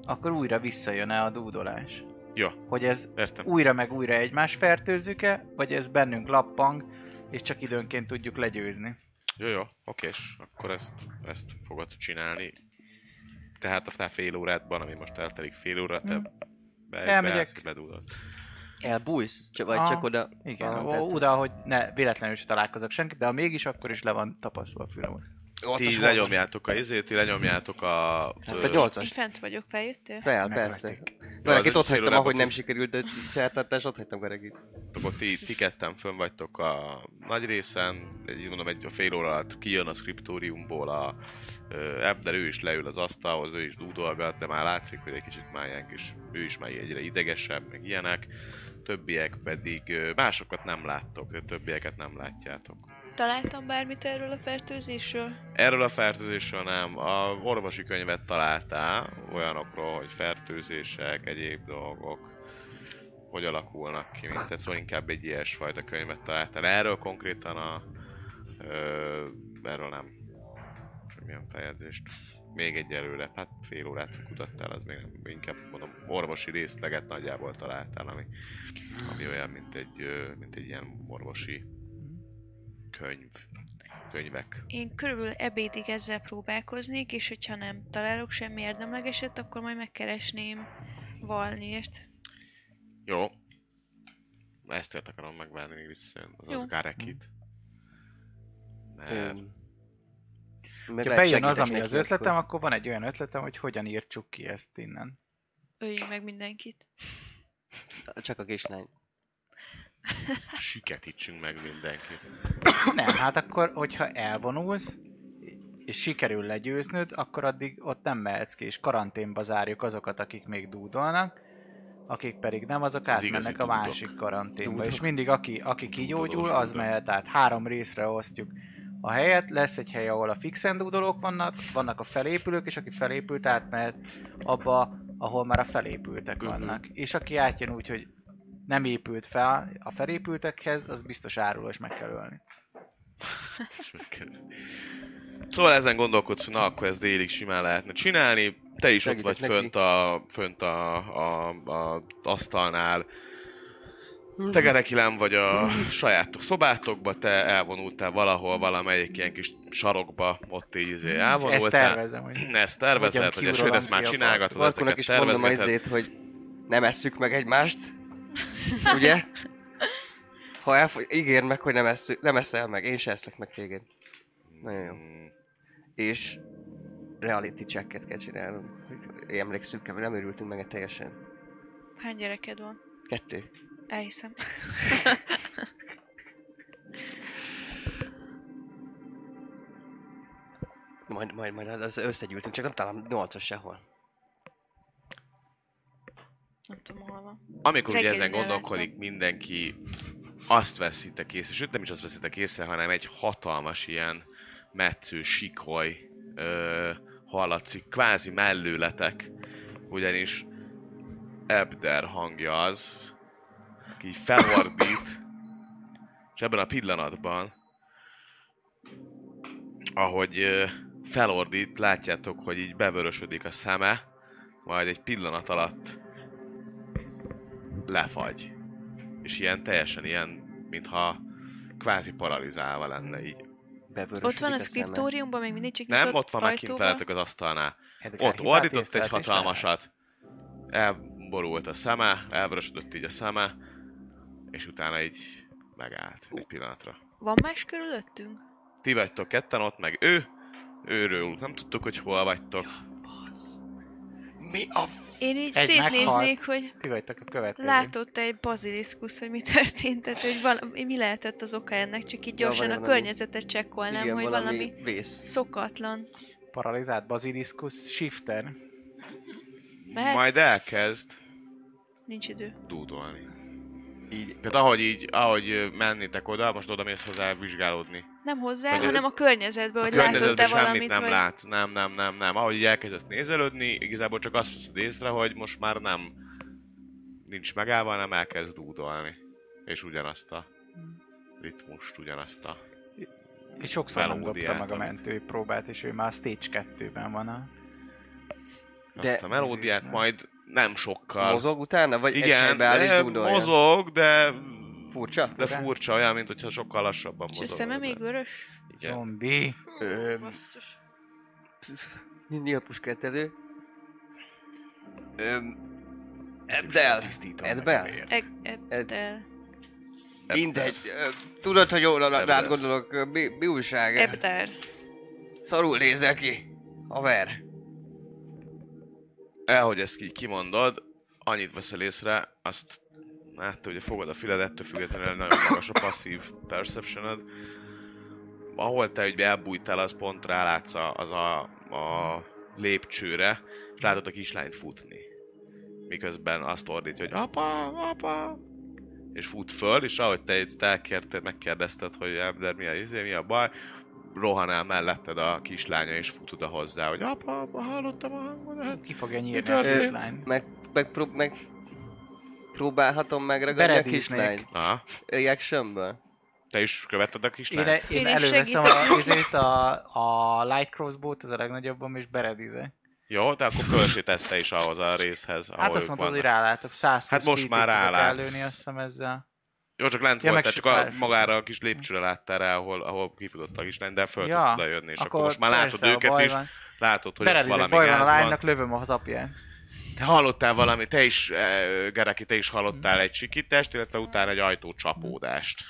akkor újra visszajön-e a dúdolás. Jó, Hogy ez értem. újra meg újra egymás fertőzzük-e, vagy ez bennünk lappang, és csak időnként tudjuk legyőzni. Jó, jó, okés. Akkor ezt, ezt fogod csinálni. Tehát a fél órádban, ami most eltelik fél óra, te Hm. be, Elmegyek. beállsz. Elbújsz? Csak, vagy Ah, csak oda... Igen, tehát- oda, hogy ne véletlenül se találkozok senkit, de ha mégis, akkor is le van tapasztva a fülem. Ott Ti az hol van? lenyomjátok a izét, ti lenyomjátok a... Hát a Én nyolcas. fent vagyok, feljöttél? Fel, Megvették. persze. Valakit ott hagytam, ahogy nem ti- sikerült, de szertartás, ott hagytam Geregit. akkor ti, ti ketten fönn vagytok a nagy részen, egy, mondom, egy fél óra alatt kijön a skriptóriumból a Ebner, ő is leül az asztalhoz, ő is dúdolgat, de már látszik, hogy egy kicsit már ilyen kis, ő is már egyre idegesebb, meg ilyenek. Többiek pedig, másokat nem láttok, de többieket nem látjátok. Találtam bármit erről a fertőzésről? Erről a fertőzésről nem, a orvosi könyvet találtál, olyanokról, hogy fertőzések, egyéb dolgok, hogy alakulnak ki, mint ez, szóval inkább egy ilyesfajta könyvet találtál. Erről konkrétan a... Ö, erről nem. Milyen fejezést? Még egy előre, hát fél órát kutattál, az még nem, inkább mondom, orvosi részleget nagyjából találtál, ami, ami olyan, mint egy, mint egy ilyen orvosi könyv, könyvek. Én körülbelül ebédig ezzel próbálkoznék, és hogyha nem találok semmi érdemlegeset, akkor majd megkeresném Valnért. Jó. Ezt akarom megvárni, még visszajön. Az Jó. az Garekit. Mert... Meg Ha bejön az, ami az ötletem, akkor van egy olyan ötletem, hogy hogyan írtsuk ki ezt innen. Öljünk meg mindenkit. akkor. Csak a kislány. Süketítsünk meg mindenkit. Nem, hát akkor, hogyha elvonulsz, és sikerül legyőznöd, akkor addig ott nem mehetsz ki, és karanténba zárjuk azokat, akik még dúdolnak, akik pedig nem, azok átmennek a másik karanténba. Dúdok. És mindig, aki, aki kigyógyul, az mehet át. Három részre osztjuk a helyet, lesz egy hely, ahol a fixen dúdolók vannak, vannak a felépülők, és aki felépült, átmehet abba, ahol már a felépültek Mhm. vannak. És aki átjön úgy, hogy nem épült fel a felépültekhez, az biztos árul, és meg kell ölni. Szóval ezen gondolkodsz, hogy na akkor ez délig simán lehetne csinálni. Te is ott Segítek vagy neki. fönt a, fönt a, a, a asztalnál. Te Gerekilem vagy a sajátok szobátokba, te elvonultál valahol, valamelyik ilyen kis sarokba, ott így izé Ezt elvonultál. tervezem, hogy Ezt tervezed, hogy kiuralom ezt már csinálgatod, ezeket is mondom tervezgeted. izét, hogy nem esszük meg egymást. Ugye? Ha elfogy, ígér meg, hogy nem, esszük, nem eszel meg, én se eszlek meg téged. Nagyon jó. És reality checket kell csinálnunk. Hogy emlékszünk, nem örültünk meg teljesen. Hány gyereked van? Kettő. Elhiszem. Majd, majd, majd az összegyűltünk, csak nem talán nyolcas sehol. Nem tudom, hol van. Amikor ugye ezen gondolkodik láttam. mindenki, azt veszitek észre, sőt nem is azt veszitek észre, hanem egy hatalmas ilyen metsző sikoly ö, hallatszik, kvázi mellőletek, ugyanis Ebder hangja az, aki felordít, és ebben a pillanatban, ahogy ö, felordít, látjátok, hogy így bevörösödik a szeme, majd egy pillanat alatt lefagy. És ilyen teljesen ilyen, mintha kvázi paralizálva lenne így. Ott van a skriptóriumban, még mindig csak Nem, ott van meg kint veletek az asztalnál. Edgar Ott hibát ordított egy hatalmasat, elborult a szeme, elvörösödött így a szeme, és utána így megállt egy pillanatra. Van más körülöttünk? Ti vagytok ketten ott, meg ő, őről nem tudtuk, hogy hol vagytok. Mi a... Én így Egy szétnéznék, meghalt. hogy Ti vagytok a következő. látott egy baziliszkusz, hogy mi történt, tehát hogy valami, mi lehetett az oka ennek, csak így gyorsan van a valami- környezetet csekkolnám, Igen, hogy valami, valami vész. szokatlan. Paralizált baziliszkusz shifter. Mehet? Majd elkezd Nincs idő. dúdolni. Így. Tehát ahogy így, ahogy mennétek oda, most oda mész hozzá vizsgálódni. Nem hozzá, Vagy hanem a környezetbe, A hogy látod környezetben te semmit valamit, nem vagy... látsz, nem, nem, nem, nem. Ahogy így elkezdesz nézelődni, igazából csak azt veszed észre, hogy most már nem nincs megállva, hanem elkezd dúdolni. És ugyanazt a ritmust, ugyanazt a... És sokszor nem dobta meg a amit- mentői próbát, és ő már a Stage 2-ben van a... De- azt a melódiát, majd nem sokkal. Mozog utána? Vagy egy Igen, helybe áll és de dúdolja? mozog, de... Furcsa? De furcsa, olyan, mint hogyha sokkal lassabban És a mozog. szeme még vörös? Igen. Zombi. Öm. Basszus. Nyilpuskát elő. Öm, Ebdel. Eg, ebdel. Mindegy. Tudod, hogy jól Ebdel. rád gondolok. Mi, mi újság? Ebder. Szarul nézel ki. Haver. Elhogy ezt így kimondod, annyit veszel észre, azt hát ugye fogod a füled, ettől függetlenül nagyon magas a passzív perceptionod. Ahol te ugye elbújtál, az pont rálátsz a, az a, a lépcsőre, és látod a kislányt futni. Miközben azt ordítja, hogy apa, apa, és fut föl, és ahogy te itt elkérted, megkérdezted, hogy Ember, mi a izé, mi a baj, rohan el melletted a kislánya, és fut oda hozzá, hogy apa, apa, hallottam a hangodat. Ki fogja nyírni a kislány? Meg, meg, prób- meg próbálhatom megragadni a Beredíznék. kislányt? Aha. Reactionből? Te is követted a Én, kislányt? én, Én is előveszem a, izét, a, a light crossbow-t, az a legnagyobbom, és beredizek. Jó, de akkor fölsétesz te is ahhoz a részhez, ahol Hát azt mondtad, hogy vannak. rálátok. 120 Hát most már tudok rálátsz. Előni, azt hiszem ezzel. Jó, csak lent Ja, se csak a, magára a kis lépcsőre láttál rá, ahol, ahol kifutott a kislány, de föl Ja, tudsz lejönni, és akkor, most már látod a őket is, van. látod, hogy ott Beredizek, valami baj van a gáz van. lánynak, lövöm az apján. Te hallottál valami, te is, eh, Gereki, te is hallottál egy sikítást, illetve utána egy ajtó csapódást.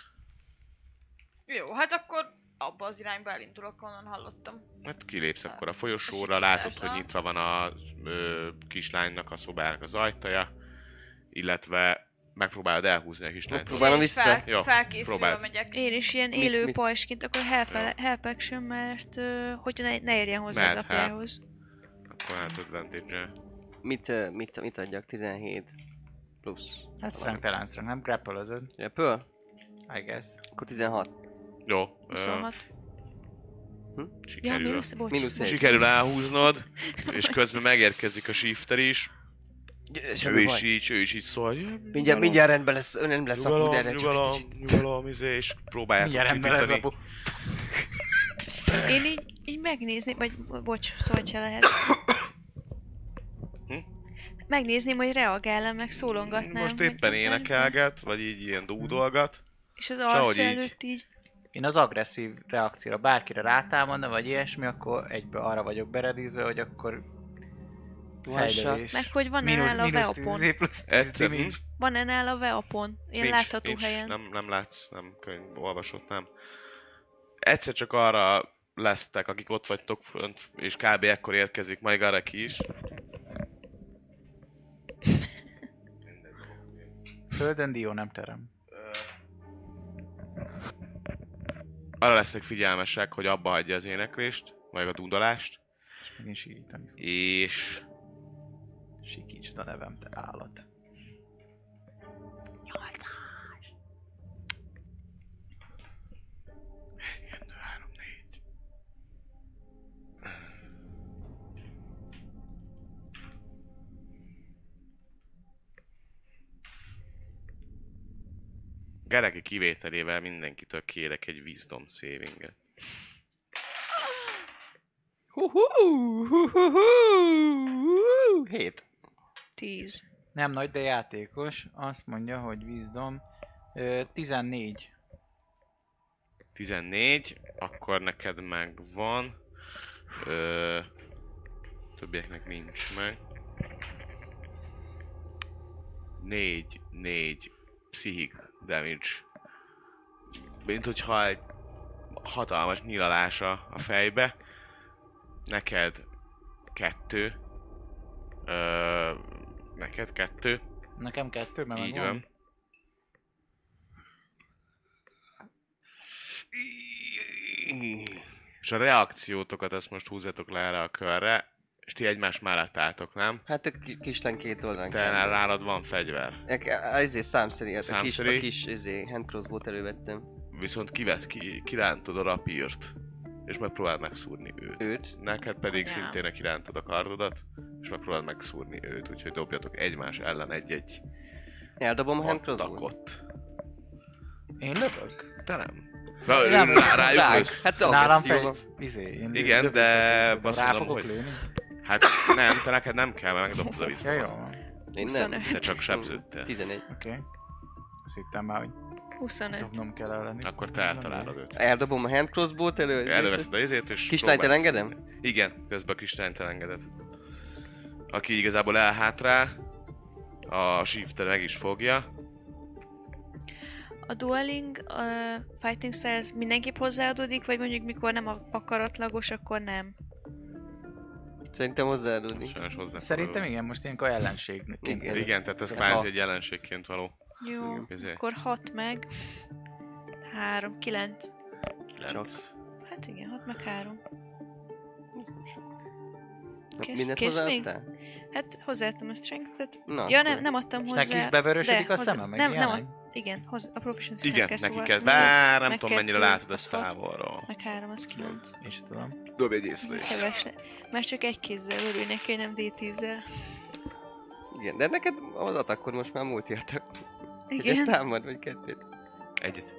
Jó, hát akkor abba az irányba elindulok, onnan hallottam. Hát kilépsz akkor a folyosóra, A látod, hogy nyitva van a ö, kislánynak a szobának az ajtaja, illetve megpróbálod elhúzni a kislányt. Próbálom vissza? Fel, Jó, felkészülve próbáld. megyek. Én is ilyen Mit- élő mit? pajsként, akkor help, Jó. help action, mert uh, hogy ne, ne érjen hozzá Mehet az help. apjához. Akkor hát advantage Mit, mit, mit adjak? 17 plusz. Hát strength, nem grapple Repül? I guess. Akkor 16. Jó, ö, 26. Ja, sikerül. mínusz, bocs. Mínusz. Sikerül elhúznod, és közben megérkezik a shifter is. Ő is így, ő is így szól, Mindjárt, mindjárt rendben lesz, nem lesz nyugalom, akkor, de erre csak egy nyugalom, nyugalom, izé, és próbáljátok Mindjárt rendben lesz apu. Én így, így megnézném, vagy bocs, szóval se lehet. Hm? Megnézném, hogy reagál meg szólongatnám. Most éppen énekelget, vagy így ilyen dúdolgat. És az arc így. előtt így. Én az agresszív reakcióra bárkire rátámadna, vagy ilyesmi, akkor egybe arra vagyok beredízve, hogy akkor Fejlődés. Meg hogy van-e Mínusz- nála a mínusz Veopon? 10 plusz 10 Egyszer, damage. Van-e nála a Veopon? Ilyen látható nincs, helyen. Nem, nem látsz, nem könyv, olvasott, nem. Egyszer csak arra lesztek, akik ott vagytok fönt, és kb. ekkor érkezik majd Gareki is. Földön dió nem terem. Arra lesznek figyelmesek, hogy abba hagyja az éneklést, vagy a dundolást, És megint sírítani fog. és Sikítsd a nevem, te állat. Egy, kettő, három, négy. Gereki kivételével mindenkitől kérek egy wisdom savinget. Hét. 10. Nem nagy, de játékos. Azt mondja, hogy. Ö, 14. 14, akkor neked meg van. Ö, többieknek nincs meg. 4, 4 pszichik damage. Mint hogyha egy hatalmas nyilalása a fejbe. Neked kettő. Ö, neked kettő. Nekem kettő, mert Így megvan. van. És a reakciótokat ezt most húzzatok le erre a körre, És ti egymás mellett álltok, nem? Hát a ki- kislány két oldalán Te kell. nálad van fegyver. Ezért számszerű, hát a kis, a kis izé, hand crossbow-t elővettem. Viszont kivet, ki, kirántod a rapírt. És megpróbáld megszúrni őt. Őt. Neked pedig Ja. szintén kirántod a kardodat, és megpróbáld megszúrni őt, úgyhogy dobjatok egymás ellen egy-egy Eldobom a hand crossbow-t? atakot. Én lövök. Te nem. Na, Nem, rá, rájuk lősz. Hát Nálam fegy... Izé, én Igen, lövök, de azt Rá mondom, fogok hogy- lőni? Hát nem, te neked nem kell, mert megdobtad a Ja, vissza. jó van. Én nem. 25. Te csak sebződtél. 11. Oké. Okay. Azt hittem már, hogy 25. dobnom kell elleni. Akkor te eltalálod őt. Eldobom a hand crossbow-t elő. Előveszed a izét, és Kislányt elengedem? Igen, közben a kislányt elengeded. Aki igazából elhátrál, a shifter meg is fogja. A dueling, a fighting styles mindenképp hozzáadódik, vagy mondjuk mikor nem a- akaratlagos, akkor nem? Szerintem hozzáadódni. Sajnos hozzá. Szerintem igen, most ilyenkor ellenségnek. Igen. Igen, tehát ez kvázi egy jelenségként való. Jó, Izé, akkor 6 meg 3, 9. kilenc. Hát igen, 6 meg 3. Kész- Mindent kész még? Hát hozzáadtam a strength-et. Na, Ja, akkor- nem, nem adtam És hozzá. neki is bevörösödik a hozzá- szeme, meg nem, nem, ilyenek? a, igen, hozzá, a proficiency Igen, kell, neki szóval kell. Bár nem tudom mennyire látod ezt távolról. Meg 3, az 9. Én is tudom. Dobj egy észre. Már csak egy kézzel örülj neki, nem D10-zel. Igen, de neked az atakod most már múlt értek. Igen. támad, vagy kettőt. Egyet.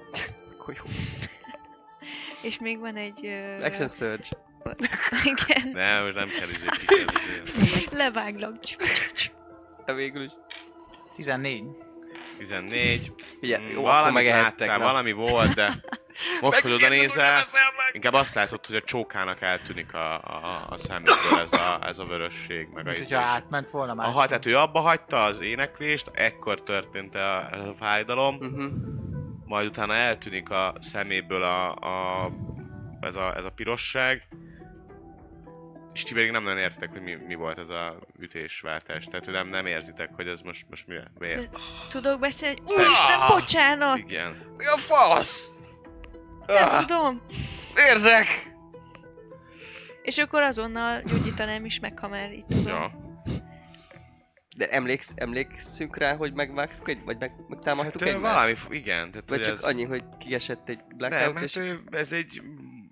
Akkor jó. És még van egy... Uh, Action Surge. igen. Nem, most nem kell izé. Leváglak. De végül is. 14. 14. Ugye, Mm, jó, akkor valami megehettek. láttál, na. valami volt, de most, hogy oda nézel, inkább azt látod, hogy a csókának eltűnik a, a, a szeméből ez a, ez a vörösség, meg a Mint izé hogyha átment volna már. Aha, tehát ő abba hagyta az éneklést, ekkor történt a, a fájdalom, Mhm. majd utána eltűnik a szeméből a, a, ez, a, ez a pirosság, és ti pedig nem nagyon értitek, hogy mi, mi volt ez a ütésváltás. Tehát, hogy nem, nem érzitek, hogy ez most, most mi, miért. Tudok beszélni? Úristen, bocsánat! Igen. Mi a fasz? Nem Ah, tudom. érzek! És akkor azonnal gyógyítanám is meg, ha már itt tudom. Ja. De emléksz, emlékszünk rá, hogy megvágtuk egy, vagy meg, megtámadtuk Hát egymást? valami, f- igen. Tehát, Vagy hogy csak ez... annyi, hogy kiesett egy Nem, blackout, hát és... ö, ez egy,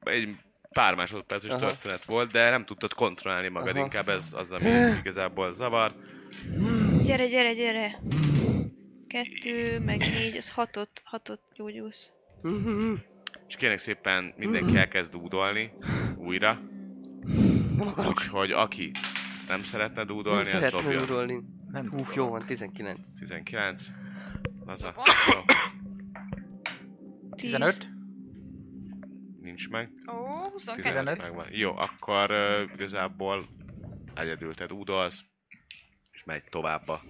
egy pár másodperces Aha. történet volt, de nem tudtad kontrollálni magad, Aha. inkább ez az, ami igazából zavar. Gyere, gyere, gyere! Kettő, meg négy, ez hatot, hatot gyógyulsz. És kérlek szépen mindenki elkezd dúdolni újra, Nem akarok. úgyhogy aki nem szeretne Nem dúdolni, az szeretném dobja. urolni. Nem Hú, jó van, 19. 19. Laza. Jó, Tíz. 15? nincs meg. Ó, 22. 15. megvan. Jó, akkor uh, igazából egyedül te dúdolsz, és megy tovább a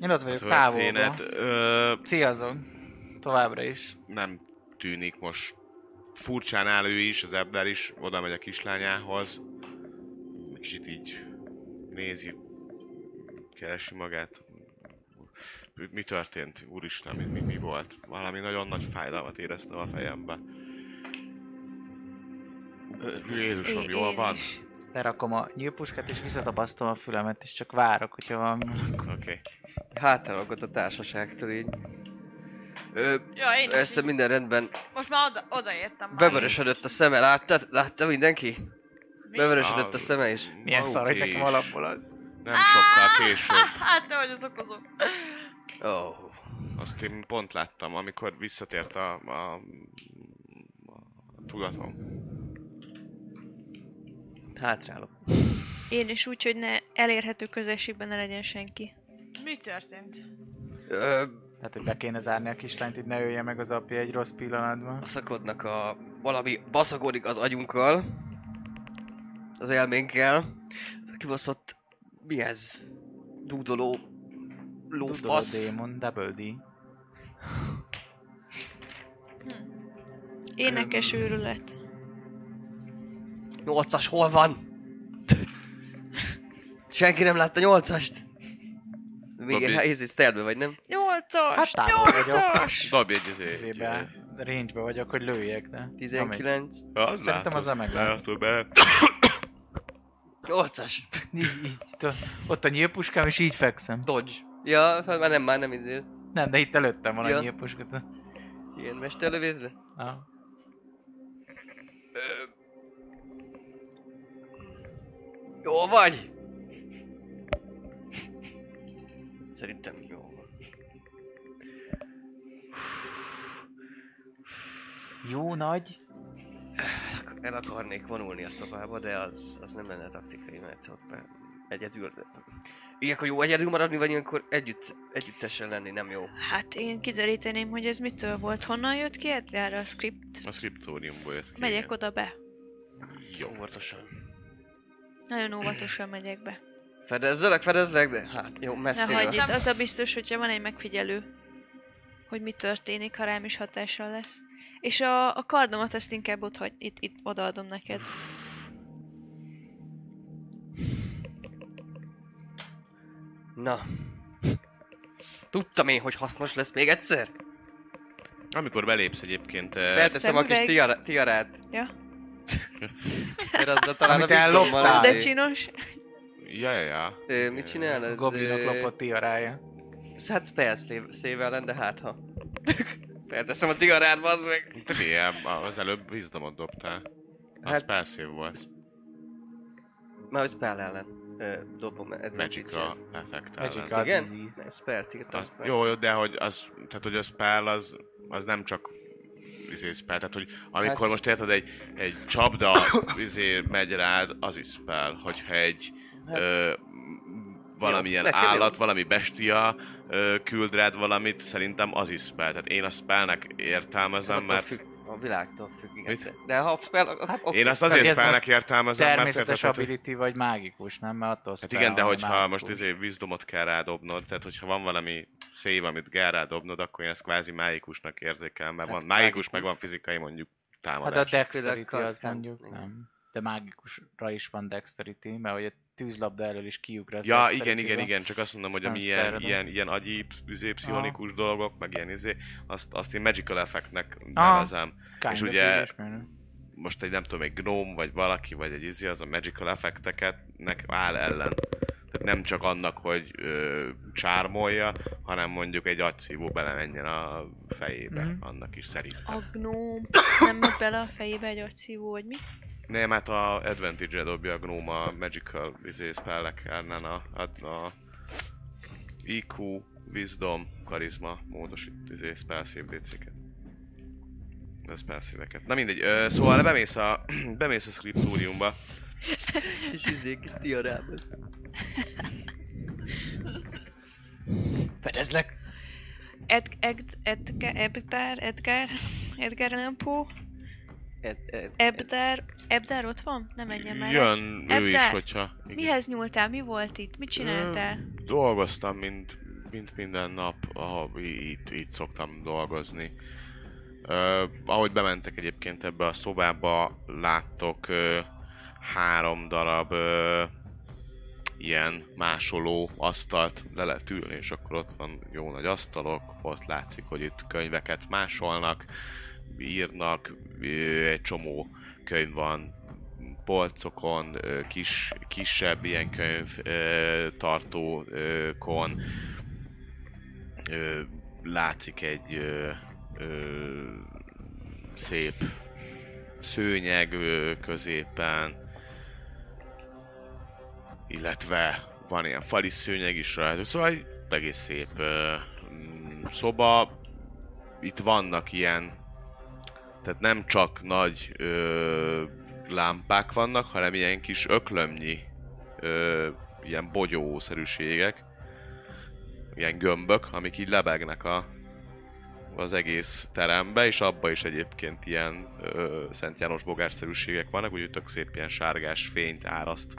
Én ott vagyok történet. távolban. Ö, Célzok. Továbbra is. nem tűnik most furcsán áll ő is, az Ebner is, oda megy a kislányához. Kicsit így nézi, keresi magát. Mi- történt? Úristen, mi, mi, mi volt? Valami nagyon nagy fájdalmat éreztem a fejembe. Jézusom, jól van? is. Lerakom a nyílpuskát és visszatapasztom a fülemet, és csak várok, hogyha valami... Oké. Okay. Hátralagott a társaságtól így. Ö, Ja, én is. Persze minden rendben. Most már oda, odaértem. Bevörösödött a szeme, láttad? Látta mindenki? Mi? Bevörösödött a szeme is. Milyen szar, hogy nekem alapból az. Nem sokkal később. Hát te vagy az okozó. Oh. Azt én pont láttam, amikor visszatért a, a, a tudatom. Hátrálok. Én is úgy, hogy ne elérhető közelségben ne legyen senki. Mi történt? Ö, Tehát, hogy be kéne zárni a kislányt, így ne ölje meg az apja egy rossz pillanatban. szakodnak a... Valami baszagodik az agyunkkal. Az elménkkel. Ez a kibaszott... Mi ez? Dúdoló... Lófasz. démon, double D. Énekes őrület. Nyolcas hol van? Senki nem látta nyolcast? Még hézis terve vagy, nem? Nyolcas! Hát. Nyolcas! Dobj egy izé. Izébe, range vagyok, hogy lőjek, de... 19. Az Szerintem azzal meg lehet. Látszol be. Nyolcas. Így, így, itt a, ott a nyílpuskám, és így fekszem. Dodge. Ja, már nem, már nem izé. Nem, de itt előttem van Ja. a nyílpuska. Ilyen mesterlövészbe. Ah. Jó vagy? Szerintem jó nagy. El akarnék vonulni a szobába, de az, az nem lenne taktikai, mert ott már egyedül... Ilyenkor jó egyedül maradni, vagy ilyenkor együtt, együttesen lenni nem jó. Hát én kideríteném, hogy ez mitől volt. Honnan jött ki Edgar a script? A scriptoriumból jött ki. Megyek igen. oda be. Jó. Óvatosan. Nagyon óvatosan megyek be. Fedezzelek, fedezlek, de hát jó, Ne messziről. hagyj itt, az a biztos, hogyha van egy megfigyelő, hogy mi történik, ha rám is hatással lesz. És a, a kardomat ezt inkább ott hagy, itt, itt odaadom neked. Na. Tudtam én, hogy hasznos lesz még egyszer. Amikor belépsz egyébként... eh, Felteszem a kis tiara, tiarát. Ja? Mert azzal talán Amit elloptál. De csinos. Ja, ja, ja. Ö, mit csinál? A Ez, goblinok ö, lopott tiarája. Hát spell széve ellen, de hát ha. Felteszem a tiarát, bazd meg. Te milyen? Az előbb wisdomot dobtál. Az Hát- passive volt. Már hogy spell ellen. Ö, dobom. Magical effect ellen. Magical Igen? disease. Ne, Spell tiltom. Az, jó, jó, de hogy az, tehát hogy a spell az, az nem csak izé spell, tehát hogy amikor Hát- most érted egy, egy csapda izé megy rád, az is spell, hogyha egy Hát- ö, valamilyen jó. állat, valami bestia küld rád valamit, szerintem az is spell. Tehát én a spellnek értelmezem, Attól mert függ, a világtól függ, igen. Mit? De ha spell... Hát, ak- én azt azért ez spellnek értelmezem, mert Természetes ability vagy mágikus, nem? Mert attól Hát spell, igen, de hogyha mágikus. most izé wisdomot kell rádobnod, tehát hogyha van valami szév, amit kell rádobnod, akkor én ezt kvázi mágikusnak érzékelem, mert Hát van mágikus, mágikus. meg van fizikai mondjuk Hát a támadás. dexterity az mondjuk nem. De mágikusra is van dexterity, mert hogy tűzlabda elől is kiugrasz Ja, igen, igen, igen, csak azt mondom, hogy ami ilyen, ilyen, ilyen agyi, izé, pszichonikus dolgok, meg ilyen izé, azt, azt én magical effectnek nevezem. Kind és ugye-? Most egy nem tudom, egy gnóm, vagy valaki, vagy egy izé, az a magical effekteket nek áll ellen. Tehát nem csak annak, hogy ö, csármolja, hanem mondjuk egy agyszívó belemenjen a fejébe, Mhm. annak is szerintem. A gnóm nem megy bele a fejébe egy agyszívó, vagy mi? Nem, hát a advantage-re dobja a gnóm a magical izé, spellek ellen a, a, a IQ, Wisdom, Charisma, módosít izé, spell save DC-ket. A spell save-eket. Na mindegy, ö, szóval bemész a, bemész a scriptoriumba. Kis izé, kis tiarában. Fedezlek. Ed, Ed, Edgar, Edgar, Edgar, Edgar Allan Poe, Ed, ed, Ebdár, Ebdár ott van? Nem menjen már. Jön ő is, Ebbe? hogyha... igen. Mihez nyúltál? Mi volt itt? Mit csináltál? Ö, Dolgoztam, mint, mint minden nap, ahol itt, itt szoktam dolgozni. Ö, ahogy bementek egyébként ebbe a szobába, láttok ö, három darab ö, ilyen másoló asztalt le lehet ülni, és akkor ott van jó nagy asztalok, ott látszik, hogy itt könyveket másolnak, írnak, egy csomó könyv van polcokon, kis, kisebb ilyen könyv tartókon. Látszik egy szép szőnyeg középen, illetve van ilyen fali szőnyeg is rajta, szóval egy egész szép szoba. Itt vannak ilyen, tehát nem csak nagy ö, lámpák vannak, hanem ilyen kis öklömnyi, ö, ilyen bogyószerűségek, ilyen gömbök, amik így lebegnek a, az egész terembe, és abba is egyébként ilyen ö, Szent János bogárszerűségek vannak, úgyhogy tök szép ilyen sárgás fényt áraszt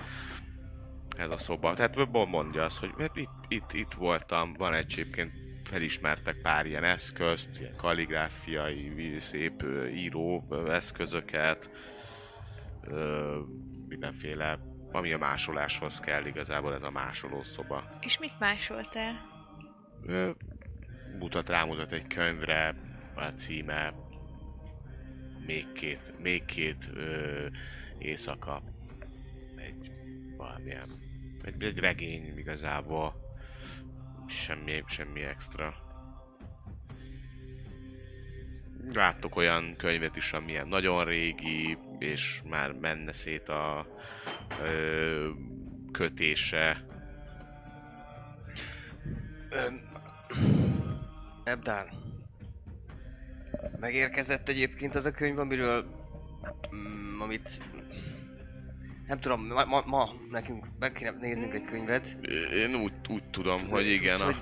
ez a szoba. Tehát mondja azt, hogy hát itt, itt, itt voltam, van egyébként felismertek pár ilyen eszközt, ilyen kalligráfiai, szép író eszközöket, mindenféle, ami a másoláshoz kell igazából ez a másoló szoba. És mit másoltál? Mutat, rámutat egy könyvre, a címe még két, még két ö, éjszaka egy valamilyen, egy, egy regény igazából. Semmi, semmi extra. Láttok olyan könyvet is, amilyen nagyon régi, és már menne szét a ö, kötése. Ebdár. Megérkezett egyébként az a könyv, amiről... Mm, amit... Nem tudom, ma, ma, ma nekünk meg kéne néznünk egy könyvet. Én úgy, úgy tudom, hogy igen, Tudsz,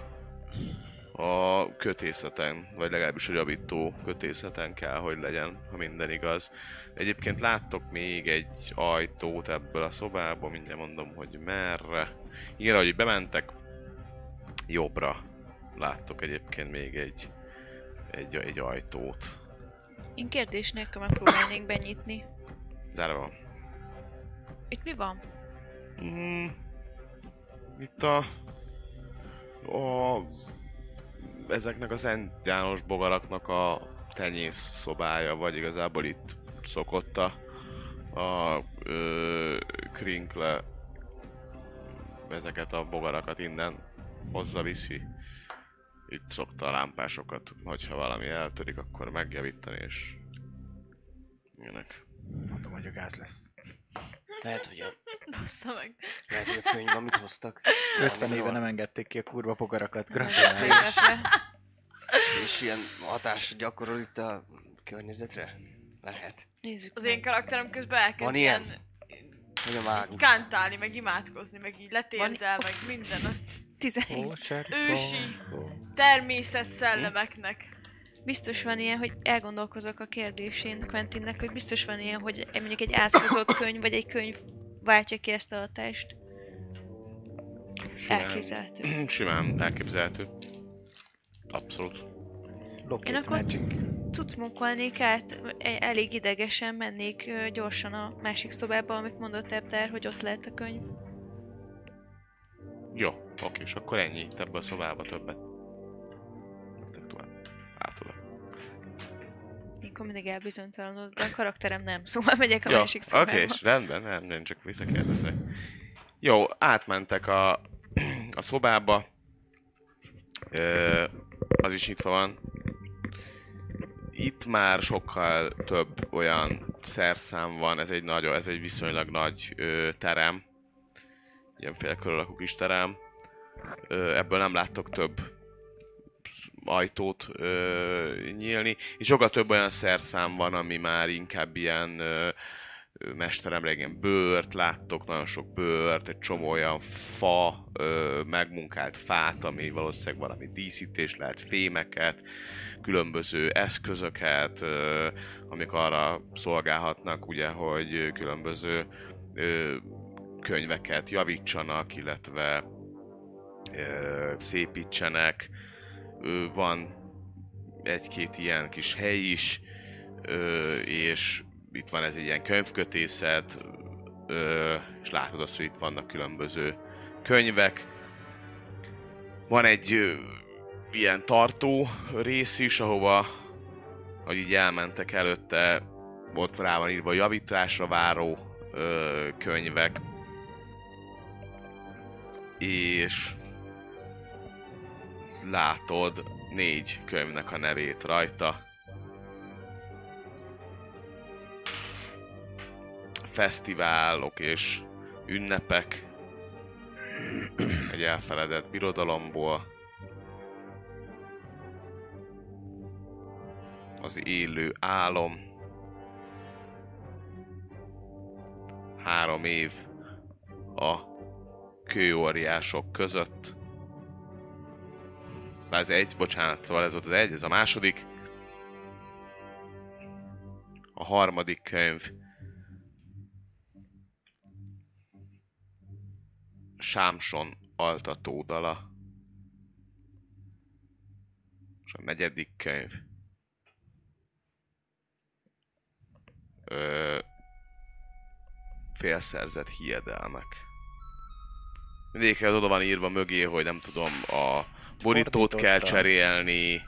a, a kötészeten, vagy legalábbis a javító kötészeten kell, hogy legyen, ha minden igaz. Egyébként láttok még egy ajtót ebből a szobából, mindjárt mondom, hogy merre. Igen, ahogy bementek, jobbra láttok egyébként még egy, egy, egy ajtót. Én kérdés nélkül megpróbálnék benyitni. Zárva van. Itt mi van? Mm, itt a, a ezeknek a Szent János bogaraknak a tenyész szobája, vagy igazából itt szokott a, a ö, Krinkle ezeket a bogarakat innen hozza viszi. Itt szokta a lámpásokat, hogyha valami eltörik, akkor megjavítani, és ilyenek. Mondom, hogy a gáz lesz. Lehet, hogy a, Bassza meg. lehet, hogy a könyv, amit hoztak. 50 éve nem engedték ki a kurva pogarakat. Gratulálok. És ilyen hatást gyakorol itt a környezetre? Lehet. Nézzük Az én karakterem közben elkezd Van ilyen? ilyen Hogy a mágus. kántálni, meg imádkozni, meg így letérdel, meg minden a 11. ősi természet szellemeknek. Biztos van ilyen, hogy elgondolkozok a kérdésén Quentinnek, hogy biztos van ilyen, hogy mondjuk egy átkozott könyv, vagy egy könyv váltja ki ezt a hatást. Simán- Elképzelhető. Simán elképzelhető. Abszolút. Locate Én akkor- Magic. Cucmokolnék át, e- elég idegesen mennék gyorsan a másik szobába, amit mondott Ebder, hogy ott lehet a könyv. Jó, oké, és akkor ennyi itt ebbe a szobába többet. Akkor mindig elbizonytalanodok, de a karakterem nem, szóval megyek a Jó, másik oké, szobába. és rendben, nem, nem, csak visszakérdezek. Jó, átmentek a, a szobába. Ö, az is nyitva van. Itt már sokkal több olyan szerszám van, ez egy nagyon, ez egy viszonylag nagy ö, terem. Ilyen félkörülakú kis terem. Ö, ebből nem láttok több ajtót ö, nyílni, és sokkal több olyan szerszám van, ami már inkább ilyen ö, ilyen bőrt, láttok nagyon sok bőrt, egy csomó olyan fa, ö, megmunkált fát, ami valószínűleg valami díszítés lehet, fémeket, különböző eszközöket, ö, amik arra szolgálhatnak, ugye, hogy különböző ö, könyveket javítsanak, illetve ö, szépítsenek. Van egy-két ilyen kis hely is, és itt van ez egy ilyen könyvkötészet, és látod azt, hogy itt vannak különböző könyvek. Van egy ilyen tartó rész is, ahova, hogy így elmentek előtte, ott rá van írva javításra váró könyvek. És látod négy könyvnek a nevét rajta. Fesztiválok és ünnepek. Egy elfeledett birodalomból. Az élő álom. Három év a kőóriások között. Már ez egy, bocsánat, szóval ez volt az egy, ez a második. A harmadik könyv. Sámson altatódala. És a negyedik könyv. Ö, félszerzett hiedelmek. Mindegyikre oda van írva mögé, hogy nem tudom, a borítót kell cserélni,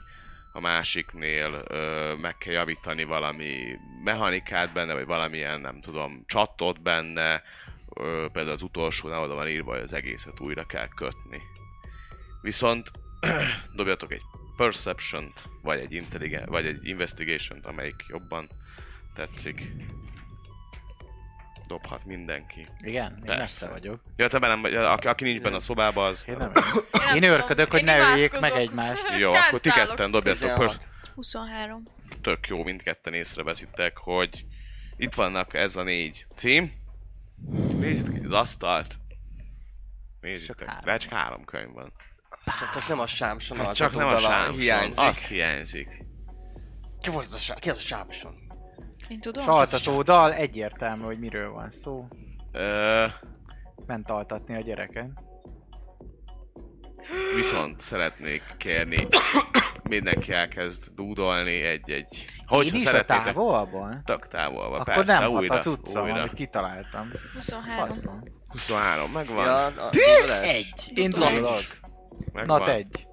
a másiknél ö, meg kell javítani valami mechanikát benne, vagy valamilyen, nem tudom, csatot benne, ö, például az utolsónál oda van írva, hogy az egészet újra kell kötni. Viszont dobjatok egy perception vagy egy intelligent, vagy egy investigation amelyik jobban tetszik. Dobhat mindenki. Igen? Én Persze. messze vagyok. Ja, te nem, vagy- aki, aki nincs benne a szobában, az... Én nem. Én tudom, őrködök, hogy én ne öljék meg egymást. Jó, akkor ti ketten 16. 23. tök jó, mindketten észreveszitek, hogy itt vannak ez a négy cím. Nézzétek az asztalt. Nézzétek, de csak három könyv van. Csak, csak nem a sámson, Hát csak nem a sámson, hiányzik. az hiányzik. Ki volt az a sám? Ki az a sámson? Én tudom. Saltató dal, egyértelmű, hogy miről van szó. Ö, Ment altatni a gyereket. viszont szeretnék kérni, mindenki elkezd dúdolni egy-egy... Én Hogyha is a távolban? tök távolva, Akkor persze, nem újra, a cuccom, újra. amit kitaláltam. 23. Faszom. 23, megvan, Ja, a, dudolás? Egy. Én megvan. Nat egy.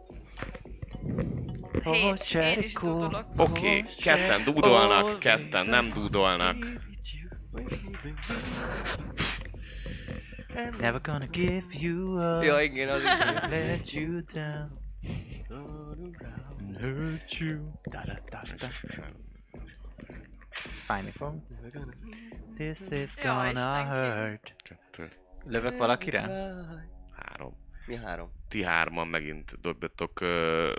Hét, én is tudolok. Oké, okay. ketten dúdolnak, ketten nem dúdolnak. Never gonna give you up. Ja, igen, az igen. Let you down. And hurt you. Da, da, da, da. Fájni fog. This is gonna hurt. Kettő, Lövök valakire? három. Mi három? Ti hárman megint dobjatok uh,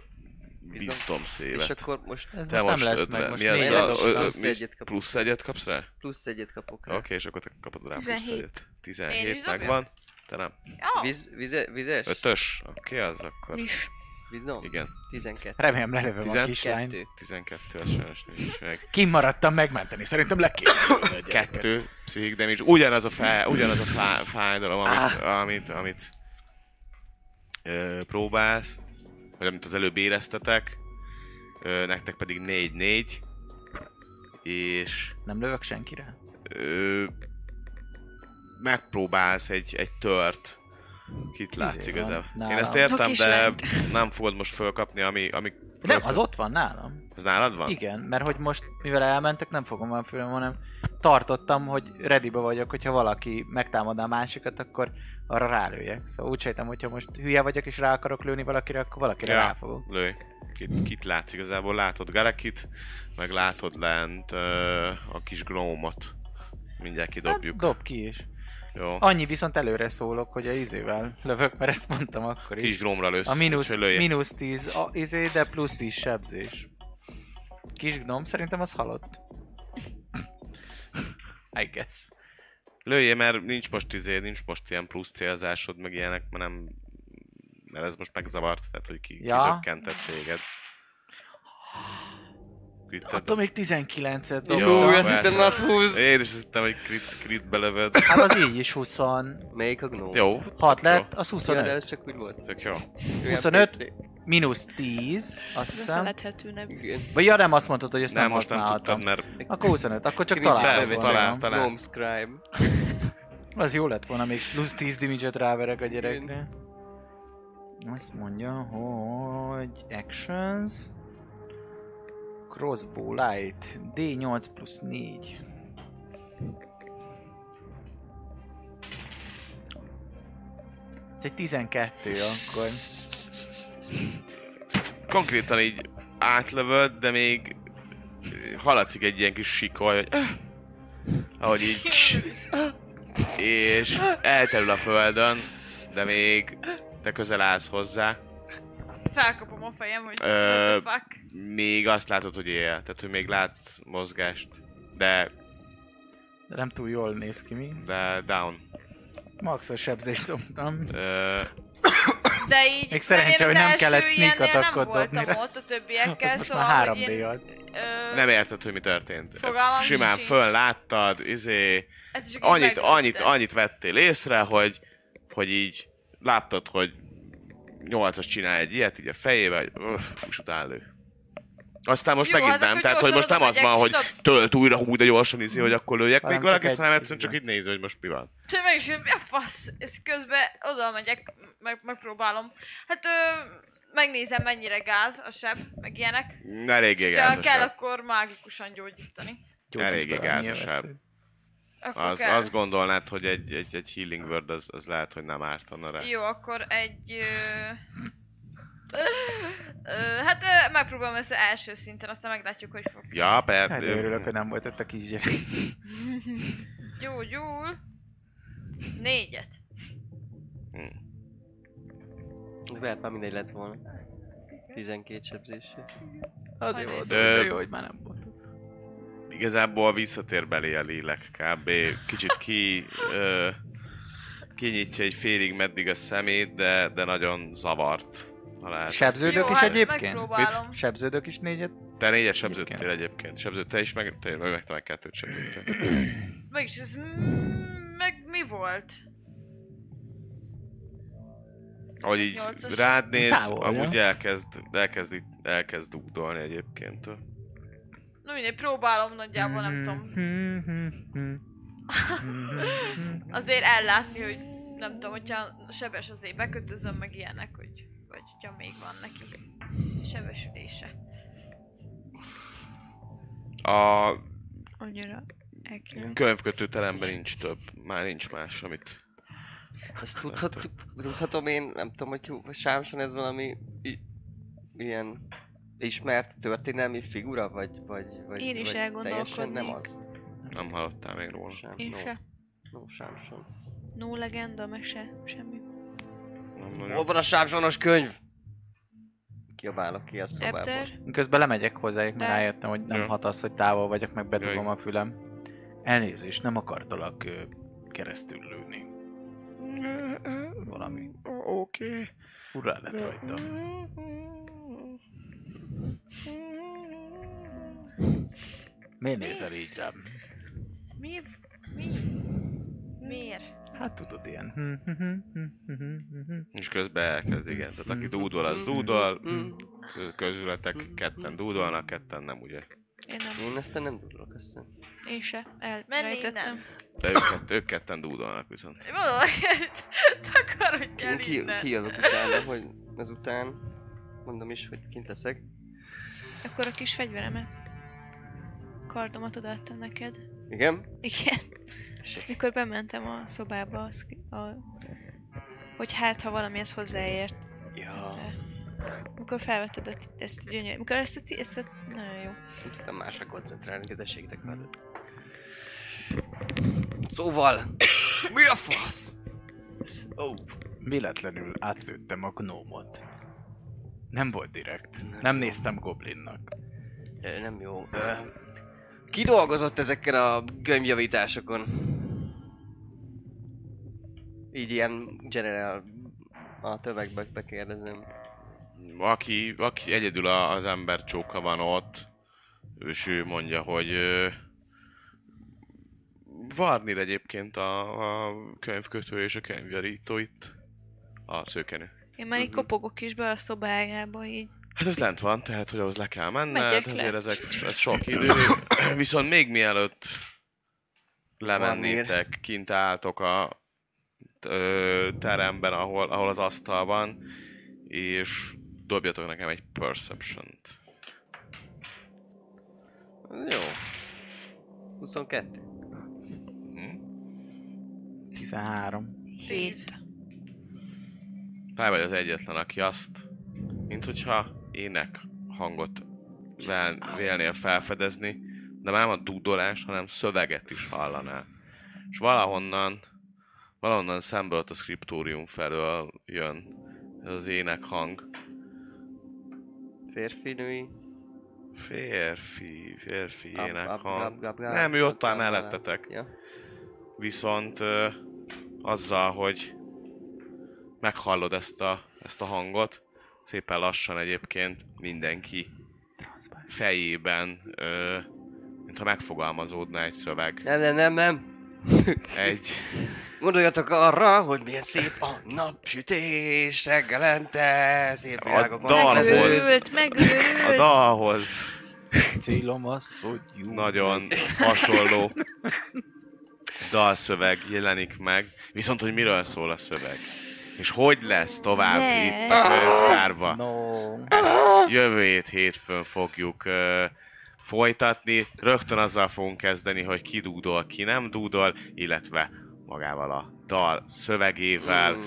wisdom szévet. És akkor most Ez Te most nem lesz meg, ötven. most Mi a, Plusz egyet kapok. plusz egyet kapsz rá? Oké, plusz egyet kapok rá. és akkor te kapod rá plusz 17. egyet. Én is 17 dobjam? megvan. Te nem. Ja, Víz, vize, vizes? Ötös? Oké, az akkor. Vis. Vízdom? Igen. 12. Remélem lelövöm a Tizen- kislányt. 2. 12, az sajnos nincs meg. Kimaradtam megmenteni, szerintem le a. Kettő pszichik damage. Ugyanaz a, fáj, ugyanaz a fáj, fájdalom, amit, amit, amit ö, próbálsz, vagy amit az előbb éreztetek. Ö, nektek pedig 4-4. És Nem lövök senkire? ö, megpróbálsz egy, egy tört. Kit látsz Izé igazából? Én ezt értem, de nem fogod most fölkapni, ami, ami Nem, az ott van nálam. az nálad van? Igen, mert hogy most, mivel elmentek, nem fogom már föl, hanem tartottam, hogy readybe vagyok, hogyha valaki megtámad a másikat, akkor arra rálőjek. Szóval úgy sejtem, hogyha most hülye vagyok és rá akarok lőni valakire, akkor valakire Ja. rá fogok. Lőj. Kit, kit látsz igazából? Látod Garekit, meg látod lent ö, a kis gnómot. Mindjárt kidobjuk. Hát, dob ki is. Jó. Annyi viszont előre szólok, hogy a izével lövök, mert ezt mondtam akkor Kis is. gnomra lősz. A mínusz, mínusz 10 a, izé, de plusz 10 sebzés. Kis gnom szerintem az halott. I guess. Lőjél, mert nincs most izé, nincs most ilyen plusz célzásod, meg ilyenek, mert nem... Mert ez most megzavart, tehát hogy ki, Ja. kizökkentett téged. Kritted. Attól még 19-et Jó, dobtam. Jó, azt hittem not húz. Én is azt hittem, hogy crit, crit belövöd. Hát az így is 20. Melyik a gnóm? Jó. 6 tök jó, lett, az Ja, de 25. ez csak úgy volt. Tök jó. Olyan 25? PC. Mínusz 10, azt hiszem. Vagy ja, nem azt mondtad, hogy ezt Nem, nem, most nem használhatom. tudtad, mert Akkor 25, akkor csak Ki nincs találkozom. Persze, benne, talál, Talál, talál. Gnome Scribe. Az jó lett volna, még plusz 10 damage-et ráverek a gyerekre. Azt mondja, hogy actions, crossbow light, D8 plusz 4. Ez egy 12 akkor. konkrétan így átlövöd, de még haladszik egy ilyen kis sikoly, hogy ahogy így és elterül a földön, de még te közel állsz hozzá, felkapom a fejem, hogy Ö, what the fuck. Még azt látod, hogy él, tehát hogy még látsz mozgást, de, De nem túl jól néz ki mi. de down. Maxos sebzést dobtam. Ö, De így, Még én hogy nem kellett sneak nem attackot voltam dobni rá. ott a többiekkel, Most szóval, már hogy 3D én, ö, nem érted, hogy mi történt. Fogalmam Simán sincs. fönn láttad, izé, annyit, annyit, annyit vettél észre, hogy, hogy így láttad, hogy nyolcas csinál egy ilyet így a fejével, hogy öff, és utána lő. Aztán most Jó, megint hát nem, tehát hogy most nem az van, hogy tölt újra hú, de gyorsan izé, hogy akkor lőjek még valakit, hanem egy- egyszerűen csak így nézi, hogy most mi van. Te meg is, mi a fasz? És közben oda megyek, meg, megpróbálom. Hát ö, megnézem mennyire gáz a seb, meg ilyenek. Eléggé Ha kell, akkor mágikusan gyógyítani. Eléggé annyi a. Akkor Az, kell. azt gondolnád, hogy egy, egy, egy healing word az, az lehet, hogy nem ártana rá. Jó, akkor egy... Ö... Hát megpróbálom ezt első szinten, aztán meglátjuk, hogy fog. Ja, Hát per... örülök, hogy nem volt ott a kisgyerek. Gyógyul. Négyet. Lehet már mindegy lett volna. 12 sebzésé. Azért Majd volt, nézzük. de jó, hogy már nem volt. Igazából visszatér belé a lélek kb. Kicsit ki... Ö, kinyitja egy félig meddig a szemét, de, de nagyon zavart. Ha lehet. Sebződök Jó, is hát egyébként? megpróbálom. Sebződök is négyet? Te négyet sebződtél egyébként. Sebződ, te is meg, te, meg, meg te meg kettőt sebződtél. Mégis ez... Meg mi volt? Ahogy így Nyolcas. rád néz, Távol, amúgy ja. elkezd, elkezd, itt- elkezd dugdolni egyébként. Na mindegy, próbálom nagyjából, nem tudom. Azért ellátni, hogy nem tudom, hogyha sebes azért bekötözöm meg ilyenek, hogy vagy hogyha még van neki sebesülése. A Annyira elkülön. könyvkötő teremben nincs több, már nincs más, amit... Ezt tudhatjuk, tudhatom én, nem tudom, hogy Sámson ez valami i- ilyen ismert történelmi figura, vagy, vagy, vagy, Én is vagy teljesen nem az. Nem hallottál még róla. Sem, Én no, se. no, Sámson. No legenda, meg se, semmi. Hol van a Sámsonos könyv? Kiabálok ki a szobából. Közben lemegyek hozzájuk, mert rájöttem, hogy nem Ja. hat az, hogy távol vagyok, meg bedugom Jaj. a fülem. Elnézést, nem akartalak ö, keresztül lőni. Valami. Oké. Urá lett rajta. Miért nézel így rám? Mi? Mi? Miért? Hát tudod, ilyen. És közben elkezd, igen. Tehát aki dúdol, az dúdol. Kö- Közületek ketten dúdolnak, ketten nem, ugye? én nem. Én ezt nem tudok össze. Én se. Innen. De ők, kett, ők ketten dúdolnak viszont. Hogy takarodj el Én ki, innen. kijövök utána, hogy ezután mondom is, hogy kint leszek. Akkor a kis fegyveremet. Kardomat odaadtam neked. Igen? Igen. Mikor bementem a szobába, az, a, hogy hát, ha valami ez hozzáért. Ja. Mikor felvetted a, ezt a gyönyör... Mikor ezt a, ti- ezt a... Nagyon jó. Nem tudtam másra koncentrálni, kedvességtek veled. Szóval, mi a fasz? Ó, oh, Véletlenül átlőttem a gnómot. Nem volt direkt. Nem néztem goblinnak. nem jó. Ö, Ki dolgozott ezekkel a gömbjavításokon? Így ilyen general a tövegbe bekérdezem. Aki, aki egyedül a- az ember csóka van ott, és ő mondja, hogy Varnir egyébként a, a könyvkötő és a könyvjarító itt. A szőkenő. Én már így Mhm. kopogok is be a szobájába, így. Hát ez lent van, tehát hogy ahhoz le kell menned, Megyek le. ezért ezek, ez sok idő. Viszont még mielőtt lemennétek, kint álltok a ö, teremben, ahol, ahol az asztal van, és dobjatok nekem egy perception-t. Jó. 22. Hm? 13. Tíz. Te vagy az egyetlen, aki azt, mint hogyha ének hangot vel, vélnél felfedezni, de már nem a dúdolás, hanem szöveget is hallanál. És valahonnan, valahonnan szemből ott a skriptórium felől jön ez az ének hang. Férfi, női. Férfi, férfi Ab- ének ab- hang. gab- gab- gab- Nem, ő ott gab- mellettetek. Ja. Viszont ö, azzal, hogy meghallod ezt a, ezt a hangot, szépen lassan egyébként mindenki fejében, ö, mintha megfogalmazódna egy szöveg. Nem, nem, nem, nem. Egy, Gondoljatok arra, hogy milyen szép a napsütés reggelente, szép virágok A dalhoz. Megőrült, megőrült! a dalhoz Célom az, hogy jó. nagyon hasonló dalszöveg jelenik meg, viszont hogy miről szól a szöveg. És hogy lesz tovább Ne. itt a könyvtárba. No. Ezt jövő hét hétfőn fogjuk, folytatni. Rögtön azzal fogunk kezdeni, hogy ki dúdol, ki nem dúdol, illetve magával a dal szövegével, Mm.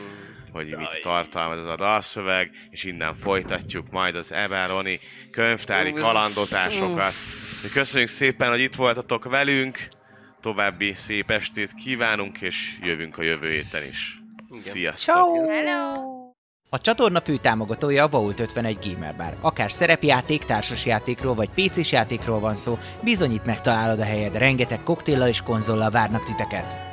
hogy mit tartalmaz ez a dalszöveg, és innen folytatjuk majd az Eberoni könyvtári kalandozásokat. Köszönjük szépen, hogy itt voltatok velünk, további szép estét kívánunk, és jövünk a jövő héten is. Igen. Sziasztok! Hello! A csatorna fő támogatója a Vault 51 Gamer Bar. Akár szerepjáték, társasjátékról vagy PC-s játékról van szó, bizonyít megtalálod a helyed, rengeteg koktéllal és konzollal várnak titeket.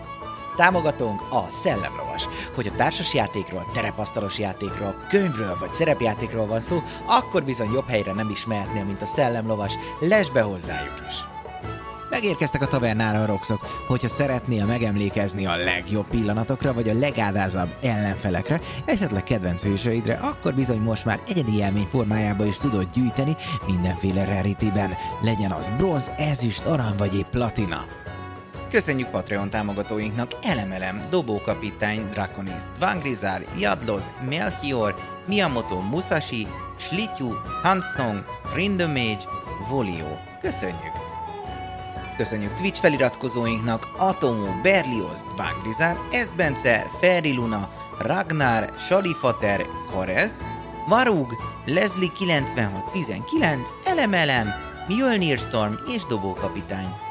Támogatónk a Szellemlovas. Hogy a társas játékról, terepasztalos játékról, könyvről vagy szerepjátékról van szó, akkor bizony jobb helyre nem is mehetnél, mint a Szellemlovas. Lesz be hozzájuk is! Megérkeztek a tavernára a roxok, hogyha szeretnél megemlékezni a legjobb pillanatokra, vagy a legádázabb ellenfelekre, esetleg kedvenc hősöidre, akkor bizony most már egyedi élmény formájába is tudod gyűjteni mindenféle rarityben, legyen az bronz, ezüst, arany vagy épp platina. Köszönjük Patreon támogatóinknak Elemelem, Dobókapitány, Draconis, Dvangrizár, Jadloz, Melchior, Miyamoto Musashi, Slityu, Hansong, Rindemage, Volio. Köszönjük! Köszönjük Twitch feliratkozóinknak Atomo, Berlioz, Vangrizár, Esbence, Ferri Luna, Ragnar, Salifater, Karez, Varug, Leslie 9619, Elemelem, Mjölnir Storm és Dobókapitány.